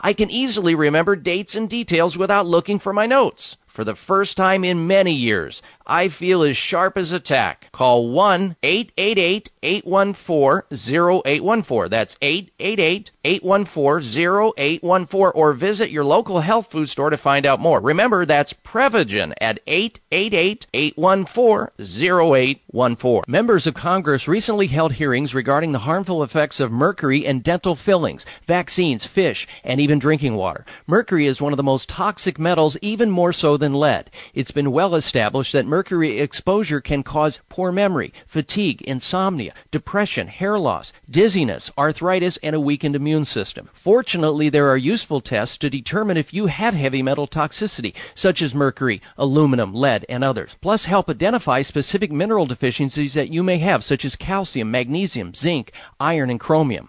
I can easily remember dates and details without looking for my notes. For the first time in many years, I feel as sharp as a tack. Call 1 888 814 0814. That's 888 814 0814 or visit your local health food store to find out more. Remember, that's Prevagen at 888 814 0814. Members of Congress recently held hearings regarding the harmful effects of mercury in dental fillings, vaccines, fish, and even drinking water. Mercury is one of the most toxic metals, even more so than lead. It's been well established that mercury exposure can cause poor memory, fatigue, insomnia, depression, hair loss, dizziness, arthritis, and a weakened immune system. Fortunately, there are useful tests to determine if you have heavy metal toxicity, such as mercury, aluminum, lead, and others. Plus, help identify specific mineral deficiencies that you may have, such as calcium, magnesium, zinc, iron, and chromium.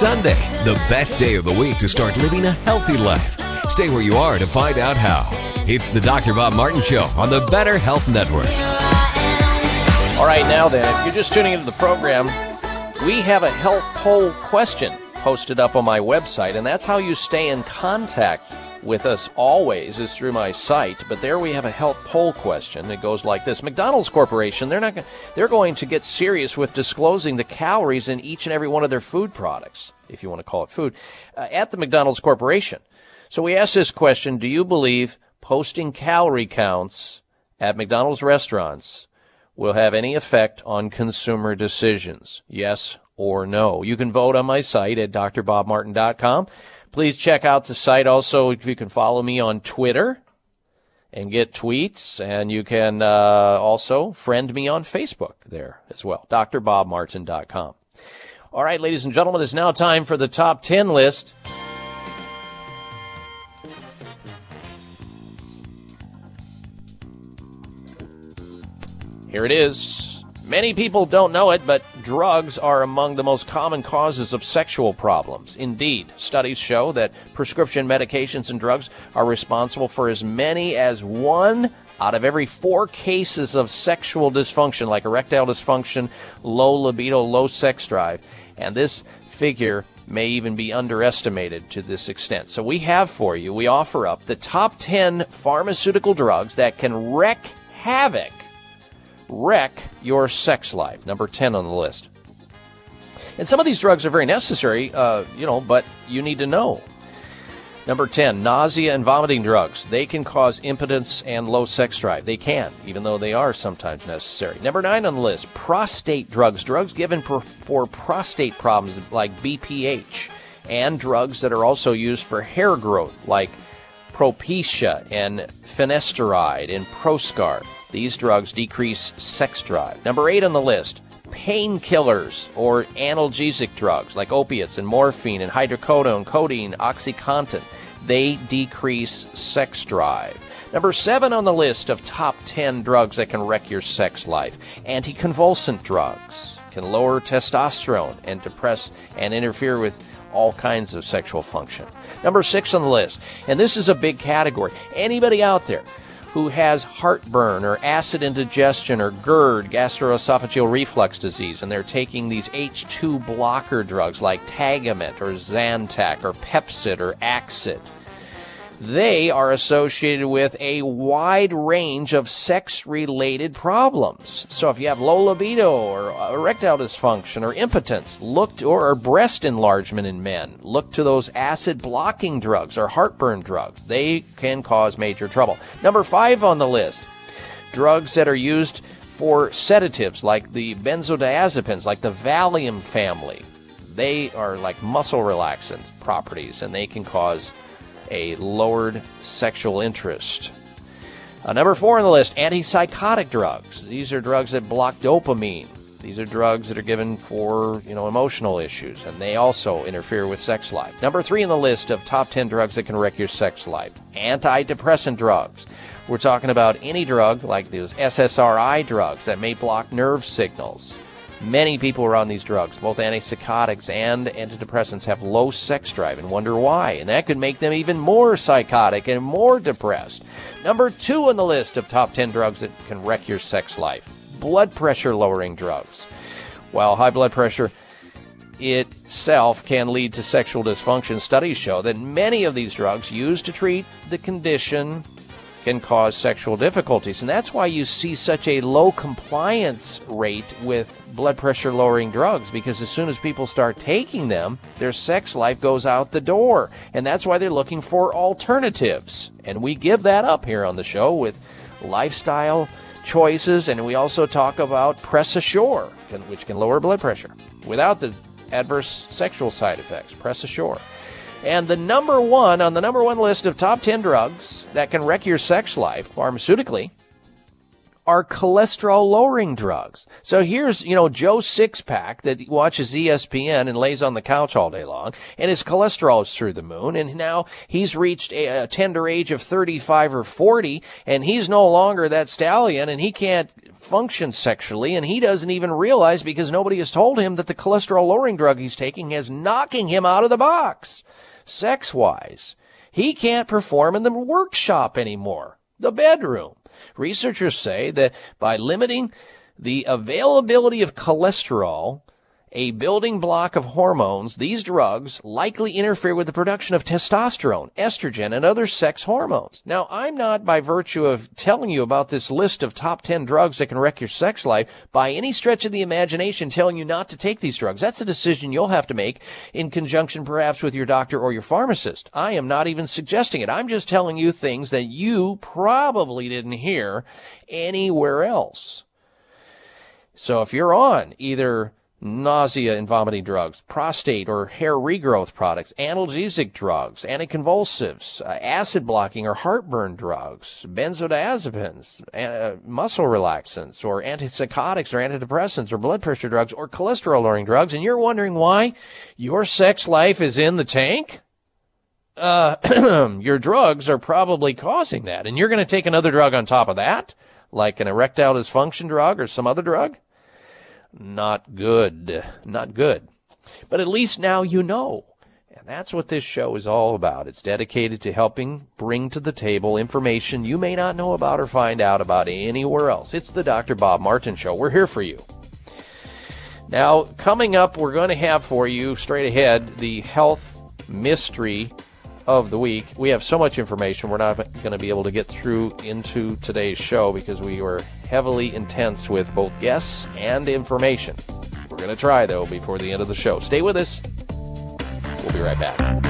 Sunday, the best day of the week to start living a healthy life. Stay where you are to find out how. It's the Dr. Bob Martin Show on the Better Health Network. All right, now then, if you're just tuning into the program, we have a health poll question posted up on my website, and that's how you stay in contact with us always is through my site. But there we have a health poll question. that goes like this: McDonald's Corporation they're not they're going to get serious with disclosing the calories in each and every one of their food products, if you want to call it food, uh, at the McDonald's Corporation. So we asked this question: Do you believe posting calorie counts at McDonald's restaurants will have any effect on consumer decisions? Yes or no? You can vote on my site at drbobmartin.com. Please check out the site also if you can follow me on Twitter and get tweets, and you can uh, also friend me on Facebook there as well. drbobmartin.com. All right, ladies and gentlemen, it's now time for the top 10 list. Here it is. Many people don't know it, but drugs are among the most common causes of sexual problems. Indeed, studies show that prescription medications and drugs are responsible for as many as one out of every four cases of sexual dysfunction, like erectile dysfunction, low libido, low sex drive. And this figure may even be underestimated to this extent. So we have for you, we offer up the top 10 pharmaceutical drugs that can wreak havoc wreck your sex life. Number 10 on the list. And some of these drugs are very necessary, uh, you know, but you need to know. Number 10, nausea and vomiting drugs. They can cause impotence and low sex drive. They can, even though they are sometimes necessary. Number 9 on the list, prostate drugs. Drugs given for, for prostate problems like BPH. And drugs that are also used for hair growth like Propecia and finasteride and Proscar. These drugs decrease sex drive. Number eight on the list, painkillers or analgesic drugs like opiates and morphine and hydrocodone, codeine, OxyContin. They decrease sex drive. Number seven on the list of top 10 drugs that can wreck your sex life. Anticonvulsant drugs can lower testosterone and depress and interfere with all kinds of sexual function. Number six on the list, and this is a big category. Anybody out there who has heartburn or acid indigestion or GERD, gastroesophageal reflux disease, and they're taking these H2 blocker drugs like Tagamet or Zantac or Pepcid or Axid they are associated with a wide range of sex related problems. So if you have low libido or erectile dysfunction or impotence, look to, or breast enlargement in men, look to those acid blocking drugs or heartburn drugs. They can cause major trouble. Number five on the list, drugs that are used for sedatives like the benzodiazepines, like the Valium family. They are like muscle relaxant properties and they can cause a lowered sexual interest. Uh, number four on the list, antipsychotic drugs. These are drugs that block dopamine. These are drugs that are given for, you know, emotional issues, and they also interfere with sex life. Number three on the list of top 10 drugs that can wreck your sex life, antidepressant drugs. We're talking about any drug like those SSRI drugs that may block nerve signals. Many people are on these drugs, both antipsychotics and antidepressants, have low sex drive and wonder why. And that could make them even more psychotic and more depressed. Number two on the list of top 10 drugs that can wreck your sex life blood pressure lowering drugs. While high blood pressure itself can lead to sexual dysfunction, studies show that many of these drugs used to treat the condition can cause sexual difficulties. And that's why you see such a low compliance rate with blood pressure lowering drugs because as soon as people start taking them, their sex life goes out the door. And that's why they're looking for alternatives. And we give that up here on the show with lifestyle choices. And we also talk about Press Assure, which can lower blood pressure without the adverse sexual side effects. Press Assure. And the number one on the number one list of top 10 drugs that can wreck your sex life pharmaceutically are cholesterol lowering drugs. So here's, you know, Joe Sixpack that watches ESPN and lays on the couch all day long, and his cholesterol is through the moon, and now he's reached a, a tender age of 35 or 40, and he's no longer that stallion, and he can't function sexually, and he doesn't even realize because nobody has told him that the cholesterol lowering drug he's taking is knocking him out of the box, sex wise. He can't perform in the workshop anymore, the bedroom. Researchers say that by limiting the availability of cholesterol, a building block of hormones, these drugs likely interfere with the production of testosterone, estrogen, and other sex hormones. Now, I'm not by virtue of telling you about this list of top 10 drugs that can wreck your sex life by any stretch of the imagination telling you not to take these drugs. That's a decision you'll have to make in conjunction perhaps with your doctor or your pharmacist. I am not even suggesting it. I'm just telling you things that you probably didn't hear anywhere else. So if you're on either nausea and vomiting drugs, prostate or hair regrowth products, analgesic drugs, anticonvulsives, uh, acid blocking or heartburn drugs, benzodiazepines, uh, muscle relaxants, or antipsychotics or antidepressants or blood pressure drugs or cholesterol lowering drugs, and you're wondering why your sex life is in the tank? Uh, your drugs are probably causing that, and you're going to take another drug on top of that, like an erectile dysfunction drug or some other drug? Not good. Not good. But at least now you know. And that's what this show is all about. It's dedicated to helping bring to the table information you may not know about or find out about anywhere else. It's the Dr. Bob Martin Show. We're here for you. Now, coming up, we're going to have for you straight ahead the health mystery of the week. We have so much information we're not going to be able to get through into today's show because we were heavily intense with both guests and information. We're going to try, though, before the end of the show. Stay with us. We'll be right back.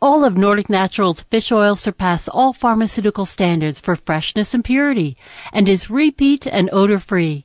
All of Nordic Naturals fish oil surpass all pharmaceutical standards for freshness and purity and is repeat and odor free.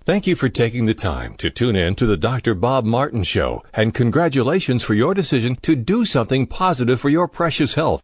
Thank you for taking the time to tune in to the Dr. Bob Martin Show, and congratulations for your decision to do something positive for your precious health.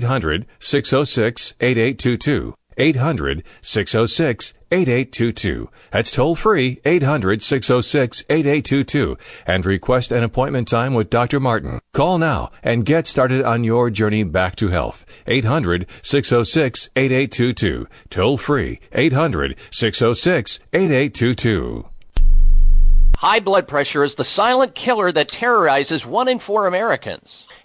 800 606 8822. 800 606 8822. That's toll free 800 606 8822 and request an appointment time with Dr. Martin. Call now and get started on your journey back to health. 800 606 8822. Toll free 800 606 8822. High blood pressure is the silent killer that terrorizes one in four Americans.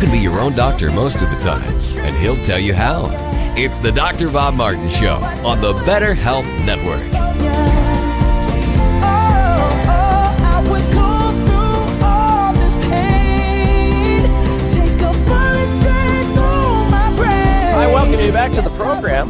can be your own doctor most of the time, and he'll tell you how. It's the Dr. Bob Martin Show on the Better Health Network. Oh, oh, I would go through all this pain. Take a bullet straight through my brain. I welcome you back to the program.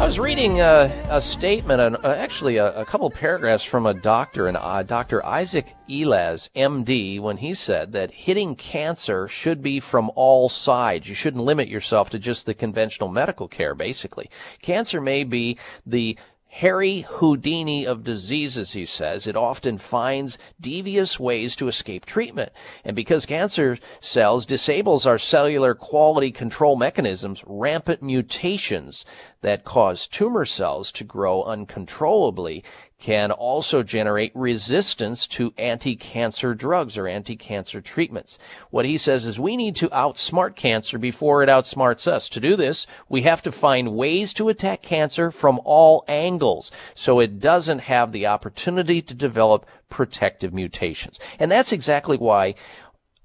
I was reading a, a statement, an, uh, actually a, a couple paragraphs from a doctor, and uh, Dr. Isaac Eliaz, MD, when he said that hitting cancer should be from all sides. You shouldn't limit yourself to just the conventional medical care, basically. Cancer may be the Harry Houdini of diseases, he says. It often finds devious ways to escape treatment. And because cancer cells disables our cellular quality control mechanisms, rampant mutations that cause tumor cells to grow uncontrollably can also generate resistance to anti-cancer drugs or anti-cancer treatments. What he says is we need to outsmart cancer before it outsmarts us. To do this, we have to find ways to attack cancer from all angles so it doesn't have the opportunity to develop protective mutations. And that's exactly why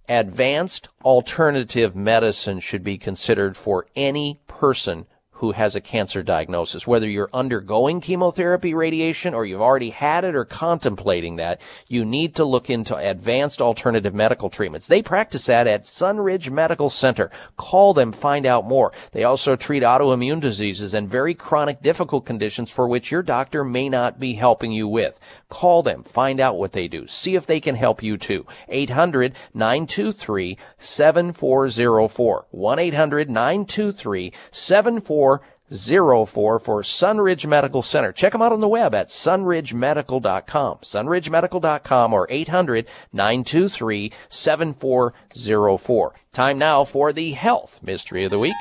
advanced alternative medicine should be considered for any person who has a cancer diagnosis. Whether you're undergoing chemotherapy radiation or you've already had it or contemplating that, you need to look into advanced alternative medical treatments. They practice that at Sunridge Medical Center. Call them, find out more. They also treat autoimmune diseases and very chronic difficult conditions for which your doctor may not be helping you with. Call them, find out what they do, see if they can help you too. 800 923 7404. 1 800 923 7404 for Sunridge Medical Center. Check them out on the web at sunridgemedical.com. Sunridgemedical.com or 800 923 7404. Time now for the health mystery of the week.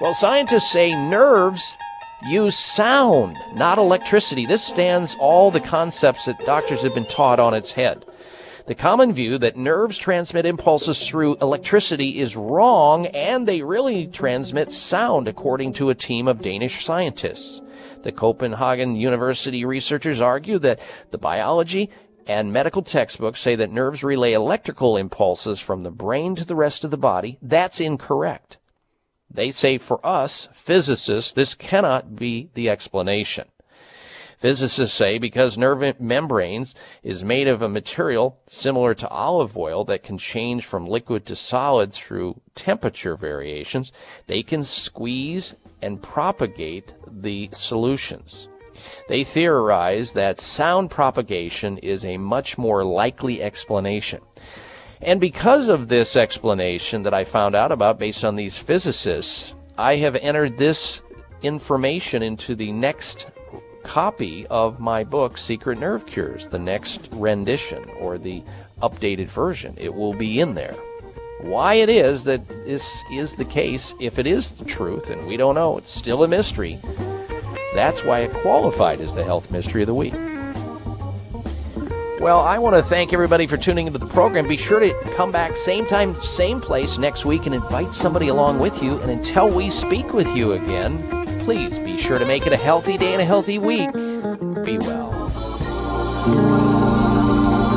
Well, scientists say nerves use sound, not electricity. This stands all the concepts that doctors have been taught on its head. The common view that nerves transmit impulses through electricity is wrong, and they really transmit sound, according to a team of Danish scientists. The Copenhagen University researchers argue that the biology and medical textbooks say that nerves relay electrical impulses from the brain to the rest of the body. That's incorrect. They say for us, physicists, this cannot be the explanation. Physicists say because nerve membranes is made of a material similar to olive oil that can change from liquid to solid through temperature variations, they can squeeze and propagate the solutions. They theorize that sound propagation is a much more likely explanation. And because of this explanation that I found out about based on these physicists, I have entered this information into the next copy of my book, Secret Nerve Cures, the next rendition or the updated version. It will be in there. Why it is that this is the case, if it is the truth, and we don't know, it's still a mystery. That's why it qualified as the health mystery of the week. Well, I want to thank everybody for tuning into the program. Be sure to come back same time, same place next week and invite somebody along with you. And until we speak with you again, please be sure to make it a healthy day and a healthy week. Be well.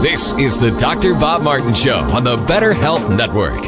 This is the Dr. Bob Martin Show on the Better Health Network.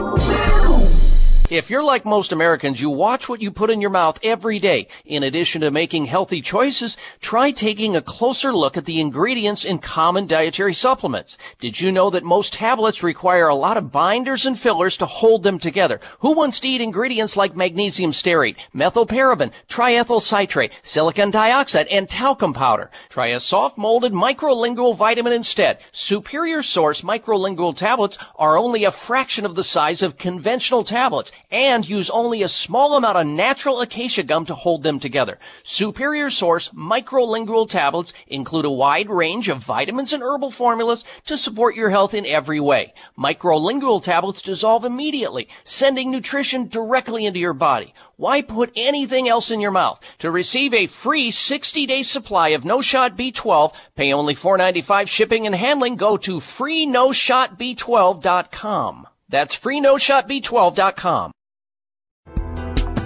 If you're like most Americans, you watch what you put in your mouth every day. In addition to making healthy choices, try taking a closer look at the ingredients in common dietary supplements. Did you know that most tablets require a lot of binders and fillers to hold them together? Who wants to eat ingredients like magnesium stearate, methylparaben, triethyl citrate, silicon dioxide, and talcum powder? Try a soft molded microlingual vitamin instead. Superior Source microlingual tablets are only a fraction of the size of conventional tablets and use only a small amount of natural acacia gum to hold them together. Superior Source microlingual tablets include a wide range of vitamins and herbal formulas to support your health in every way. Microlingual tablets dissolve immediately, sending nutrition directly into your body. Why put anything else in your mouth? To receive a free 60-day supply of No Shot B12, pay only $4.95 shipping and handling. Go to freenoshotb12.com. That's freenoshotb12.com.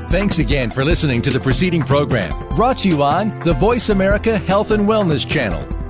Thanks again for listening to the preceding program brought to you on the Voice America Health and Wellness Channel.